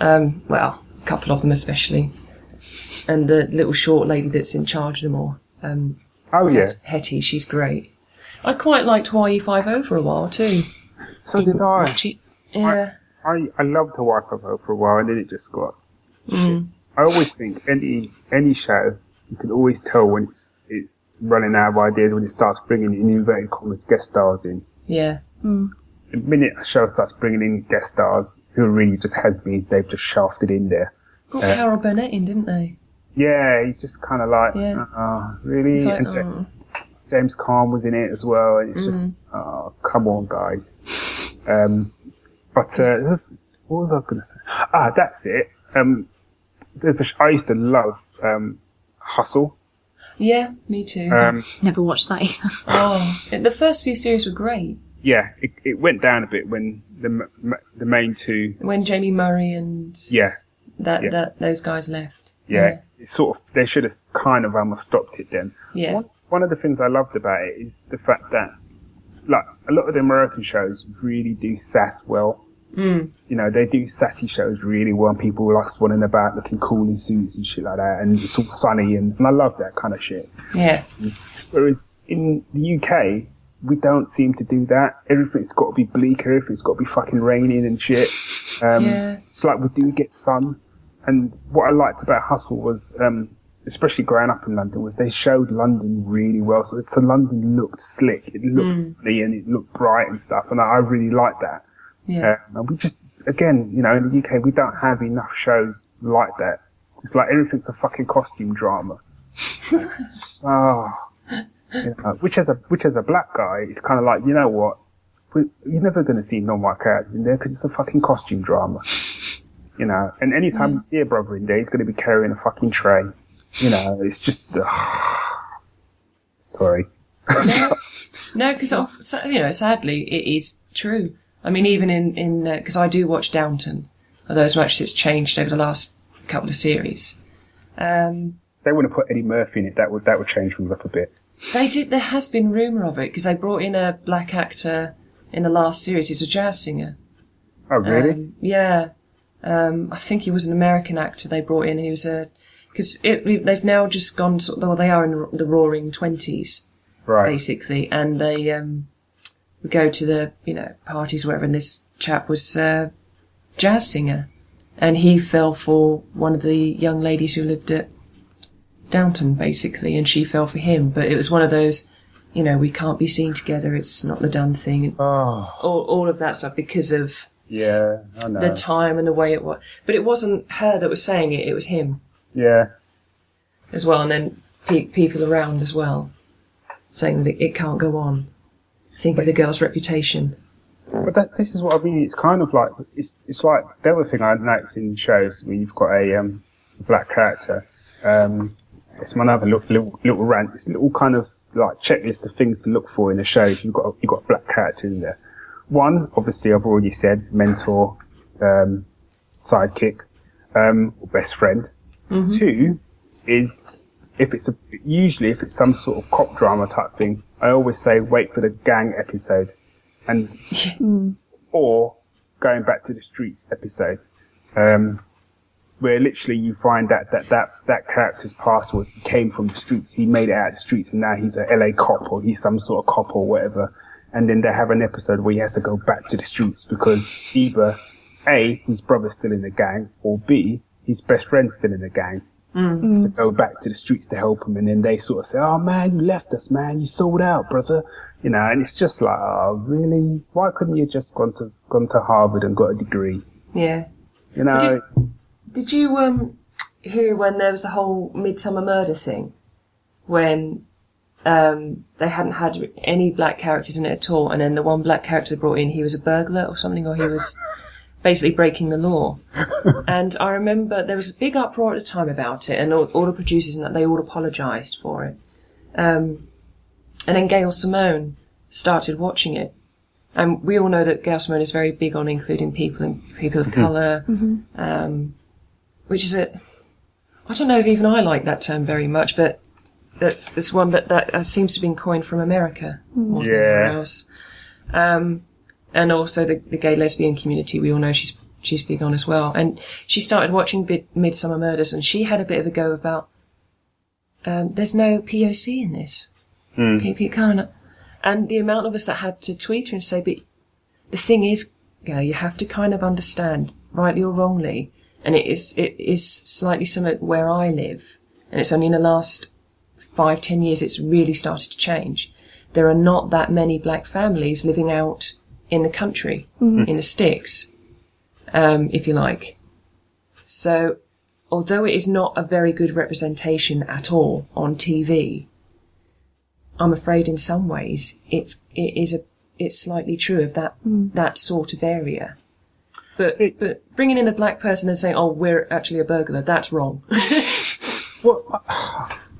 Um, well, a couple of them especially and the little short lady that's in charge of them all. Um, Oh yeah, Hetty, she's great. I quite liked YE50 for a while too. so did I. She, yeah, I, I loved Hawaii Five-O for a while, and then it just got. Mm. shit. I always think any any show, you can always tell when it's it's running out of ideas when it starts bringing in inverted commas guest stars in. yeah, mm. The minute a show starts bringing in guest stars who are really just has-beens, they've just shafted in there. got uh, Carol Burnett in, didn't they? Yeah, he's just kind of like, Yeah. oh, really? It's like, And oh, James Caan was in it as well, and it's just, oh, come on, guys. Um, but uh, this- what was I going to say? Ah, that's it. Um, there's a sh- I used to love um, Hustle. yeah, me too. Um, Never watched that either. oh, the first few series were great. yeah, it, it went down a bit when the m- m- the main two. When Jaime Murray and Yeah, that, Yeah. that those guys left. yeah. It sort of they should have kind of almost stopped it then. Yeah. One, one of the things I loved about it is the fact that, like, a lot of the American shows really do sass well. Mm. You know, they do sassy shows really well. and People like swanning about looking cool in suits and shit like that, and it's all sunny, and, and I love that kind of shit. Yeah, Whereas in the UK, we don't seem to do that. Everything's got to be bleak. Everything's got to be fucking raining and shit. Um, Yeah. It's like we do get sun. And what I liked about Hustle was, um, especially growing up in London, was they showed London really well. So, so London looked slick. It looked sunny and it looked bright and stuff. And I, I really liked that. yeah. Uh, and we just, again, you know, in the UK, we don't have enough shows like that. It's like everything's a fucking costume drama. It's oh, you know, which as a which as a black guy, it's kind of like you know what, we, you're never going to see non-white characters in there because it's a fucking costume drama. You know, and anytime you see a brother in there, he's going to be carrying a fucking tray. You know, it's just. sorry. No, because you know, sadly, it is true. I mean, even in in because I do watch Downton, although as much as it's changed over the last couple of series. Um, They would have put Eddie Murphy in it. That would that would change things up a bit. they did. There has been rumor of it because they brought in a black actor in the last series. He's a jazz singer. Oh really? Um, yeah. Um, I think he was an American actor they brought in. And he was a because they've now just gone. Sort of, well, they are in the Roaring Twenties right. basically, and they um, would go to the you know parties wherever. And this chap was a jazz singer, and he fell for one of the young ladies who lived at Downton, basically, and she fell for him. But it was one of those, you know, we can't be seen together. It's not the done thing. Oh All, all of that stuff because of yeah, I know. the time and the way it was. But it wasn't her that was saying it; it was him yeah. as well, and then pe- people around as well saying that it can't go on. Think of the girl's reputation. But that, this is what I mean. It's kind of like it's it's like the other thing I notice in shows when you've got a um, black character. Um, it's my other little, little little rant. It's a little kind of like checklist of things to look for in a show. If you've got a, you've got a black character in there. One, obviously, I've already said mentor, um, sidekick, um, or best friend. Two is if it's a usually if it's some sort of cop drama type thing. I always say wait for the gang episode and or going back to the streets episode, um, where literally you find that that that that character's past was came from the streets, he made it out of the streets, and now he's a LA cop or he's some sort of cop or whatever. And then they have an episode where he has to go back to the streets because either A, his brother's still in the gang, or B, his best friend's still in the gang. to go back to the streets to help him, and then they sort of say, "Oh man, you left us, man. You sold out, brother." You know, and it's just like, "Oh, really? Why couldn't you just gone to gone to Harvard and got a degree?" Yeah. You know, Did- Did you um hear when there was the whole Midsomer Murder thing, when um they hadn't had any black characters in it at all, and then the one black character brought in, he was a burglar or something, or he was basically breaking the law. and I remember there was a big uproar at the time about it, and all, all the producers and that they all apologised for it. Um, and then Gail Simone started watching it. And we all know that Gail Simone is very big on including people and people of colour, um, which is a, I don't know if even I like that term very much, but that's that's one that that uh, seems to have been coined from America more than anywhere Yeah. else. Um, and also the, the gay lesbian community, we all know she's she's big on as well. And she started watching Mid- Midsomer Murders, and she had a bit of a go about. Um, there's no POC in this. People can't. And the amount of us that had to tweet her and say, but the thing is, Gail, you have to kind of understand, rightly or wrongly, and it is it is slightly similar where I live, and it's only in the last five ten years it's really started to change. There are not that many black families living out in the country, in the sticks, um, if you like. So, although it is not a very good representation at all on TV, I'm afraid in some ways it's it is a it's slightly true of that that sort of area. But but bringing in a black person and saying, "Oh, we're actually a burglar," that's wrong. What?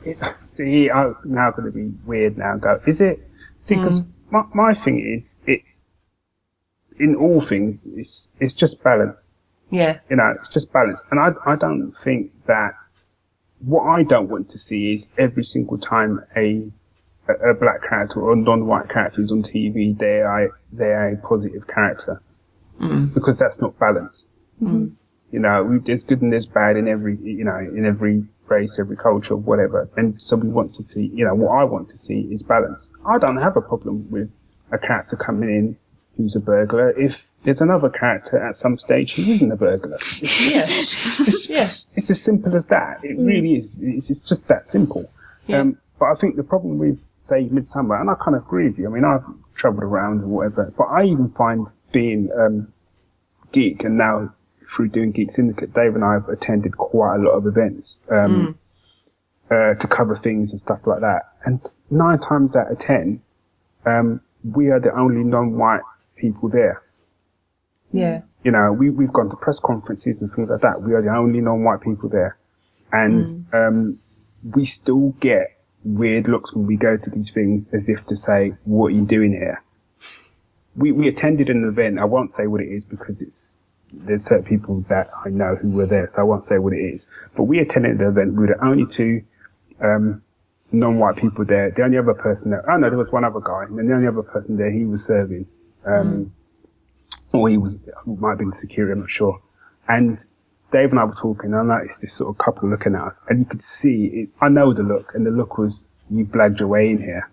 Oh, it, see, I'm now going to be weird now. and Go, is it? See, because hmm. my, my thing is, it's in all things, it's it's just balance. yeah, You know, it's just balance, and I I don't think that what I don't want to see is every single time a a, a black character or a non-white character is on TV, they are they are a positive character because that's not balance. You know, we, there's good and there's bad in every, you know, in every race, every culture, whatever. And so we want to see, you know, what I want to see is balance. I don't have a problem with a character coming in who's a burglar if there's another character at some stage who isn't a burglar. It's, yeah, yeah, it's as simple as that. It really is. It's, it's just that simple. Yeah. Um, but I think the problem with, say, Midsomer, and I kind of agree with you. I mean, I've travelled around and whatever, but I even find being um, geek and now through doing Geek Syndicate, Dave and I have attended quite a lot of events um, uh, to cover things and stuff like that. And nine times out of ten, um, we are the only non-white people there. yeah, You know, we, we've gone to press conferences and things like that. We are the only non-white people there. And, um, we still get weird looks when we go to these things as if to say, what are you doing here? We, we attended an event. I won't say what it is because it's, there's certain people that I know who were there, so I won't say what it is. But we attended the event. We were the only two, um, non-white people there. The only other person there, oh no, there was one other guy, and the only other person there, he was serving. Um, or he was, might have been the security, I'm not sure. And Dave and I were talking, and I noticed this sort of couple looking at us, and you could see, it, I know the look, and the look was, you blagged your way in here.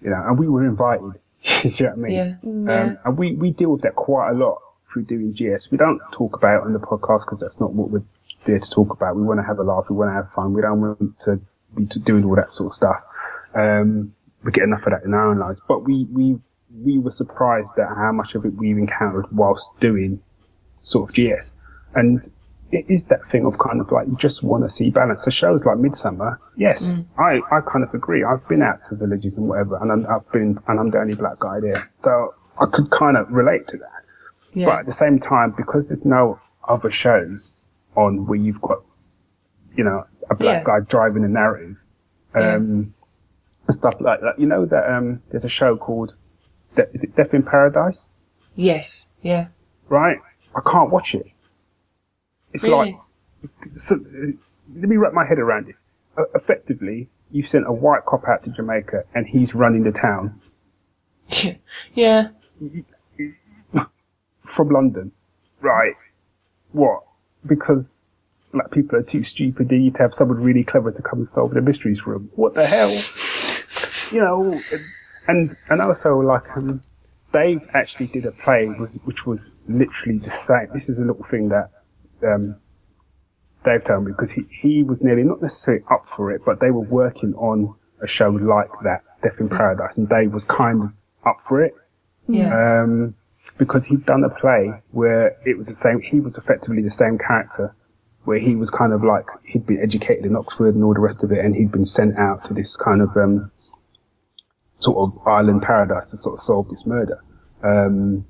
You know, and we were invited. you know what I mean? Yeah. Um, and we, we deal with that quite a lot through doing GS. We don't talk about it on the podcast because that's not what we're there to talk about. We want to have a laugh. We want to have fun. We don't want to be to doing all that sort of stuff. Um, we get enough of that in our own lives, but we, we, we were surprised at how much of it we've encountered whilst doing sort of GS. And it is that thing of kind of like, you just want to see balance. So shows like Midsomer, yes, I, I kind of agree. I've been out to villages and whatever, and I'm, I've been, and I'm the only black guy there. So I could kind of relate to that. But at the same time, because there's no other shows on where you've got, you know, a black Yeah. guy driving a narrative, um, and stuff like that. You know that, um, there's a show called, De- is it Death in Paradise? yes, yeah, Right? I can't watch it. It's really, like, so, uh, let me wrap my head around this. Uh, effectively, you've sent a white cop out to Jamaica and he's running the town yeah, from London. Right. What? Because black people are too stupid. They need to have someone really clever to come and solve the mysteries for them. What the hell? You know, and, and also like, um, Dave actually did a play which was literally the same. This is a little thing that, um, Dave told me because he, he was nearly not necessarily up for it, but they were working on a show like that, Death in Paradise, and Dave was kind of up for it Yeah. um, because he'd done a play where it was the same. He was effectively the same character, where he was kind of like he'd been educated in Oxford and all the rest of it, and he'd been sent out to this kind of um, sort of island paradise to sort of solve this murder. Um,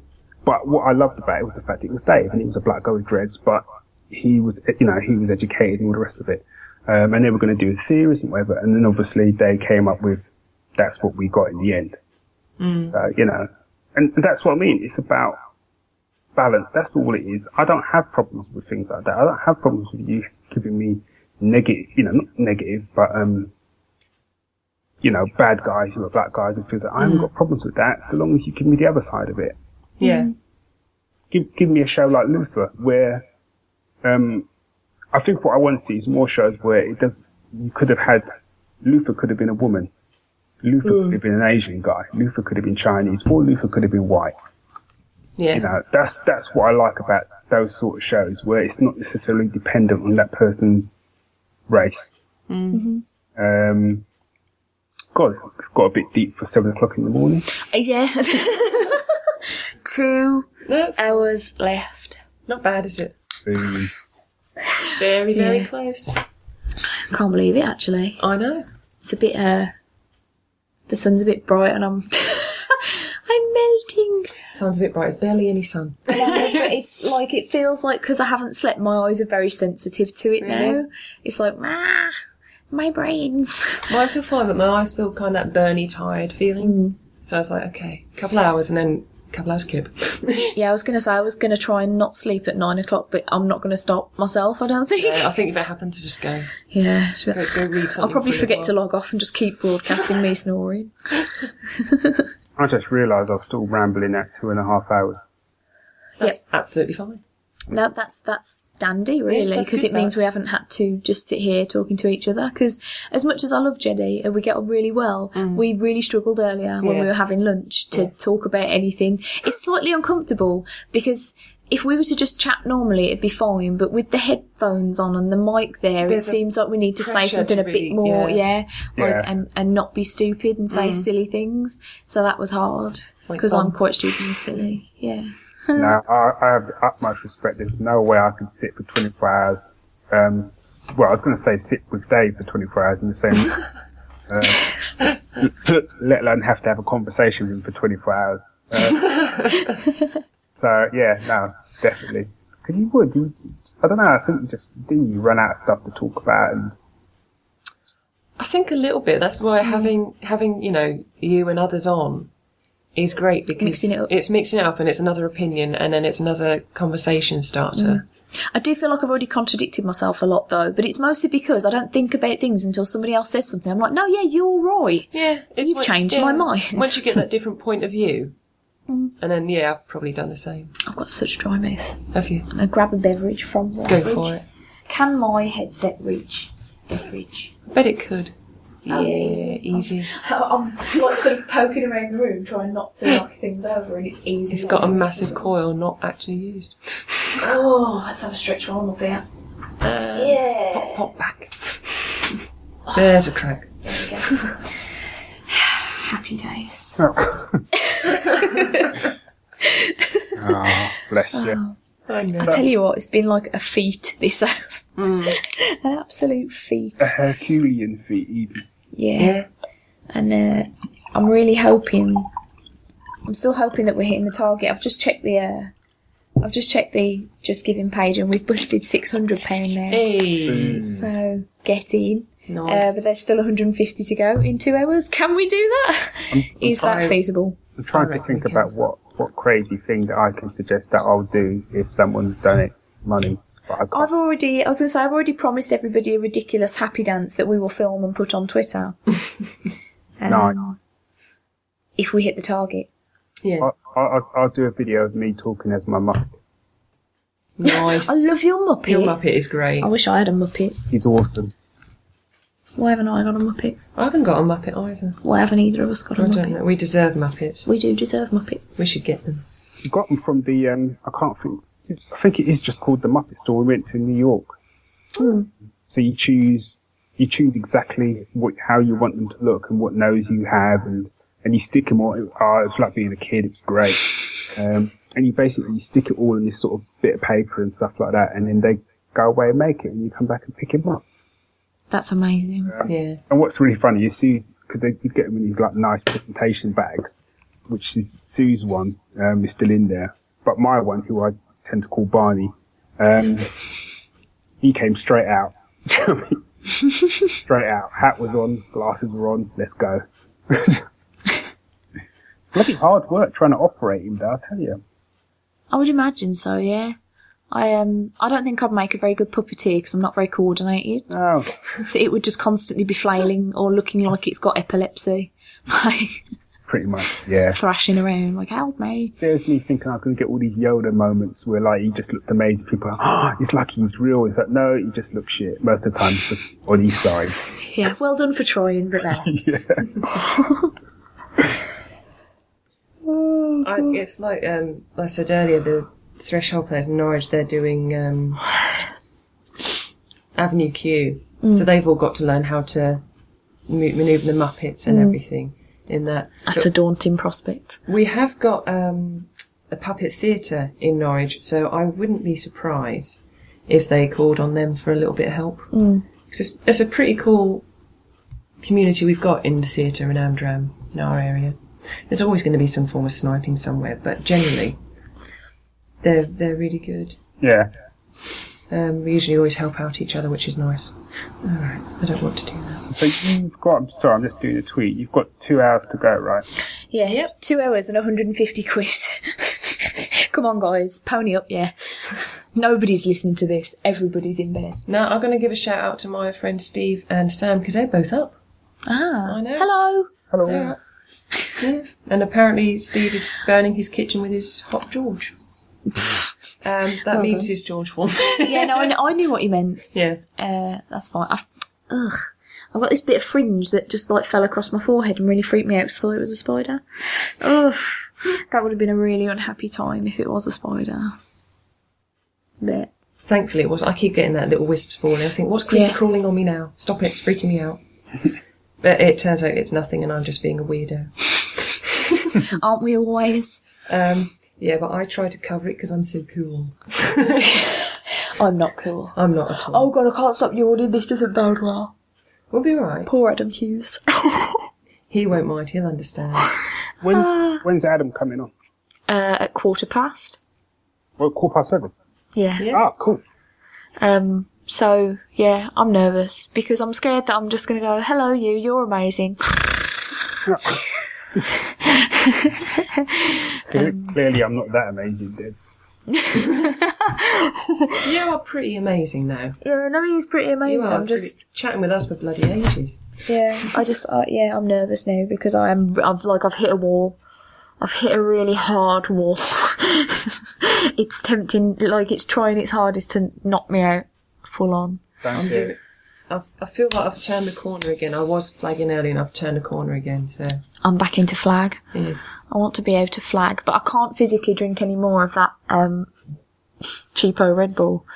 but what I loved about it was the fact that it was Dave, and he was a black guy with dreads, but he was, you know, he was educated and all the rest of it. Um, and they were going to do a series and whatever, and then obviously they came up with that's what we got in the end. So, you know, and that's what I mean. It's about balance. That's all it is. I don't have problems with things like that. I don't have problems with you giving me negative, you know, not negative, but, um, you know, bad guys who are black guys and things like that. I haven't got problems with that so long as you give me the other side of it. yeah. Give, give me a show like Luther where, um, I think what I want to see is more shows where it does, you could have had, Luther could have been a woman. Luther could have been an Asian guy. Luther could have been Chinese, or Luther could have been white. Yeah. You know, that's that's what I like about those sort of shows where it's not necessarily dependent on that person's race. Um, God, it's got a bit deep for seven o'clock in the morning. Yeah. Two No, hours left. not bad, is it? Um, Very, very Yeah. close. Can't believe it. Actually, I know. it's a bit. uh The sun's a bit bright, and I'm. I'm melting. Sounds a bit bright. There's barely any sun. But it's like it feels like because I haven't slept, my eyes are very sensitive to it now. Really? It's like ah, my brains. Well, I feel fine, but my eyes feel kind of that burny, tired feeling. So I was like, okay, a couple hours and then a couple hours kip. Yeah, I was gonna say I was gonna try and not sleep at nine o'clock, but I'm not gonna stop myself. I don't think. I think if it happened to just go, Yeah, it's go, go read something. I'll probably forget to log off and just keep broadcasting me snoring. I just realised I was still rambling at two and a half hours. That's absolutely fine. No, that's that's dandy, really, because good, it means that. we haven't had to just sit here talking to each other. Because as much as I love Jenny and we get on really well, mm. we really struggled earlier when we were having lunch to Yeah. talk about anything. It's slightly uncomfortable because. If we were to just chat normally, it'd be fine. But with the headphones on and the mic there, There's it seems like we need to say something to a bit more, yeah. yeah, like, Yeah. and and not be stupid and say mm. silly things. So that was hard Like because I'm quite stupid and silly. Yeah. now, I, I have the utmost respect. There's no way I could sit for 24 hours. Um, well, I was going to say sit with Dave for 24 hours in the same, uh, let alone have to have a conversation with him for 24 hours. Uh, so yeah, no, definitely. Because you would, you, I don't know. I think you just do. You run out of stuff to talk about, and I think a little bit. That's why having having you know you and others on is great because Mixing it it's mixing it up and it's another opinion and then it's another conversation starter. Mm. I do feel like I've already contradicted myself a lot though, but it's mostly because I don't think about things until somebody else says something. I'm like, no, yeah, you're right. Yeah, You've changed my mind. Once you get that different point of view, mm. and then yeah, I've probably done the same. I've got such dry mouth. Have you? To grab a beverage from the Go fridge. for it. Can my headset reach the fridge? I bet it could. Yeah, Oh, easy. easy. I'm like sort of poking around the room trying not to knock things over and it's easy. It's got a massive coil not actually used. Oh, let's have a stretch roll up here. Uh, Yeah. Pop, pop back. There's a crack. There we go. Happy days. oh, bless you. I know. I tell you what, it's been like a feat, this house. An absolute feat. A Herculean feat, even. Yeah. Yeah. And uh, I'm really hoping, I'm still hoping that we're hitting the target. I've just checked the, uh, I've just checked the Just Giving page and we've busted £600 now. Hey. So get in. Uh, but there's still 150 to go in two hours. Can we do that? Is that trying- feasible? I'm trying I to think about what, what crazy thing that I can suggest that I'll do if someone donates money. But I can't. I've already, I was going to say, I've already promised everybody a ridiculous happy dance that we will film and put on Twitter. Um, Nice. If we hit the target. yeah. I'll, I'll, I'll do a video of me talking as my mum. Nice. I love your Muppet. Your Muppet is great. I wish I had a Muppet. He's awesome. Why haven't I got a Muppet? I haven't got a Muppet either. Why haven't either of us got a I don't Muppet? know. We deserve Muppets. We do deserve Muppets. We should get them. We got them from the, um, I can't think, I think it is just called the Muppet Store. We went to New York. So you choose you choose exactly what how you want them to look and what nose you have, and and you stick them all. Oh, it's like being a kid. It was great. Um, and you basically you stick it all in this sort of bit of paper and stuff like that, and then they go away and make it, and you come back and pick them up. That's amazing. Yeah. And what's really funny is Sue's, because they you get them in these like nice presentation bags, which is Sue's one um, is still in there, but my one, who I tend to call Barney, um, he came straight out. Do you know what I mean? straight out. Hat was on, glasses were on. Let's go. Bloody hard work trying to operate him, though. I tell you. I would imagine so. Yeah. I um I don't think I'd make a very good puppeteer because I'm not very coordinated. Oh, So it would just constantly be flailing or looking like it's got epilepsy, like pretty much. Yeah. thrashing around like help me. There's me thinking I was going to get all these Yoda moments where like he just looked amazing. People are, oh, it's like he's real. It's like, no, he just looks shit. Most of the time, it's just on his side. Yeah, well done for trying, but no. I, it's like um, I said earlier, the threshold players in Norwich, they're doing um, Avenue Q. So they've all got to learn how to mo- manoeuvre the Muppets and everything in that. That's a daunting prospect. We have got um, a puppet theatre in Norwich, so I wouldn't be surprised if they called on them for a little bit of help. Mm. It's, it's a pretty cool community we've got in the theatre in Amdram, in our area. There's always going to be some form of sniping somewhere, but generally, they're they're really good. Yeah. Um, we usually always help out each other, which is nice. All right, I don't want to do that. So you've got. I'm sorry, I'm just doing a tweet. You've got two hours to go, right? Yeah, Yep. two hours and 150 quid. Come on, guys, pony up, yeah. Nobody's listening to this. Everybody's in bed. Now I'm going to give a shout out to my friend Steve and Sam because they're both up. Ah, I know. hello. Hello. They're. Yeah. And apparently Steve is burning his kitchen with his hot George. Um, that Well means done. his George form. Yeah, no, I, kn- I knew what you meant. yeah. Uh, that's fine. I've, ugh. I've got this bit of fringe that just like fell across my forehead and really freaked me out 'cause I thought it was a spider. Ugh. That would have been a really unhappy time if it was a spider. But Thankfully it was. I keep getting that little wisps falling. I think, what's creepy Yeah. crawling on me now? Stop it, it's freaking me out. but it turns out it's nothing and I'm just being a weirdo. aren't we always? Um, yeah, but I try to cover it because I'm so cool. I'm not cool. I'm not at all. Oh god, I can't stop yawning. This doesn't bode well. We'll be alright. Poor Adam Hughes. He won't mind, he'll understand. When's, when's Adam coming on? uh, at quarter past. Well, quarter past seven. Yeah. Yeah. Ah, cool. Um. So yeah, I'm nervous because I'm scared that I'm just going to go, "Hello, you. You're amazing." Clearly, I'm not that amazing, then. You are pretty amazing though. Yeah, no, he's pretty You amazing. are I'm just chatting with us for bloody ages. yeah. I just uh, yeah, I'm nervous now because I am. I've like I've hit a wall. I've hit a really hard wall. it's tempting, like it's trying its hardest to knock me out full on. Don't I'm you? doing. I've, I feel like I've turned the corner again. I was flagging early and I've turned the corner again. So I'm back into flag. yeah. I want to be able to flag, but I can't physically drink any more of that um, cheapo Red Bull.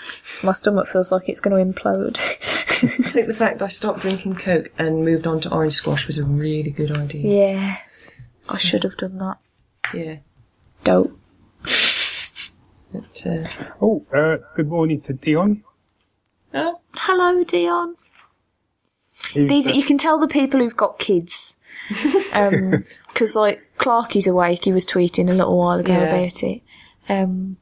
My stomach feels like it's going to implode. I think the fact I stopped drinking Coke and moved on to orange squash was a really good idea. yeah, I should have done that. Yeah. Dope. But, uh, Oh, uh, good morning to Dion. oh, Hello, Dion. He's, These you can tell the people who've got kids, because like Clarky's awake. He was tweeting a little while ago Yeah. about it. Um,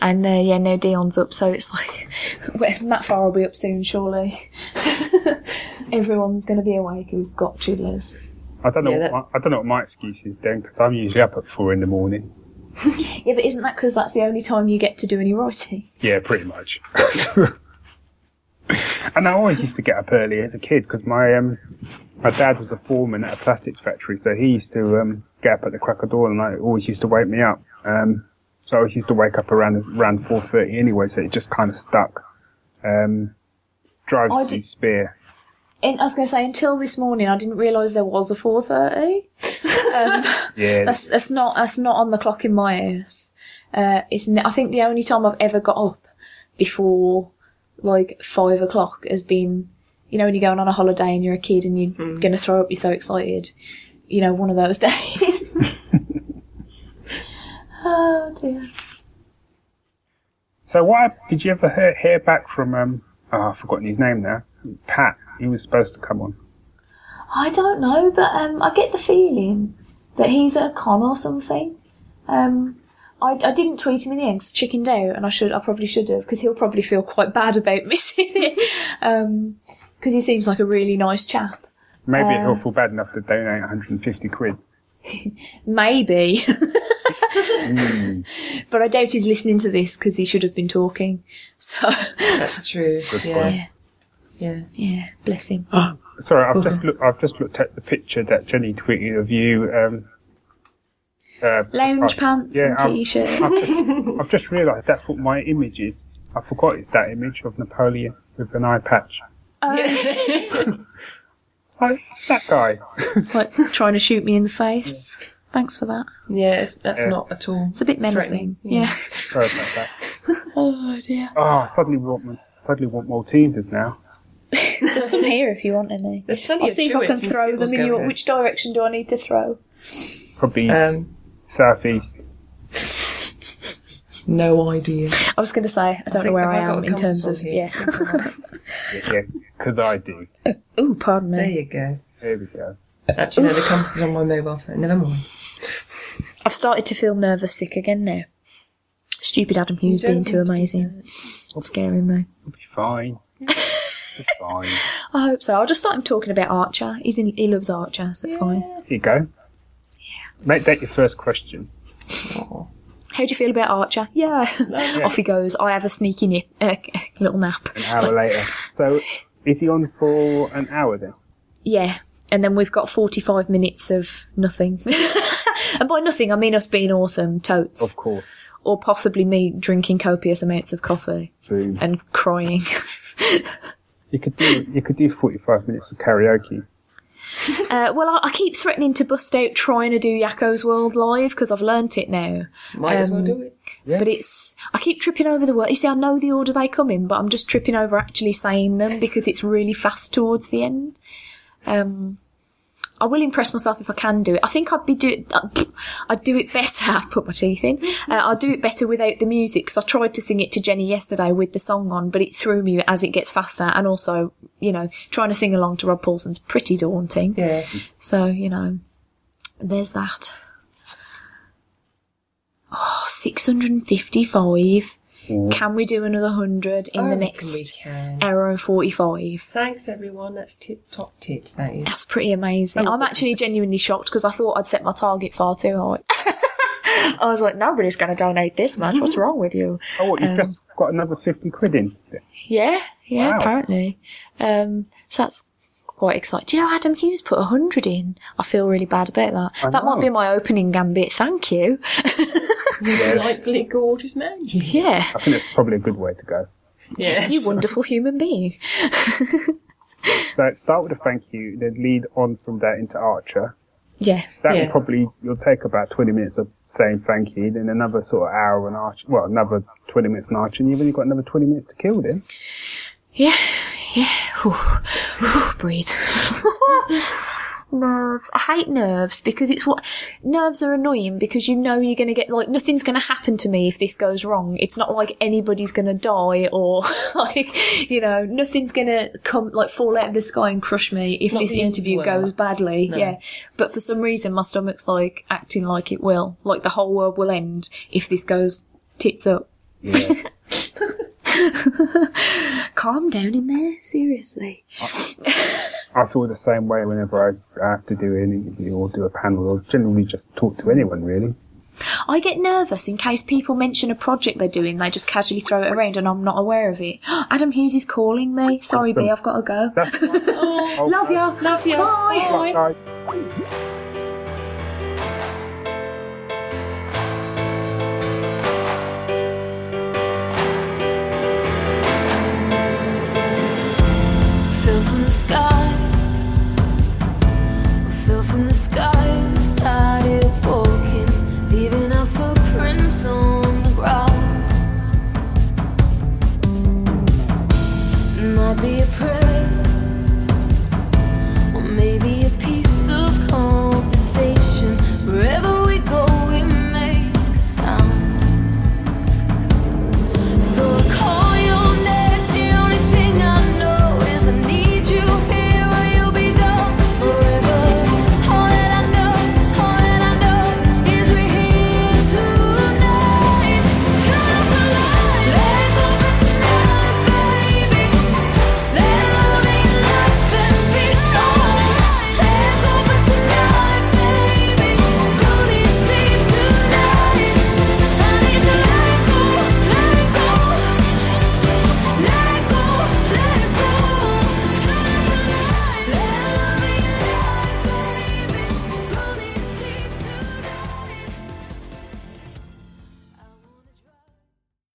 and uh, yeah, now Dion's up, so it's like well, Matt Farr will be up soon, surely. Everyone's going to be awake who's got chillers. I don't know. Yeah, what my, I don't know what my excuse is then, because I'm usually up at four in the morning. Yeah, but isn't that because that's the only time you get to do any writing? Yeah, pretty much. And I always used to get up early as a kid because my um my dad was a foreman at a plastics factory, so he used to um get up at the crack of dawn, and I always used to wake me up. Um, so I always used to wake up around around four thirty anyway, so it just kind of stuck. Um, drives I spear. And I was going to say, until this morning, I didn't realise there was a four thirty. Um, Yeah, that's that's not that's not on the clock in my ears. Uh, it's I think the only time I've ever got up before like five o'clock has been, you know, when you're going on a holiday and you're a kid and you're Mm. going to throw up, you're so excited. You know, one of those days. oh dear. So why did you ever hear, hear back from? Um, oh, I've forgotten his name now. Pat. He was supposed to come on. I don't know, but um, I get the feeling that he's at a con or something. Um, I, I didn't tweet him in the end 'cause I chickened out, and I should I probably should have because he'll probably feel quite bad about missing it. Because he seems like a really nice chap. Maybe Uh, he'll feel bad enough to donate 150 quid. Maybe, but I doubt he's listening to this because he should have been talking. So That's true. Good yeah. point. yeah, Yeah. yeah, bless him. Sorry, I've just looked. I've just looked at the picture that Jenny tweeted of you. Um, uh, Lounge I- pants yeah, and t-shirt. I've just, I've just realised that's what my image is. I forgot it's that image of Napoleon with an eye patch. Oh, that guy. like trying to shoot me in the face. Thanks for that. Yeah, it's, that's Yeah. not at all. It's a bit menacing. Yeah. Sorry about that. oh dear. Oh, I suddenly want suddenly want Maltesers now. There's some here if you want any. There's plenty I'll of see if I can throw them in your. Which direction do I need to throw? Probably Um, southeast. no idea. I was going to say I don't know where I I am in terms of on yeah. here? Yeah, because I do. Ooh, pardon me. There you go. There we go. Actually, no, the compass is on my mobile phone. Never mind. I've started to feel nervous sick again now. Stupid Adam Hughes being too need to do amazing. Scaring me. It'll be fine. It's fine. I hope so. I'll just start him talking about Archer. He's in, he loves Archer, so it's fine. Here you go. Make that your first question. Oh. How do you feel about Archer? Yeah. Off he goes. I have a sneaky nip, uh, little nap. An hour later. So, is he on for an hour then? Yeah. And then we've got 45 minutes of nothing. and by nothing, I mean us being awesome, totes. Of course. Or possibly me drinking copious amounts of coffee and crying. You could do you could do forty five minutes of karaoke. Uh, well, I, I keep threatening to bust out trying to do Yakko's World live because I've learnt it now. Might as well Um, do it. Yeah. But it's I keep tripping over the word. You see, I know the order they come in, but I'm just tripping over actually saying them because it's really fast towards the end. Um, I will impress myself if I can do it. I think I'd be do I'd do it better. I Put my teeth in. Uh, I'd do it better without the music because I tried to sing it to Jenny yesterday with the song on, but it threw me as it gets faster. And also, you know, trying to sing along to Rob Paulsen's pretty daunting. Yeah. So, you know, there's that. Oh, 655. Can we do another 100 in I the next we can. hour and 45? Thanks, everyone. That's tip top tits, that is. That's pretty amazing. I'm actually genuinely shocked because I thought I'd set my target far too high. I was like, nobody's going to donate this much. What's wrong with you? Oh, what, you've Um, just got another fifty quid in. Yeah, yeah, Wow. apparently. Um, so that's quite exciting. Do you know Adam Hughes put a 100 in? I feel really bad about that. I that might be my opening gambit. Thank you. Delightfully gorgeous man. you. Yeah. I think it's probably a good way to go. Yeah. You wonderful human being. So start with a thank you, then lead on from there into Archer. Yeah. That Yeah. will probably you'll take about twenty minutes of saying thank you, then another sort of hour on Archer. Well, another twenty minutes on Archer, and you've only got another twenty minutes to kill then. Yeah. Yeah. Whew. Whew. Breathe. nerves. I hate nerves because it's what nerves are annoying because you know you're going to get like nothing's going to happen to me if this goes wrong. It's not like anybody's going to die or like you know nothing's going to come like fall out of the sky and crush me if this the end of the interview goes badly. No. Yeah, but for some reason my stomach's like acting like it will, like the whole world will end if this goes tits up. Yeah. Calm down in there, seriously. I feel the same way whenever I, I have to do an interview or do a panel or generally just talk to anyone really. I get nervous in case people mention a project they're doing, they just casually throw it around and I'm not aware of it. Adam Hughes is calling me. Sorry, B, Awesome. I've got to go. Love ya. Love you. Bye. Bye.